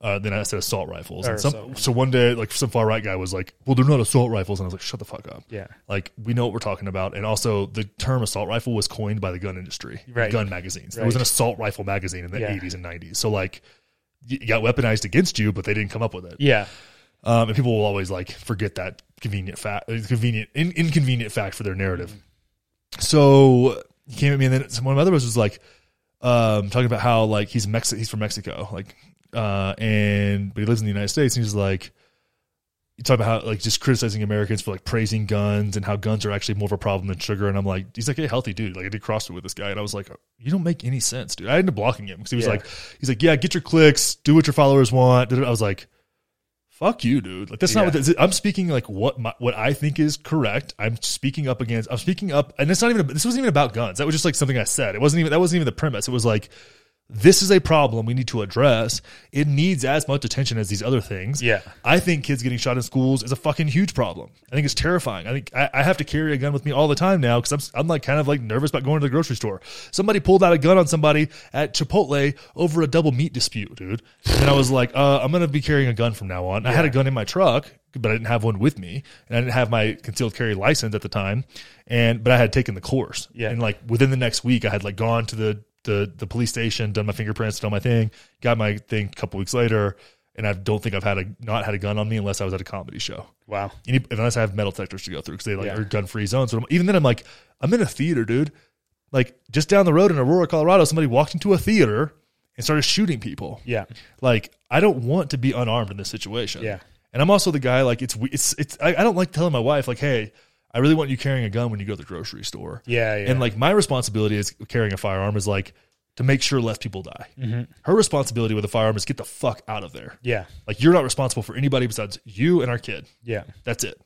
uh, then I said assault rifles. Or And some, assault. so one day, like some far right guy was like, "Well, they're not assault rifles," and I was like, "Shut the fuck up." Yeah. Like we know what we're talking about, and also the term assault rifle was coined by the gun industry, Right. gun magazines. There was an assault rifle magazine in the Yeah. 80s and 90s. So like, you got weaponized against you, but they didn't come up with it. Yeah. Um, and people will always like forget that convenient fact, convenient, in, inconvenient fact for their narrative. So he came at me, and then one of my other was like, um, talking about how like he's Mex- he's from Mexico, like, uh, and but he lives in the United States, and he's like, you talk about how like just criticizing Americans for like praising guns and how guns are actually more of a problem than sugar, and I'm like, he's like, hey, healthy dude, like I did CrossFit with this guy, and I was like, you don't make any sense, dude. I ended up blocking him because he was Yeah. like, he's like, yeah, get your clicks, do what your followers want. I was like fuck you, dude. Like that's not what this, I'm speaking like what my, what I think is correct. I'm speaking up against. I'm speaking up, and it's not even. This wasn't even about guns. That was just like something I said. It wasn't even. That wasn't even the premise. It was like. This is a problem we need to address. It needs as much attention as these other things. Yeah. I think kids getting shot in schools is a fucking huge problem. I think it's terrifying. I think I, I have to carry a gun with me all the time now because I'm, I'm like kind of like nervous about going to the grocery store. Somebody pulled out a gun on somebody at Chipotle over a double meat dispute, dude. And I was like, uh, I'm going to be carrying a gun from now on. I had a gun in my truck, but I didn't have one with me. And I didn't have my concealed carry license at the time. And, but I had taken the course. Yeah. And like within the next week, I had like gone to the, the, the police station, done my fingerprints, done my thing, got my thing a couple weeks later. And I don't think I've had a not had a gun on me unless I was at a comedy show. Wow. Any, unless I have metal detectors to go through because they like Yeah. are gun free zones. So even then, I'm like, I'm in a theater, dude. Like just down the road in Aurora, Colorado, somebody walked into a theater and started shooting people. Yeah. Like I don't want to be unarmed in this situation. Yeah. And I'm also the guy like it's it's it's I, I don't like telling my wife like, hey, I really want you carrying a gun when you go to the grocery store. Yeah. Yeah. And like my responsibility is carrying a firearm is like to make sure less people die. Mm-hmm. Her responsibility with a firearm is get the fuck out of there. yeah. Like you're not responsible for anybody besides you and our kid. Yeah. That's it.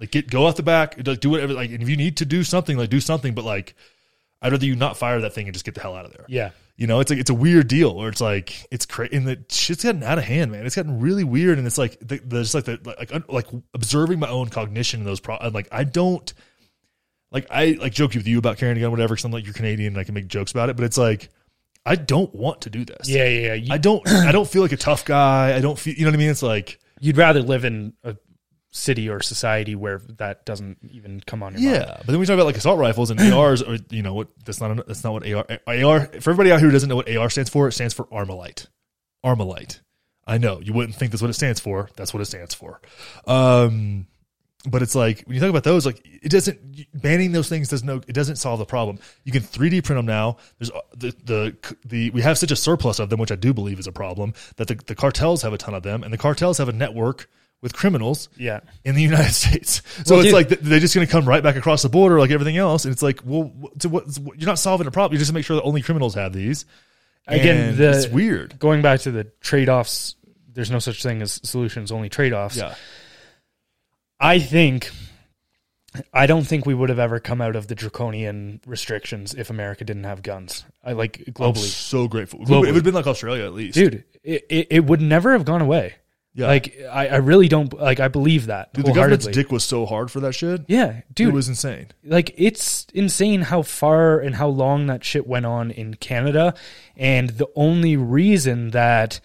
Like get go out the back, like, do whatever. Like and if you need to do something, like do something. But like, I'd rather you not fire that thing and just get the hell out of there. Yeah. You know, it's like it's a weird deal or it's like it's crazy and the shit's gotten out of hand, man. It's gotten really weird, and it's like the, the just like the like un- like observing my own cognition in those pro. I'm like I don't like I like joke with you about carrying a gun, whatever. Because I'm like you're Canadian, and I can make jokes about it, but it's like I don't want to do this. Yeah. Yeah. yeah. You, I don't. I don't feel like a tough guy. I don't feel. You know what I mean? It's like. you'd rather live in a city or society where that doesn't even come on your mind. Yeah, mind. but then we talk about like assault rifles and ARs, or you know what? That's not that's not what AR AR. For everybody out here who doesn't know what AR stands for, it stands for Armalite. Armalite. I know you wouldn't think that's what it stands for. That's what it stands for. Um, but it's like when you talk about those, like it doesn't banning those things does no it doesn't solve the problem. You can 3D print them now. There's uh, the the the we have such a surplus of them, which I do believe is a problem. That the, the cartels have a ton of them, and the cartels have a network with criminals Yeah. in the United States. So Well, it's dude- like th- they're just going to come right back across the border like everything else. And it's like, well, wh- so what, you're not solving a problem. You just make sure that only criminals have these. Again, And the- it's weird. Going back to the trade offs, there's no such thing as solutions, only trade offs. Yeah. I think I don't think we would have ever come out of the draconian restrictions if America didn't have guns. I like I'm globally. so grateful. It would have been like Australia at least. Dude, it, it, it would never have gone away. Yeah. Like I, I really don't like I believe that. dude, the government's dick was so hard for that shit. Yeah, dude. It was insane. like it's insane how far and how long that shit went on in Canada and the only reason that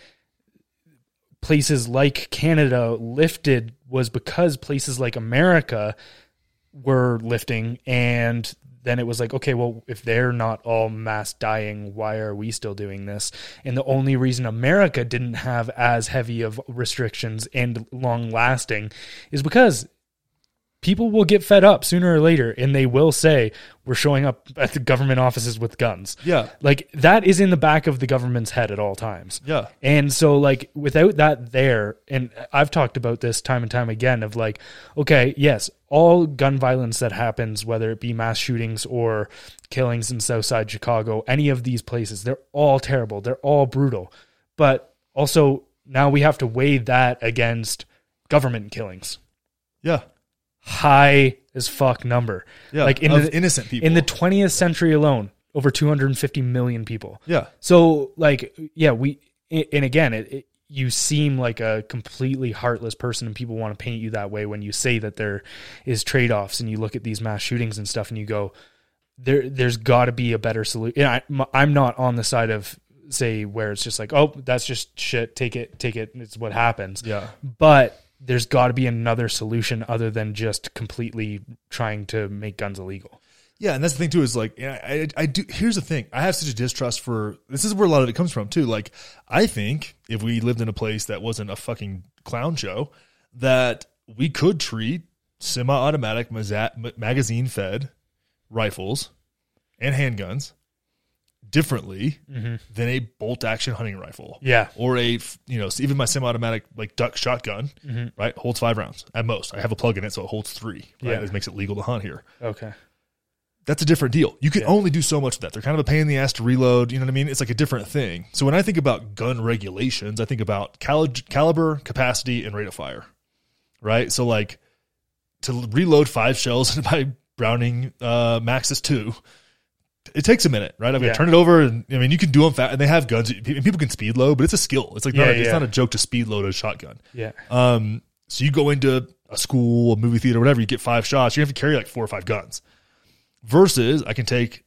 places like Canada lifted was because places like America were lifting and then it was like, okay, well, if they're not all mass dying, why are we still doing this? And the only reason America didn't have as heavy of restrictions and long lasting is because people will get fed up sooner or later and they will say we're showing up at the government offices with guns Yeah. like that is in the back of the government's head at all times Yeah. and so like without that there and i've talked about this time and time again of like okay yes all gun violence that happens whether it be mass shootings or killings in southside chicago any of these places they're all terrible they're all brutal but also now we have to weigh that against government killings Yeah. High as fuck number. Yeah. Like in of the innocent people. in the 20th century alone, over 250 million people. yeah. So like yeah, we and again it, it you seem like a completely heartless person and people want to paint you that way when you say that there is trade-offs and you look at these mass shootings and stuff and you go there there's got to be a better solution. I, I'm not on the side of say where it's just like oh that's just shit take it take it it's what happens Yeah. but there's got to be another solution other than just completely trying to make guns illegal. Yeah, and that's the thing too is like yeah, I, I do. Here's the thing: I have such a distrust for this is where a lot of it comes from too. Like, I think if we lived in a place that wasn't a fucking clown show, that we could treat semi-automatic magazine-fed rifles and handguns differently than a bolt-action hunting rifle. Yeah. or a you know even my semi-automatic like duck shotgun, right, holds five rounds at most. I have a plug in it, so it holds three. Right, Yeah. This makes it legal to hunt here Okay. that's a different deal. You can only do so much of that. They're kind of a pain in the ass to reload. You know what I mean? It's like a different thing. So when I think about gun regulations, I think about cal- caliber, capacity, and rate of fire. Right. So like to reload five shells into my Browning uh, Maxus two, it takes a minute, right? I'm gonna turn it over, and I mean you can do them fast, and they have guns. And people can speed load, but it's a skill. It's like not Yeah, a, it's not a joke to speed load a shotgun. Yeah. Um, so you go into a school, a movie theater, whatever, you get five shots, you have to carry like four or five guns. Versus I can take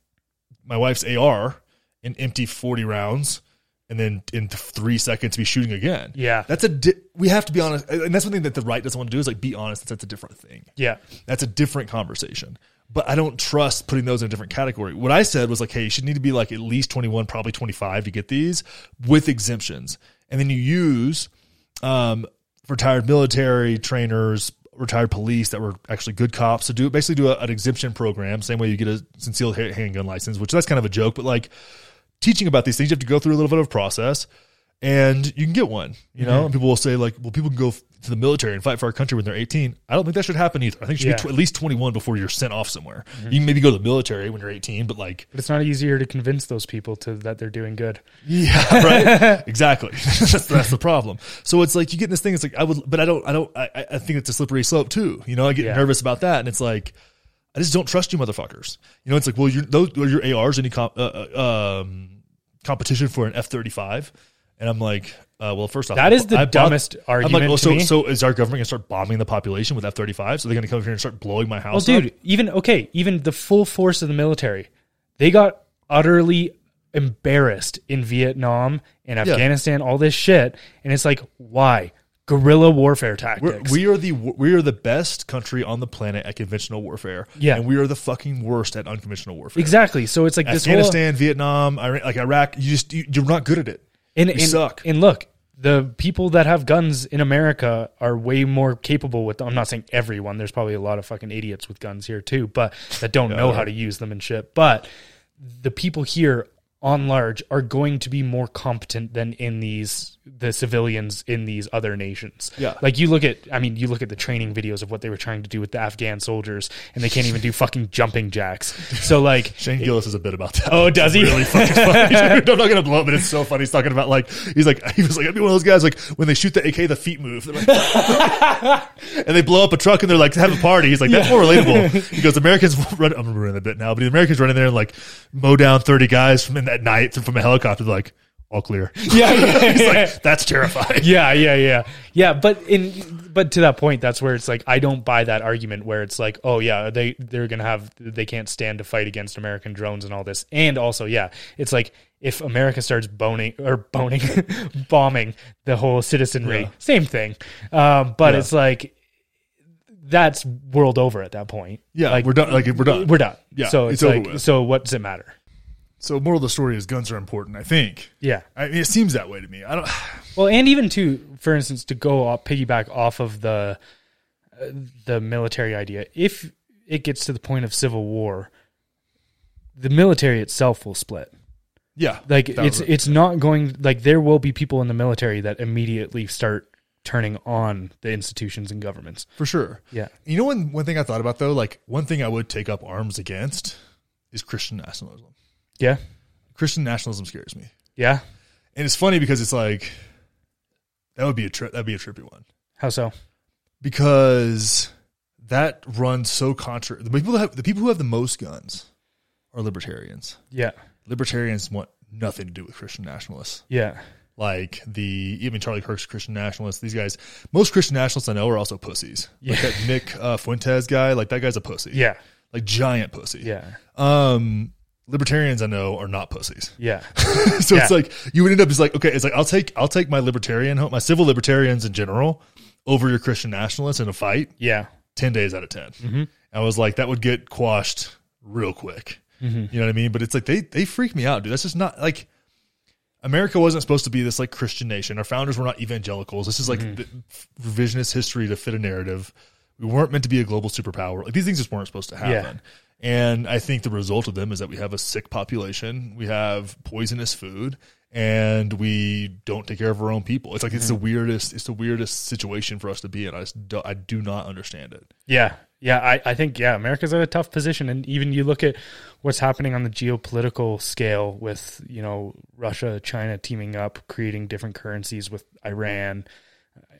my wife's AR and empty 40 rounds and then in three seconds be shooting again. Yeah. That's a, di- we have to be honest. And that's one thing that the right doesn't want to do is like be honest. That's a different thing. Yeah. That's a different conversation. But I don't trust putting those in a different category. What I said was like, hey, you should need to be like at least 21, probably 25 to get these with exemptions. And then you use um, retired military trainers, retired police that were actually good cops to do basically do a, an exemption program, same way you get a concealed handgun license, which that's kind of a joke, but like teaching about these things, you have to go through a little bit of process and you can get one, you know, and people will say like, well, people can go f- to the military and fight for our country when they're 18. I don't think that should happen either. I think you should Yeah. be tw- at least 21 before you're sent off somewhere. You can maybe go to the military when you're 18, but like, But it's not easier to convince those people to that they're doing good. yeah, right. exactly. that's, that's the problem. So it's like you get in this thing. It's like I would, but I don't. I don't. I, I think it's a slippery slope too. You know, I get Yeah. nervous about that, and it's like I just don't trust you, motherfuckers. You know, it's like, well, your those are your ARs any comp, uh, uh, um, competition for an F thirty five, and I'm like, uh, well, first off, That is the I bought- dumbest I'm like, argument well, to so me. so is our government gonna start bombing the population with F thirty five? So they're gonna come here and start blowing my Well, house? dude, up? even okay, even the full force of the military, they got utterly embarrassed in Vietnam and Afghanistan, all this shit, and it's like, why? Guerrilla warfare We're, tactics. we are the we are the best country on the planet at conventional warfare. Yeah. and we are the fucking worst at unconventional warfare. exactly. So it's like this whole Afghanistan, Vietnam, Iran, like Iraq, you just you, you're not good at it. And, and, suck. And look, the people that have guns in America are way more capable with them. I'm not saying everyone. There's probably a lot of fucking idiots with guns here too, but that don't know how to use them and shit. But the people here on large are going to be more competent than in these the civilians in these other nations. Yeah. Like you look at I mean you look at the training videos of what they were trying to do with the Afghan soldiers and they can't even do fucking jumping jacks. So like Shane Gillis is a bit about that. Oh, does he? Really fucking funny. dude. I'm not gonna blow up, but it's so funny. He's talking about like he's like he was like I'd be one of those guys like when they shoot the AK, the feet move, like, and they blow up a truck and they're like have a party. He's like that's more relatable. He goes Americans run. I'm ruining a bit now, but the Americans run in there and like mow down 30 guys from in that night from a helicopter. Like all clear. yeah, yeah, yeah. like that's terrifying. yeah, yeah, yeah, yeah. But in but to that point, that's where it's like I don't buy that argument where it's like, oh yeah, they they're gonna have they can't stand to fight against American drones and all this, and also yeah, it's like if America starts boning or boning, bombing the whole citizenry, Yeah. same thing. Um, but Yeah. it's like that's world over at that point. Yeah, Like, we're done. Like we're done. We're done. Yeah, So it's, it's over like, with. so what does it matter? So moral of the story is guns are important. I think. Yeah. I mean, it seems that way to me. I don't. Well, and even to, for instance, to go off, piggyback off of the uh, the military idea, if it gets to the point of civil war, the military itself will split. Yeah, Like it's it's not going like there will be people in the military that immediately start turning on the institutions and governments. for sure. Yeah. You know, one one thing I thought about though, like one thing I would take up arms against is Christian nationalism. Yeah. Christian nationalism scares me, Yeah. and it's funny because it's like that would be a tri- that'd be a trippy one How so? because that runs so contra. The people that have, the people who have the most guns are libertarians. Yeah. Libertarians want nothing to do with Christian nationalists. Yeah. Like the even Charlie Kirk's Christian nationalists. These guys, most Christian nationalists I know are also pussies. Like Yeah. that Nick uh, Fuentes guy, like that guy's a pussy. Yeah. like giant pussy. Yeah. Um, libertarians I know are not pussies. Yeah. so it's like you would end up as like okay, it's like I'll take I'll take my libertarian, my civil libertarians in general, over your Christian nationalists in a fight. Yeah. Ten days out of 10 Mm-hmm. I was like that would get quashed real quick. Mm-hmm. You know what I mean? But it's like they they freak me out, dude. That's just not like. America wasn't supposed to be this like Christian nation. Our founders were not evangelicals. This is like Mm-hmm. the revisionist history to fit a narrative. We weren't meant to be a global superpower. Like these things just weren't supposed to happen. And I think the result of them is that we have a sick population, we have poisonous food, and we don't take care of our own people. It's like it's the Mm-hmm. weirdest. It's the weirdest situation for us to be in. I just do, I do not understand it. Yeah. Yeah. I, I think, yeah, America's in a tough position. And even you look at what's happening on the geopolitical scale with, you know, Russia, China teaming up, creating different currencies with Iran,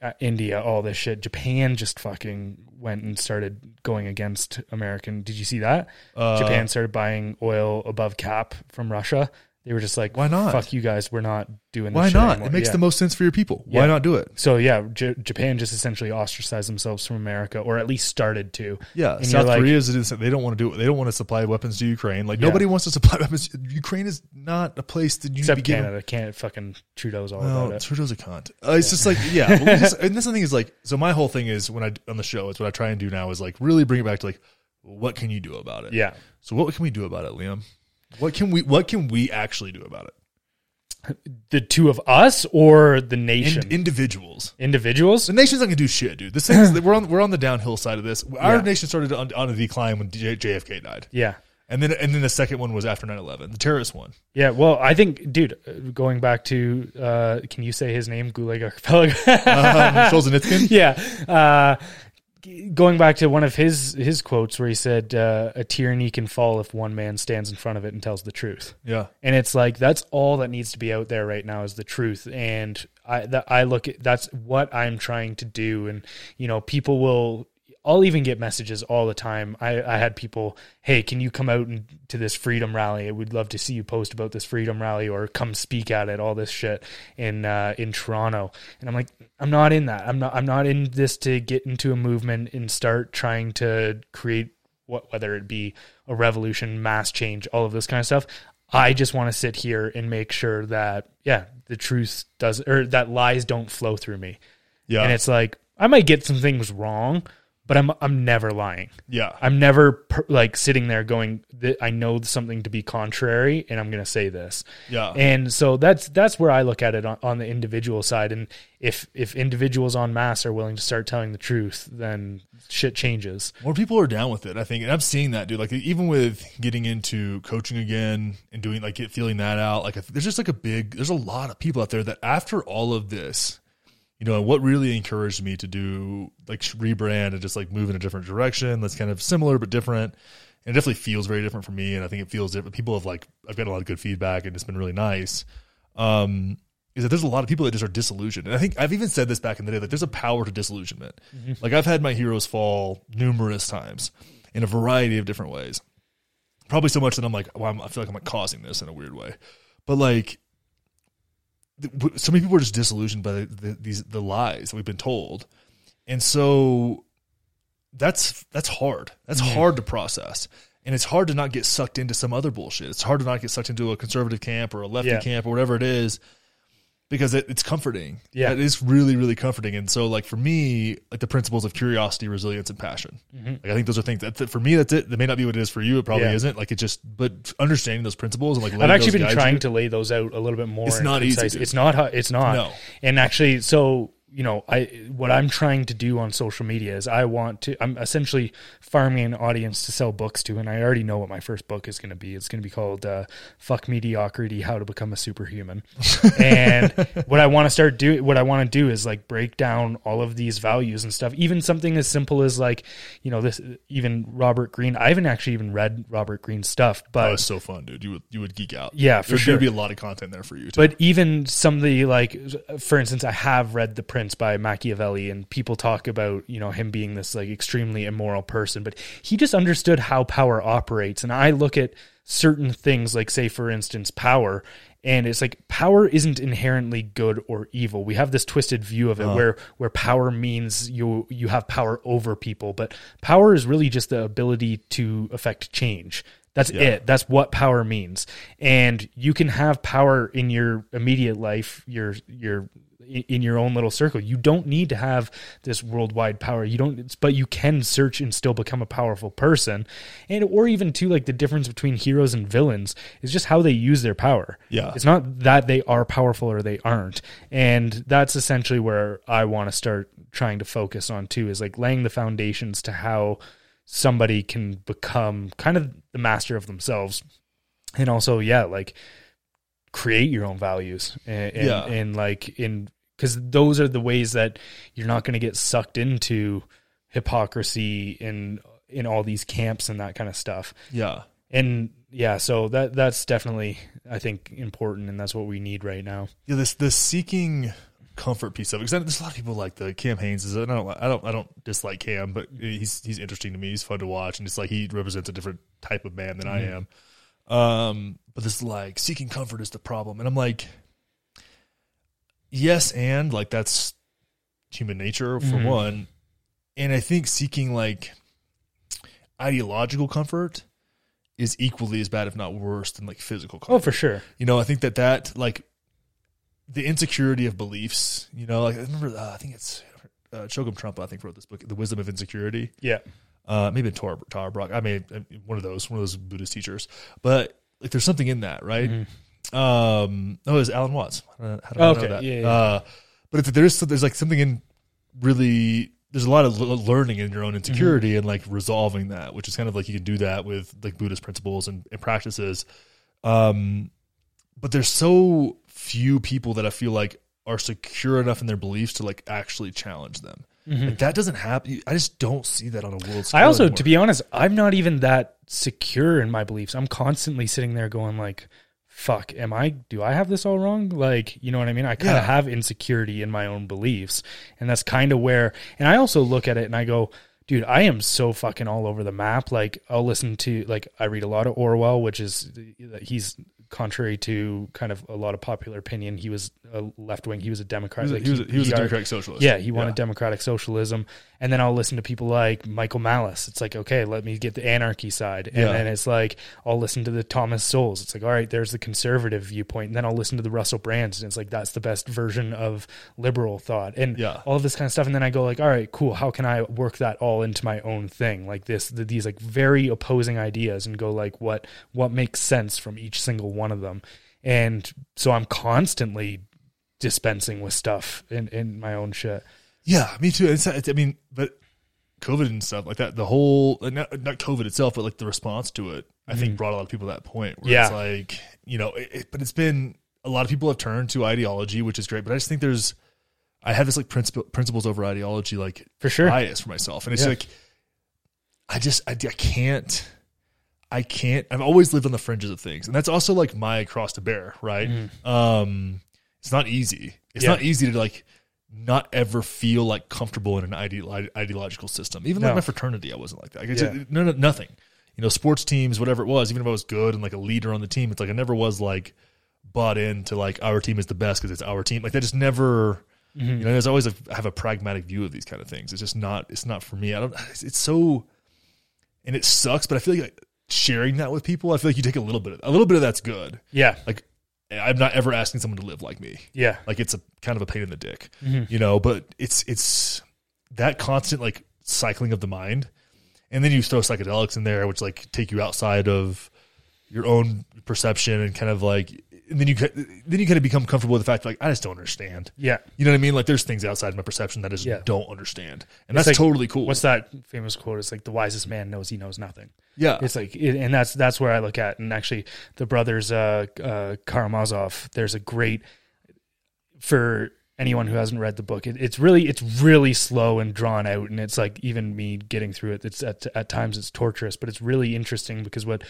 uh, India, all this shit. Japan just fucking went and started going against American. Did you see that? Uh, Japan started buying oil above cap from Russia. They were just like, Why not? Fuck you guys. We're not doing this Why not? anymore." It makes Yeah. the most sense for your people. Why not do it? So yeah, J- Japan just essentially ostracized themselves from America, or at least started to. Yeah, And South like- Korea is they don't want to do it. They don't want to supply weapons to Ukraine. Like Yeah. nobody wants to supply weapons. Ukraine is not a place that you need to Except be given. Canada, can't fucking Trudeau's all No, about it. Trudeau's a cunt. Uh, it's just like yeah, just- and that's the thing is like so. My whole thing is when I on the show, it's what I try and do now is like really bring it back to like what can you do about it? Yeah, So what can we do about it, Liam? What can we what can we actually do about it? the two of us or the In, nation, individuals. individuals. The nation's not gonna do shit, dude. This thing is we're on we're on the downhill side of this. Our Yeah. nation started on, on a decline when J, JFK died, Yeah, and then and then the second one was after 9-11, the terrorist one. yeah. Well, I think, dude, going back to, uh, can you say his name, Gulag Archipelago? um, Solzhenitsyn. yeah. Uh, going back to one of his his quotes where he said, uh, "A tyranny can fall if one man stands in front of it and tells the truth." Yeah, and it's like that's all that needs to be out there right now is the truth. And i that i look at that's what i'm trying to do. And you know people will i'll even get messages all the time. I i had people hey can you come out and to this freedom rally? I would love to see you post about this freedom rally or come speak at it all this shit in uh in toronto. And i'm like i'm not in that. I'm not i'm not in this to get into a movement and start trying to create what whether it be a revolution, mass change, all of this kind of stuff. I just want to sit here and make sure that yeah, the truth does or that lies don't flow through me. yeah, And it's like I might get some things wrong, but I'm I'm never lying. yeah. I'm never per, like sitting there going I know something to be contrary and I'm going to say this. Yeah. And so that's that's where I look at it on, on the individual side and if if individuals en masse are willing to start telling the truth, then shit changes. More people are down with it, I think, and I'm seeing that, dude. Like even with getting into coaching again and doing like it, feeling that out, like there's just like a big, there's a lot of people out there that after all of this, you know, and what really encouraged me to do like rebrand and just like move in a different direction that's kind of similar but different. And it definitely feels very different for me, and I think it feels different. People have like I've got a lot of good feedback, and it's been really nice. Um, is that there's a lot of people that just are disillusioned. And I think I've even said this back in the day that there's a power to disillusionment. Like I've had my heroes fall numerous times in a variety of different ways. Probably so much that I'm like, well, I'm, I feel like I'm like causing this in a weird way. But like, so many people are just disillusioned by the, the, these the lies that we've been told, and so that's that's hard. That's hard to process. And it's hard to not get sucked into some other bullshit. It's hard to not get sucked into a conservative camp or a lefty Yeah. camp or whatever it is because it, it's comforting. Yeah. it is really really comforting. And so like for me, like the principles of curiosity, resilience, and passion. Like I think those are things that for me that's it. That may not be what it is for you. It probably Mm-hmm. Yeah. isn't. Like it just but understanding those principles and like I've actually been trying you- to lay those out a little bit more. It's not easy. It's not. It's not. No. And actually, so you know, I what I'm trying to do on social media is I want to. I'm essentially farming an audience to sell books to, and I already know what my first book is going to be. It's going to be called uh, "Fuck Mediocrity: How to Become a Superhuman." and what I want to start do, what I want to do is like break down all of these values and stuff. Even something as simple as like, you know, this even Robert Greene. I haven't actually even read Robert Greene's stuff, but Oh, it's so fun, dude. You would you would geek out. Yeah, for There'd, sure. There'd be a lot of content there for you. Too. But even some of the like, for instance, I have read The Prince by Machiavelli, and people talk about you know him being this like extremely immoral person, but he just understood how power operates. And I look at certain things, like say for instance, power, and it's like power isn't inherently good or evil. We have this twisted view of it uh-huh. where where power means you you have power over people, but power is really just the ability to affect change. That's it. That's what power means. And you can have power in your immediate life, your your in your own little circle. You don't need to have this worldwide power. You don't but you can search and still become a powerful person. And or even too like the difference between heroes and villains is just how they use their power. Yeah. It's not that they are powerful or they aren't. And that's essentially where I want to start trying to focus on too is like laying the foundations to how somebody can become kind of the master of themselves and also yeah like create your own values and, and, Yeah. and like in because those are the ways that you're not going to get sucked into hypocrisy in in all these camps and that kind of stuff yeah, and yeah so that that's definitely i think important and that's what we need right now yeah. This this seeking comfort piece of it because there's a lot of people like the Cam Hanes is. And I don't I don't I don't dislike Cam, but he's he's interesting to me. He's fun to watch, and it's like he represents a different type of man than I am. Um, but this like seeking comfort is the problem, and I'm like, yes, and like that's human nature for Mhm. one, and I think seeking like ideological comfort is equally as bad, if not worse, than like physical comfort oh for sure you know i think that that like the insecurity of beliefs you know like i remember uh, i think it's uh, Chögyam Trungpa, I think, wrote this book, "The Wisdom of Insecurity." yeah Uh, maybe Tar, Tara Brach. I mean, one of those, one of those Buddhist teachers. But like, there's something in that, right? Um, oh, it was Alan Watts. How did I- how did I Okay, know that? yeah, yeah. Uh, but it's, there's there's like something in really. There's a lot of l- learning in your own insecurity Mm-hmm. and like resolving that, which is kind of like you can do that with like Buddhist principles and, and practices. Um, but there's so few people that I feel like are secure enough in their beliefs to like actually challenge them. Like that doesn't happen. I just don't see that on a world scale. I also, anymore. to be honest, I'm not even that secure in my beliefs. I'm constantly sitting there going like, fuck, am I, do I have this all wrong? Like, you know what I mean? I kind of Yeah. have insecurity in my own beliefs. And that's kind of where, and I also look at it and I go, dude, I am so fucking all over the map. Like, I'll listen to, like, I read a lot of Orwell, which is, he's contrary to kind of a lot of popular opinion. He was a left wing, he was a Democrat. he was, a, like, he was, a, he was a democratic socialist. yeah, he wanted democratic socialism. And then I'll listen to people like Michael Malice. It's like, okay, let me get the anarchy side. And Yeah. then it's like, I'll listen to the Thomas Sowells. It's like, all right, there's the conservative viewpoint. And then I'll listen to the Russell Brands. And it's like, that's the best version of liberal thought. And Yeah. all of this kind of stuff. And then I go like, all right, cool. How can I work that all into my own thing? Like this, the, these like very opposing ideas and go like, what, what makes sense from each single one of them. And so I'm constantly dispensing with stuff in, in my own shit. Yeah, me too. It's, it's, I mean, but COVID and stuff like that, the whole, not, not COVID itself, but like the response to it, I think brought a lot of people to that point where it's Yeah. like, you know, it, it- but it's been, a lot of people have turned to ideology, which is great, but I just think there's, I have this like principle, principles over ideology, like For sure. bias for myself. And it's Yeah. like, I just, I, I can't, I can't, I've always lived on the fringes of things. And that's also like my cross to bear, right? Um, it's not easy. It's Mm-hmm. Yeah. not easy to like not ever feel like comfortable in an ide- ideological system. Even like my fraternity, I wasn't like that. Like, it's Yeah. just- no, no, nothing. You know, sports teams, whatever it was, even if I was good and like a leader on the team, it's like I never was like bought into like our team is the best because it's our team. Like that just never. Mm-hmm. You know, there's always a I have a pragmatic view of these kind of things. It's just not. It's not for me. I don't. It's, it's so, and it sucks. But I feel like sharing that with people, I feel like you take a little bit. Of, a little bit of that's good Yeah. like I'm not ever asking someone to live like me. Yeah. Like it's a kind of a pain in the dick, Mhm. you know. But it's it's that constant like cycling of the mind, and then you throw psychedelics in there, which like take you outside of your own perception and kind of like, and then you then you kind of become comfortable with the fact like I just don't understand. Yeah. You know what I mean? Like there's things outside my perception that I just Yeah. don't understand, and It's that's like- totally cool. What's that famous quote? It's like the wisest man knows he knows nothing. yeah, It's like, it, and that's that's where I look at. And actually, the brothers uh, uh, Karamazov. There's a great for anyone who hasn't read the book. It, it's really it's really slow and drawn out, and it's like even me getting through it. It's at at times it's torturous, but it's really interesting because what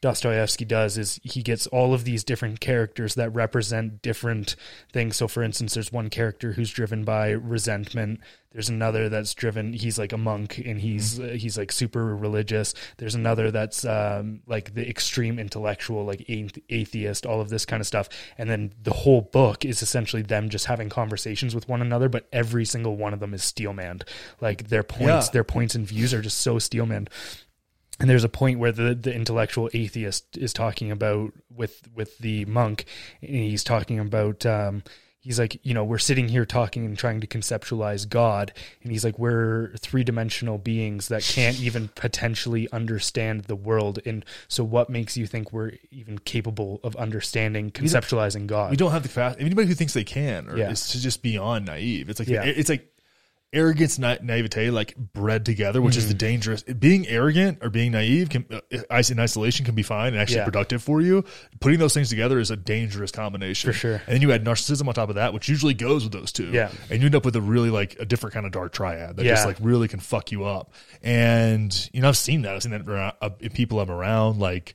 Dostoevsky does is he gets all of these different characters that represent different things. So, for instance, there's one character who's driven by resentment. There's another that's driven. He's like a monk and he's uh, he's like super religious. There's another that's um, like the extreme intellectual, like athe- atheist. All of this kind of stuff. And then the whole book is essentially them just having conversations with one another. But every single one of them is steelmanned. Like their points, Yeah. their points and views are just so steelmanned and there's a point where the, the intellectual atheist is talking about with with the monk and he's talking about um, he's like you know we're sitting here talking and trying to conceptualize god and he's like we're three-dimensional beings that can't even potentially understand the world and so what makes you think we're even capable of understanding conceptualizing god we don't have the capacity. Anybody who thinks they can, or Yeah. is to just beyond naive. It's like Yeah. it's like arrogance, na- naivete, like bred together, which Mm-hmm. is the dangerous. Being arrogant or being naive can, uh, in isolation can be fine and actually Yeah. productive for you. Putting those things together is a dangerous combination For sure. And then you add narcissism on top of that, which usually goes with those two. Yeah. and you end up with a really like a different kind of dark triad that just like really can fuck you up. And you know, I've seen that. I've seen that around, uh, in people I'm around, like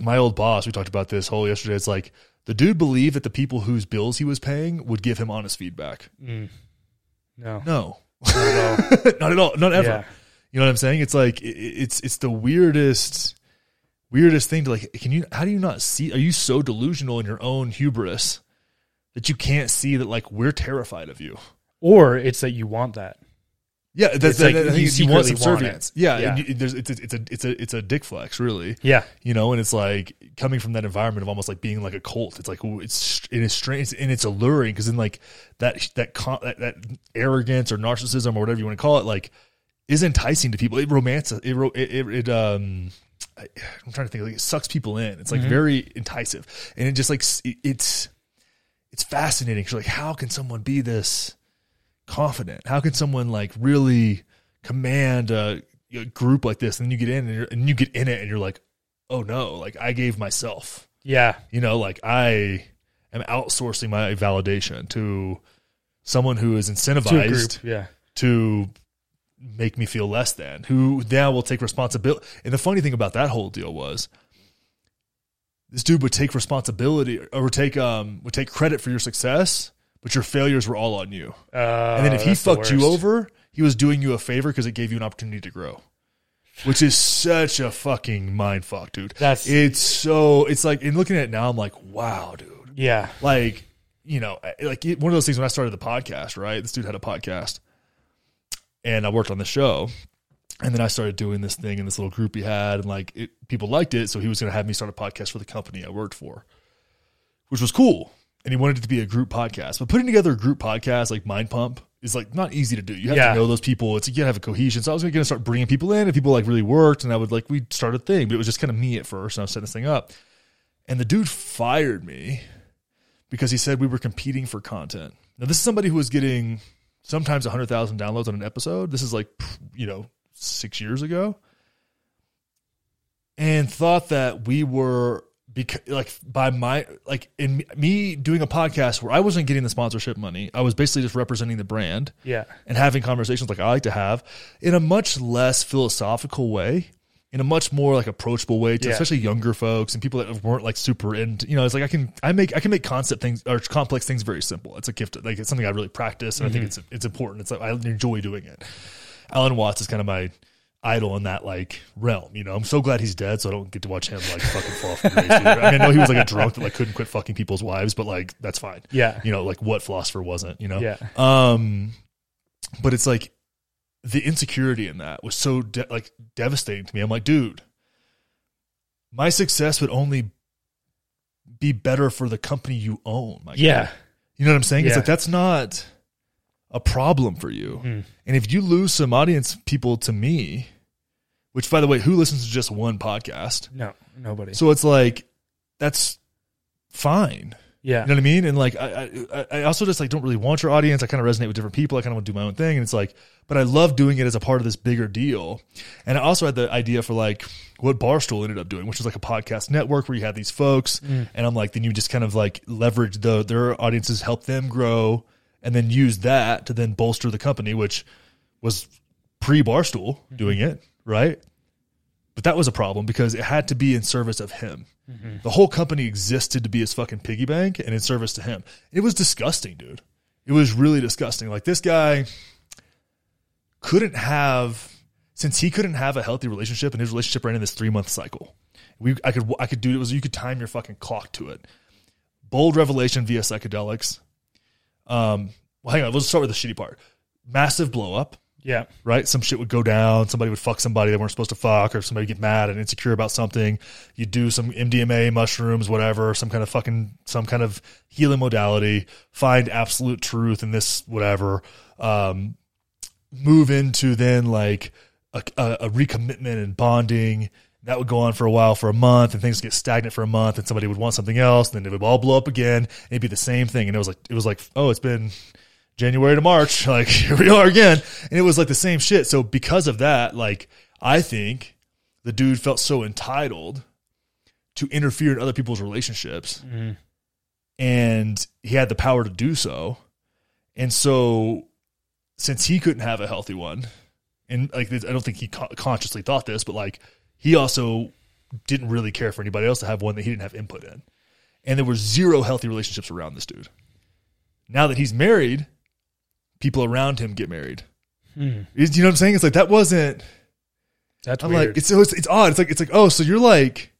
my old boss, we talked about this whole yesterday. It's like the dude believed that the people whose bills he was paying would give him honest feedback. Mm. no No, not at all. not at all, not ever. Yeah. You know what I'm saying? It's like it, it's it's the weirdest, weirdest thing to like. Can you? How do you not see? Are you so delusional in your own hubris that you can't see that like we're terrified of you? or it's that you want that Yeah, that's It's like think you you want secretly want it. subservience. yeah, Yeah. and you- there's it's a, it's a it's a it's a dick flex, really. yeah you know and it's like coming from that environment of almost like being like a cult it's like it's it is strange and it's alluring because then like that that, con- that that arrogance or narcissism or whatever you want to call it like is enticing to people it romances it, it, it, um I, i'm trying to think like it sucks people in it's like very enticing and it just like it, it's it's fascinating 'cause, like how can someone be this confident? How can someone like really command a, a group like this and you get in and, you're, and you get in it and you're like oh no like i gave myself. Yeah. You know like i am outsourcing my validation to someone who is to incentivized group yeah. to make me feel less than who now will take responsibility and the funny thing about that whole deal was this dude would take responsibility or would take um would take credit for your success but your failures were all on you. Uh, and then if he fucked you over he was doing you a favor because it gave you an opportunity to grow which is such a fucking mind fuck dude. That's- it's so it's like in looking at it now i'm like wow dude. Yeah. Like you know like it- one of those things when i started the podcast right? This dude had a podcast and i worked on the show. And then i started doing this thing in this little group he had and like it, people liked it. So he was going to have me start a podcast for the company i worked for which was cool and he wanted it to be a group podcast but putting together a group podcast like mind pump is like not easy to do you have Yeah. to know those people it's you gotta have a cohesion so i was going to start bringing people in and people like really worked and i would like we'd start a thing but it was just kind of me at first and i was setting this thing up and the dude fired me because he said we were competing for content. Now, this is somebody who was getting sometimes 100,000 downloads on an episode. This is like, you know, six years ago. And thought that we were, because, like, by my, like, in me doing a podcast where I wasn't getting the sponsorship money, I was basically just representing the brand yeah and having conversations like I like to have in a much less philosophical way, in a much more like approachable way to Yeah. especially younger folks and people that weren't like super into you know, it's like I can I make I can make concept things or complex things very simple. It's a gift like it's something I really practice and I think mm-hmm. it's it's important. It's like I enjoy doing it. Alan Watts is kind of my idol in that like realm, you know. I'm so glad he's dead, so I don't get to watch him like fucking fall off the grace. I mean, I know he was like a drunk that like couldn't quit fucking people's wives, but like that's fine. Yeah. You know, like what philosopher wasn't, you know? Yeah. Um, but it's like the insecurity in that was so de- like devastating to me. I'm like, dude, my success would only be better for the company you own. my guy. Yeah. You know what I'm saying? It's like that's not a problem for you. And if you lose some audience people to me, which by the way, who listens to just one podcast? No, nobody. So it's like that's fine. yeah. You know what I mean? And like I I, I also just like don't really want your audience. I kind of resonate with different people. I kind of want to do my own thing. And it's like, but I love doing it as a part of this bigger deal. And I also had the idea for like what Barstool ended up doing, which was like a podcast network where you had these folks, mm. and I'm like, then you just kind of like leverage the their audiences, help them grow, and then use that to then bolster the company, which was pre Barstool mm-hmm. doing it, right? But that was a problem because it had to be in service of him. The whole company existed to be his fucking piggy bank and in service to him. It was disgusting, dude. It was really disgusting. Like this guy couldn't have since he couldn't have a healthy relationship and his relationship ran in this three month cycle. We I could I could do it was you could time your fucking clock to it. Bold revelation via psychedelics. Um well hang on, let's start with the shitty part. Massive blow up Yeah. right? Some shit would go down. Somebody would fuck somebody they weren't supposed to fuck, or somebody get mad and insecure about something. You do some MDMA, mushrooms, whatever, some kind of fucking, some kind of healing modality. Find absolute truth in this, whatever. Um, move into then like a, a, a recommitment and bonding. That would go on for a while, for a month, and things get stagnant for a month, and somebody would want something else, and then it would all blow up again. And it'd be the same thing, and it was like, it was like, oh, it's been January to March. Like here we are again. And it was like the same shit. So because of that, like I think the dude felt so entitled to interfere in other people's relationships. Mm-hmm. And he had the power to do so. And so since he couldn't have a healthy one, and like I don't think he co- consciously thought this, but like he also didn't really care for anybody else to have one that he didn't have input in. And there were zero healthy relationships around this dude. Now that he's married, people around him get married. Hmm. You know what I'm saying? It's like that wasn't. That's I'm weird. like it's, it's it's odd. It's like it's like oh, so you're like,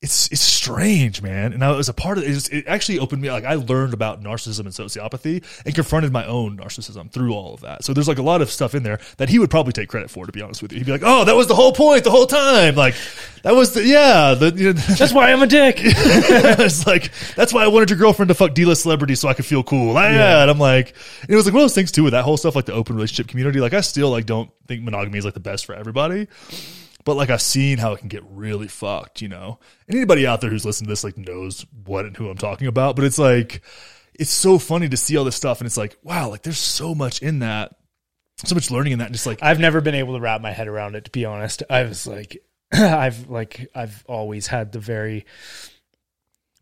it's it's strange, man. And I was a part of it. It, just- it actually opened me like I learned about narcissism and sociopathy and confronted my own narcissism through all of that. So there's like a lot of stuff in there that he would probably take credit for. To be honest with you, he'd be like, oh, that was the whole point the whole time. Like that was the yeah the. You know, That's why I'm a dick. it's like that's why I wanted your girlfriend to fuck D-list celebrities so I could feel cool. Ah, Yeah. And I'm like, and it was like one of those things too with that whole stuff, like the open relationship community. Like I still like don't think monogamy is like the best for everybody, but like I've seen how it can get really fucked, you know. And anybody out there who's listened to this like knows what and who I'm talking about. But it's like it's so funny to see all this stuff, and it's like wow, like there's so much in that, so much learning in that. And just like I've never been able to wrap my head around it. To be honest, I was like, I've like I've always had the very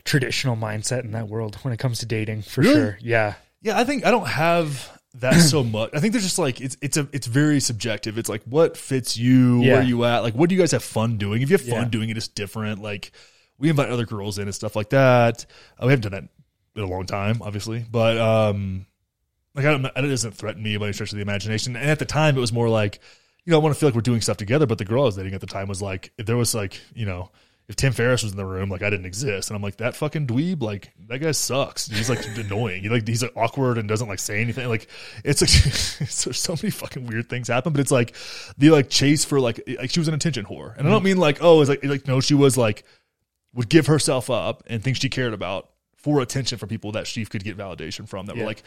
traditional mindset in that world when it comes to dating, for Really? sure. Yeah, Yeah, I think I don't have that so much. I think there's just like it's it's a it's very subjective. It's like what fits you, Yeah. where you at, like what do you guys have fun doing? If you have fun Yeah. doing it, it's different. Like we invite other girls in and stuff like that. Uh, we haven't done that in a long time, obviously, but um, like I don't, it doesn't threaten me by any stretch of the imagination. And at the time, it was more like you know I want to feel like we're doing stuff together. But the girl I was dating at the time was like, there was like you know. If Tim Ferriss was in the room, like I didn't exist, and I'm like that fucking dweeb, like that guy sucks. He's like annoying. He like he's like awkward and doesn't like say anything. Like it's like there's so many fucking weird things happen. But it's like the like chase for like like she was an attention whore, and I don't mm-hmm. mean like oh it's like like no she was like would give herself up and things she cared about for attention from people that she could get validation from that Yeah. were like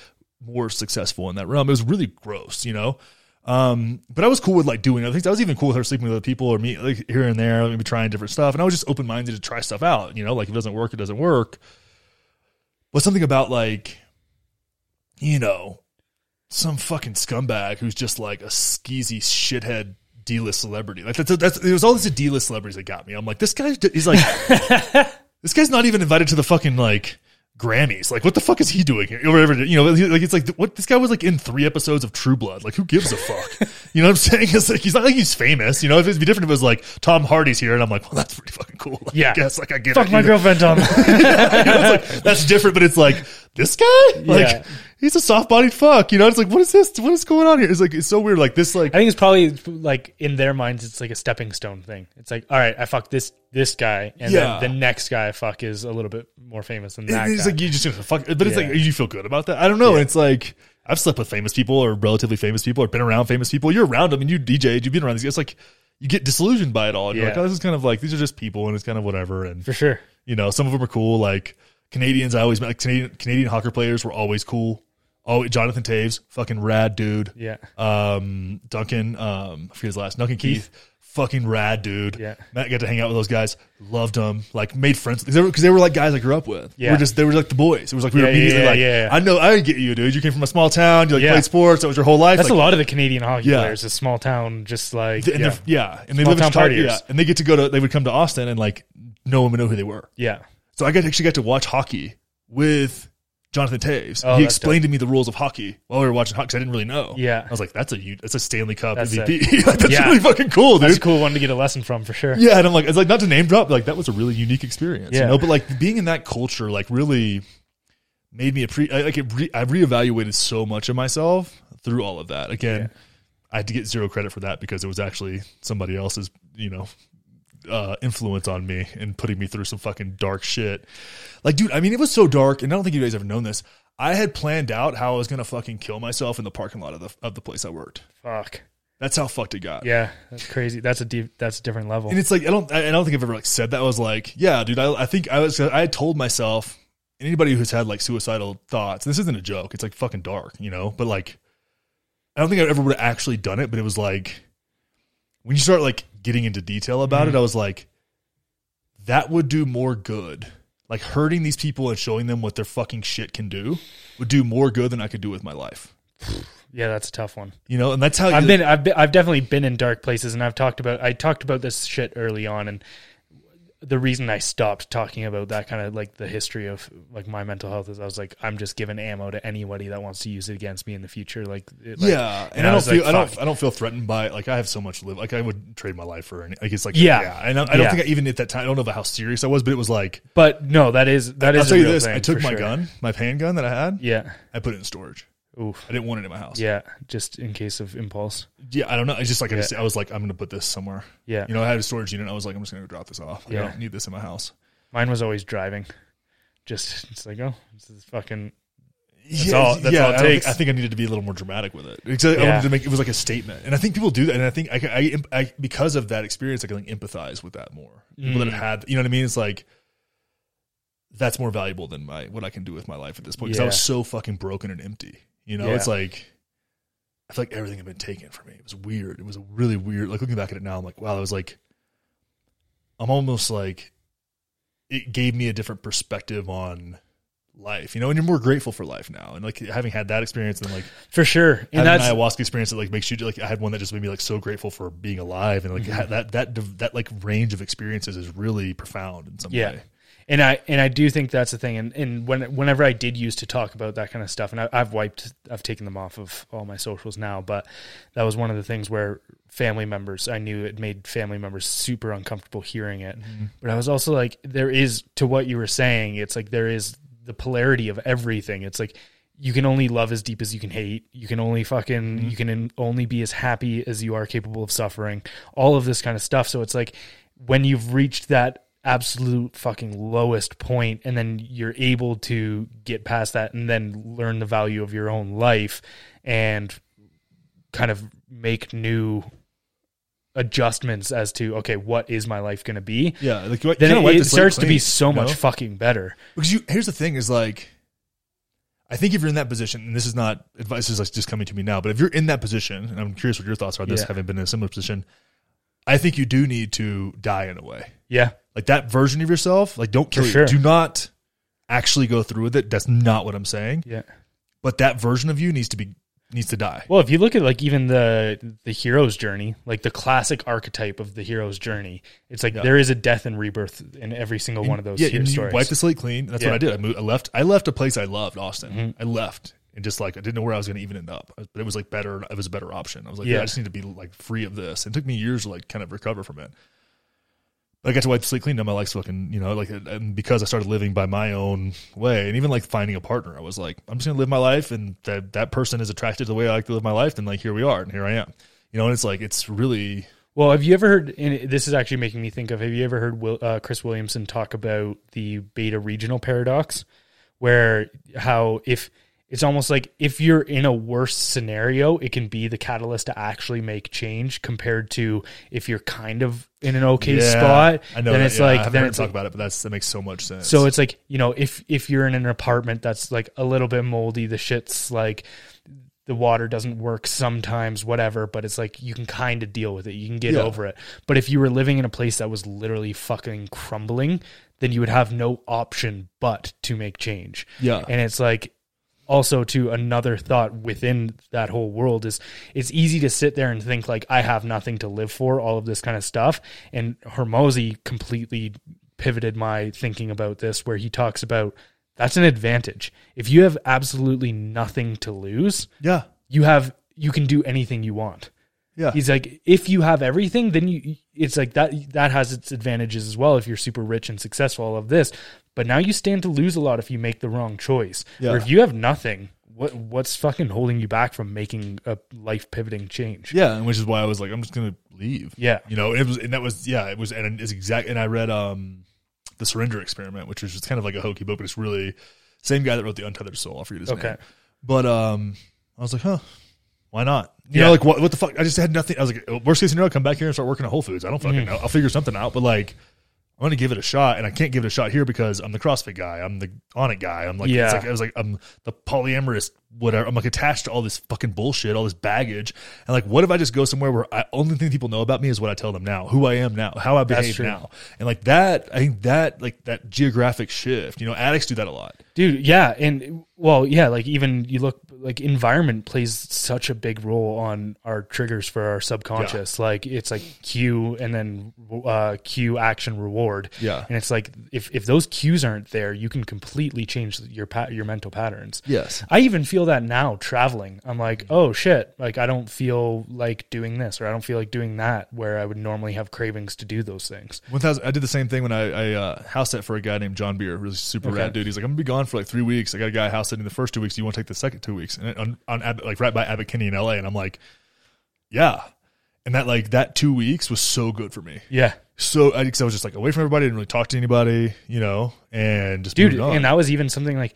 more successful in that realm. It was really gross, you know. Um, but I was cool with like doing other things. I was even cool with her sleeping with other people or me like here and there, maybe trying different stuff. And I was just open minded to try stuff out, you know, like if it doesn't work, it doesn't work. But something about like, you know, some fucking scumbag who's just like a skeezy shithead D-list celebrity. Like that's, that's it was all these D-list celebrities that got me. I'm like, this guy, he's like, this guy's not even invited to the fucking like Grammys. Like, what the fuck is he doing here? Or whatever, you know, like it's like what this guy was like in three episodes of True Blood. Like, who gives a fuck? you know what I'm saying? It's like he's not like he's famous. You know, if it'd be different if it was like Tom Hardy's here, and I'm like, well, that's pretty fucking cool. Like, Yeah. I guess like I get fuck it. my know? girlfriend, Tom. You know, like that's different, but it's like this guy, like Yeah. He's a soft bodied fuck. You know, it's like what is this? What is going on here? It's like it's so weird. Like this, like I think it's probably like in their minds, it's like a stepping stone thing. It's like, all right, I fuck this this guy, and Yeah. then the next guy I fuck is a little bit more famous than that it's guy. like you just fuck. But it's Yeah. like you feel good about that. I don't know. It's like I've slept with famous people or relatively famous people or been around famous people. You're around them and you DJ'd. You've been around these. guys. It's like you get disillusioned by it all. And You're Yeah. like, oh, this is kind of like these are just people and it's kind of whatever. And for sure. You know, some of them are cool. Like Canadians, I always like Canadian Canadian hockey players were always cool. Oh, Jonathan Toews, fucking rad dude. Yeah. Um, Duncan, um, I forget his last. Duncan Keith, fucking rad dude. Yeah. Matt got to hang out with those guys. Loved them. Like made friends because they, were- they were like guys I grew up with. Yeah. We're just they were like the boys. It was like we were Yeah, immediately yeah, like yeah. I know I get you, dude. You came from a small town. You like Yeah. played sports. That was your whole life. That's like, a lot of the Canadian hockey players. A small town, just like and yeah. yeah, and they Small live in town Chicago. Yeah, and they get to go to. They would come to Austin and like no one would know who they were. yeah, So I got actually got to watch hockey with Jonathan Toews. Oh, he explained to me the rules of hockey while we were watching hockey. 'cause I didn't really know. Yeah. I was like, "That's a that's a Stanley Cup That's MVP. Like, that's Yeah. really fucking cool, dude." that's a cool one to get a lesson from for sure. Yeah, and I'm like, it's like not to name drop, but like that was a really unique experience, you Yeah. know. But like being in that culture, like really made me appre- I- like it re- I reevaluated so much of myself through all of that. Again, Yeah. I had to get zero credit for that because it was actually somebody else's, you know, uh, influence on me and putting me through some fucking dark shit. Like, dude, I mean, it was so dark, and I don't think you guys ever known this. I had planned out how I was gonna fucking kill myself in the parking lot of the of the place I worked. Fuck. That's how fucked it got. Yeah, that's crazy. That's a deep. That's a different level. And it's like I don't I I don't think I've ever like said that. I was like, yeah, dude. I, I think I was I had told myself anybody who's had like suicidal thoughts. This isn't a joke. It's like fucking dark, you know. But like, I don't think I ever would have actually done it. But it was like when you start like getting into detail about it, mm. I was like, that would do more good. Like hurting these people and showing them what their fucking shit can do would do more good than I could do with my life. yeah, that's a tough one. You know, and that's how I've you, been, I've been, I've definitely been in dark places, and I've talked about, I talked about this shit early on, and the reason I stopped talking about that kind of like the history of like my mental health is I was like, I'm just giving ammo to anybody that wants to use it against me in the future. Like, it, like yeah, and I I don't feel like, I don't. I don't feel threatened by it. Like I have so much to live. Like I would trade my life for any. Like it's like Yeah. And I, I don't Yeah. think I, even at that time I don't know about how serious I was, but it was like but no, that is that I'll is tell you this: I took my sure. gun, my handgun that I had, Yeah. I put it in storage. Oof. I didn't want it in my house. Yeah, just in case of impulse. yeah. I don't know. It's just like I, just, I was like, I'm going to put this somewhere. Yeah, You know, I had a storage unit. I was like, I'm just going to drop this off. Like, I don't need this in my house. mine was always driving. Just it's like oh, this is fucking That's all- that's yeah, all it I don't think- I think I needed to be a little more dramatic with it. Because I Yeah. wanted to make it was like a statement, and I think people do that. And I think I, can- I, I because of that experience, I can like empathize with that more. People that Mm. have had, you know what I mean? It's like that's more valuable than my what I can do with my life at this point. Because I Yeah. was so fucking broken and empty. You know, Yeah. it's like I feel like everything had been taken from me. It was weird. It was really weird. Like looking back at it now, I'm like, wow, that was like I'm almost like it gave me a different perspective on life, you know, and you're more grateful for life now. And like having had that experience and like for sure. And that's an ayahuasca experience that like makes you like I had one that just made me like so grateful for being alive and like Mm-hmm. ha- that that that like range of experiences is really profound in some Yeah. way. And I and I do think that's the thing. And and when whenever I did used to talk about that kind of stuff, and I, I've wiped, I've taken them off of all my socials now. But that was one of the things where family members, I knew it made family members super uncomfortable hearing it. Mm-hmm. But I was also like, there is to what you were saying. It's like there is the polarity of everything. It's like you can only love as deep as you can hate. You can only fucking mm-hmm. you can only be as happy as you are capable of suffering. All of this kind of stuff. So it's like when you've reached that absolute fucking lowest point and then you're able to get past that and then learn the value of your own life and kind of make new adjustments as to okay what is my life going to be Yeah, like then it, it starts to be so you know? much fucking better because you here's the thing is like I think if you're in that position, and this is not advice is like just coming to me now, but if you're in that position, and I'm curious what your thoughts are on this, Yeah. having been in a similar position, I think you do need to die in a way. yeah Like that version of yourself, like don't kill you. sure. Do not actually go through with it. That's not what I'm saying. yeah But that version of you needs to be needs to die. Well, if you look at like even the the hero's journey, like the classic archetype of the hero's journey, it's like Yeah. there is a death and rebirth in every single one of those yeah, and you stories. wipe the slate clean. That's Yeah. what I did. I, moved, I left. I left a place I loved, Austin. Mm-hmm. I left and just like I didn't know where I was going to even end up, but it was like better. It was a better option. I was like, yeah. Yeah. I just need to be like free of this. It took me years to like kind of recover from it. I got to wipe the slate clean. Now my life's fucking, you know, like, and because I started living by my own way, and even like finding a partner, I was like, I'm just gonna live my life, and that that person is attracted to the way I like to live my life, and like here we are, and here I am. You know, and it's like it's really well, have you ever heard? And this is actually making me think of. Have you ever heard Will, uh, Chris Williamson talk about the beta regional paradox, where how if it's almost like if you're in a worse scenario, it can be the catalyst to actually make change compared to if you're kind of in an okay Yeah, spot. I know. Then that, it's yeah, I like haven't then heard it's talk like, about it, but that's that makes so much sense. so it's like you know if if you're in an apartment that's like a little bit moldy, the shit's like the water doesn't work sometimes, whatever. But it's like you can kind of deal with it. You can get Yeah. over it. But if you were living in a place that was literally fucking crumbling, then you would have no option but to make change. yeah, And it's like also to another thought within that whole world is it's easy to sit there and think like I have nothing to live for, all of this kind of stuff. And Hormozi completely pivoted my thinking about this where he talks about that's an advantage. If you have absolutely nothing to lose, yeah, you have you can do anything you want. Yeah. He's like, if you have everything, then you it's like that that has its advantages as well if you're super rich and successful, all of this. But now you stand to lose a lot if you make the wrong choice. Yeah. Or if you have nothing, what what's fucking holding you back from making a life pivoting change? Yeah, and which is why I was like, I'm just gonna leave. Yeah. you know, it was, and that was, yeah, it was, and it's exact. And I read um, the Surrender Experiment, which was just kind of like a hokey book, but it's really same guy that wrote the Untethered Soul. I forget his Okay. name, but um, I was like, huh, why not? You Yeah. know, like what, what the fuck? I just had nothing. I was like, worst case scenario, come back here and start working at Whole Foods. I don't fucking Mm-hmm. know. I'll figure something out. But like, I'm gonna give it a shot, and I can't give it a shot here because I'm the CrossFit guy. I'm the Onnit guy. I'm like, Yeah. it's like I was like, I'm the polyamorous whatever. I'm like attached to all this fucking bullshit, all this baggage, and like, what if I just go somewhere where I only thing people know about me is what I tell them now, who I am now, how I behave now, and like that. I think that like that geographic shift. You know, addicts do that a lot. Dude, yeah, and well, yeah, like even you look like environment plays such a big role on our triggers for our subconscious. Like it's like cue and then uh, cue action reward. Yeah. and it's like if if those cues aren't there, you can completely change your pat your mental patterns. Yes. I even feel that now traveling. I'm like, oh shit, like I don't feel like doing this or I don't feel like doing that where I would normally have cravings to do those things. One thousand. I did the same thing when I, I uh, house set for a guy named John Beer, really super Okay. rad dude. He's like, I'm gonna be gone for like three weeks. I got a guy house sitting the first two weeks. Do you want to take the second two weeks? And on, on like right by Abbott Kinney in LA, and I'm like, yeah. And that like that two weeks was so good for me. Yeah. So I, 'cause I was just like away from everybody, didn't really talk to anybody, you know, and just dude and that was even something like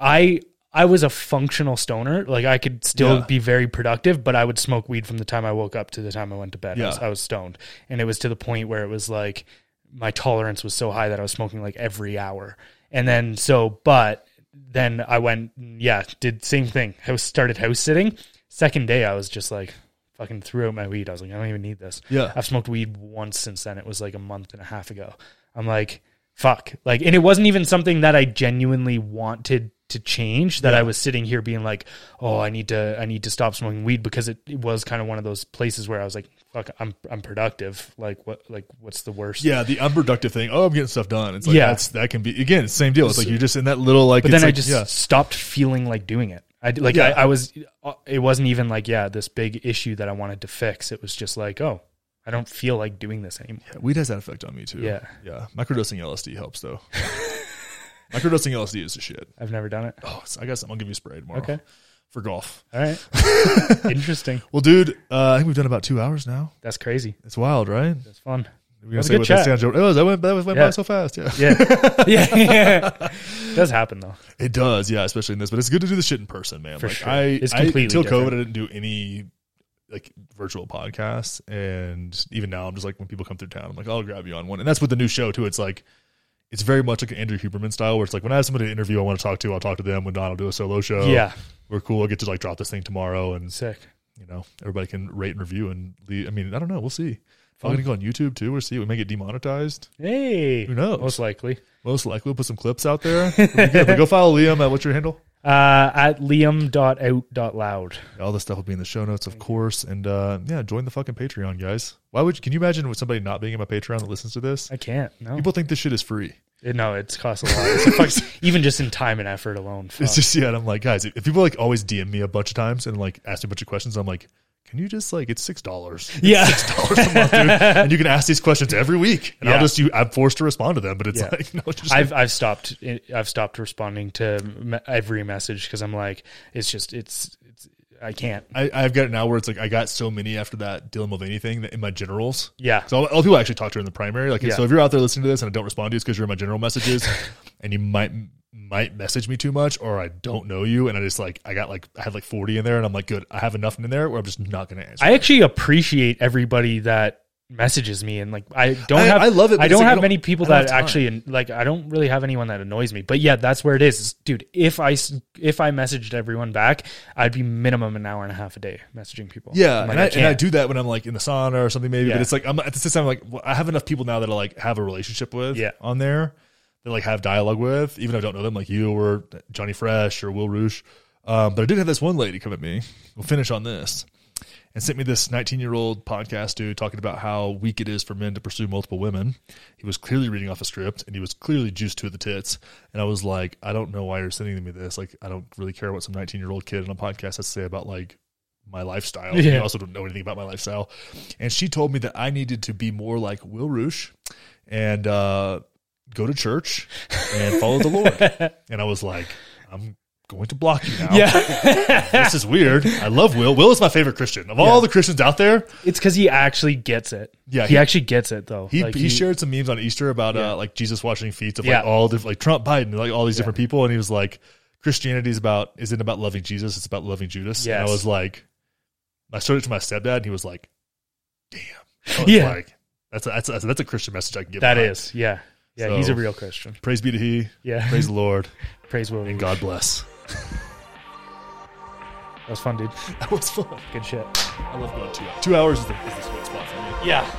i i was a functional stoner like i could still Yeah. be very productive but i would smoke weed from the time i woke up to the time i went to bed I, was, Yeah. I was stoned and it was to the point where it was like my tolerance was so high that i was smoking like every hour and then so but then i went yeah did same thing i was started house sitting second day i was just like fucking threw out my weed i was like i don't even need this yeah, I've smoked weed once since then. It was like a month and a half ago. I'm like, fuck. Like, and it wasn't even something that I genuinely wanted to change. That Yeah. I was sitting here being like, oh, I need to, I need to stop smoking weed because it, it was kind of one of those places where I was like, fuck, I'm, I'm productive. Like, what, like, what's the worst? yeah. The unproductive thing. Oh, I'm getting stuff done. It's like Yeah. that's that can be again same deal. It's like you're just in that little like. But then I just yeah. stopped feeling like doing it. I like, Yeah. I, I was, uh, it wasn't even like, yeah, this big issue that I wanted to fix. It was just like, oh, I don't feel like doing this anymore. Yeah, weed has that effect on me too. Yeah. yeah. Microdosing LSD helps though. Microdosing LSD is the shit. I've never done it. Oh, I guess I'm gonna give you a spray tomorrow. Okay. For golf. All right. Interesting. Well, dude, uh, I think we've done about two hours now. That's crazy. It's wild, right? That's fun. We're was a say good what chat. that sounds- Oh, that went that went Yeah. by so fast. Yeah, Yeah. yeah. yeah. It does happen though. it does. Yeah, especially in this, but it's good to do the shit in person, man. For like sure. I, It's I until different. COVID, I didn't do any like virtual podcasts, and even now, I'm just like when people come through town, I'm like, I'll grab you on one, and that's with the new show too. It's like. It's very much like an Andrew Huberman style, where it's like when I have somebody to interview I want to talk to, I'll talk to them. When not, I'll do a solo show. Yeah. we're cool. I'll get to like drop this thing tomorrow, and Sick. you know everybody can rate and review and leave. I mean, I don't know. We'll see. I'm gonna go on YouTube too. We'll see. We may get demonetized. Hey. Who knows? Most likely. Most likely, we'll put some clips out there. It'll be good. But go follow Liam. Uh, what's your handle? Uh, at liam.out.loud. All this stuff will be in the show notes, of course. And uh, yeah, join the fucking Patreon, guys. Why would you, can you imagine with somebody not being in my Patreon that listens to this? I can't. No. People think this shit is free. It- no, it's cost a lot. It's even just in time and effort alone. Fuck. It's just yeah. And I'm like, guys, if people like always DM me a bunch of times and like ask me a bunch of questions, I'm like, can you just like it's six dollars? Yeah. six dollars a month, dude. and you can ask these questions every week, and I'll just you. I'm forced to respond to them, but it's Yeah. like no, just I've I've stopped I've stopped responding to every message because I'm like it's just it's it's I can't. I, I've got it now where it's like I got so many after that Dylan Mulvaney thing that in my generals. Yeah. So all, all people I actually talk to in the primary. Like, Yeah. so if you're out there listening to this and I don't respond to you, it's because you're in my general messages, and you might might message me too much or I don't know you and I just like I got like I had like 40 in there and I'm like good I have enough in there where I'm just not going to answer. I actually appreciate everybody that messages me and like I don't I- have I love it, I don't like have don't- many people that actually like I don't really have anyone that annoys me. But yeah, that's where it is. Dude, if I if I messaged everyone back, I'd be minimum an hour and a half a day messaging people. Yeah, like, and, I, and I do that when I'm like in the sauna or something maybe. Yeah. But it's like I'm at the same time like well, I have enough people now that I like have a relationship with Yeah. on there that like have dialogue with, even though I don't know them, like you or Johnny Fresh or Will Roosh. Um, but I did have this one lady come at me. We'll finish on this. And sent me this 19 year old podcast dude talking about how weak it is for men to pursue multiple women. He was clearly reading off a script and he was clearly juiced to the tits. And I was like, I don't know why you're sending me this. Like, I don't really care what some 19 year old kid on a podcast has to say about like my lifestyle. Yeah. You also don't know anything about my lifestyle. And she told me that I needed to be more like Will Roosh and uh, go to church and follow the Lord. And I was like, I'm going to block you now. Yeah. This is weird. I love Will. Will is my favorite Christian. Of all Yeah. the Christians out there, it's cuz he actually gets it. Yeah, He, he- actually gets it though. he, Like, he shared some memes on Easter about Yeah. uh, like Jesus washing feet of Yeah. like all different like Trump, Biden, like all these different people, and he was like, Christianity is about isn't about loving Jesus, it's about loving Judas. And I was like, I showed it to my stepdad, and he was like, "Damn, was Yeah. like, that's a, that's a, that's a Christian message I can give." That is. Yeah. Yeah, he's a real Christian. praise be to He, Yeah. praise the Lord, Praise Will. and God bless. That was fun, dude. That was fun. Good shit. I love going two hours. Two hours is the, is the sweet spot for me. Yeah.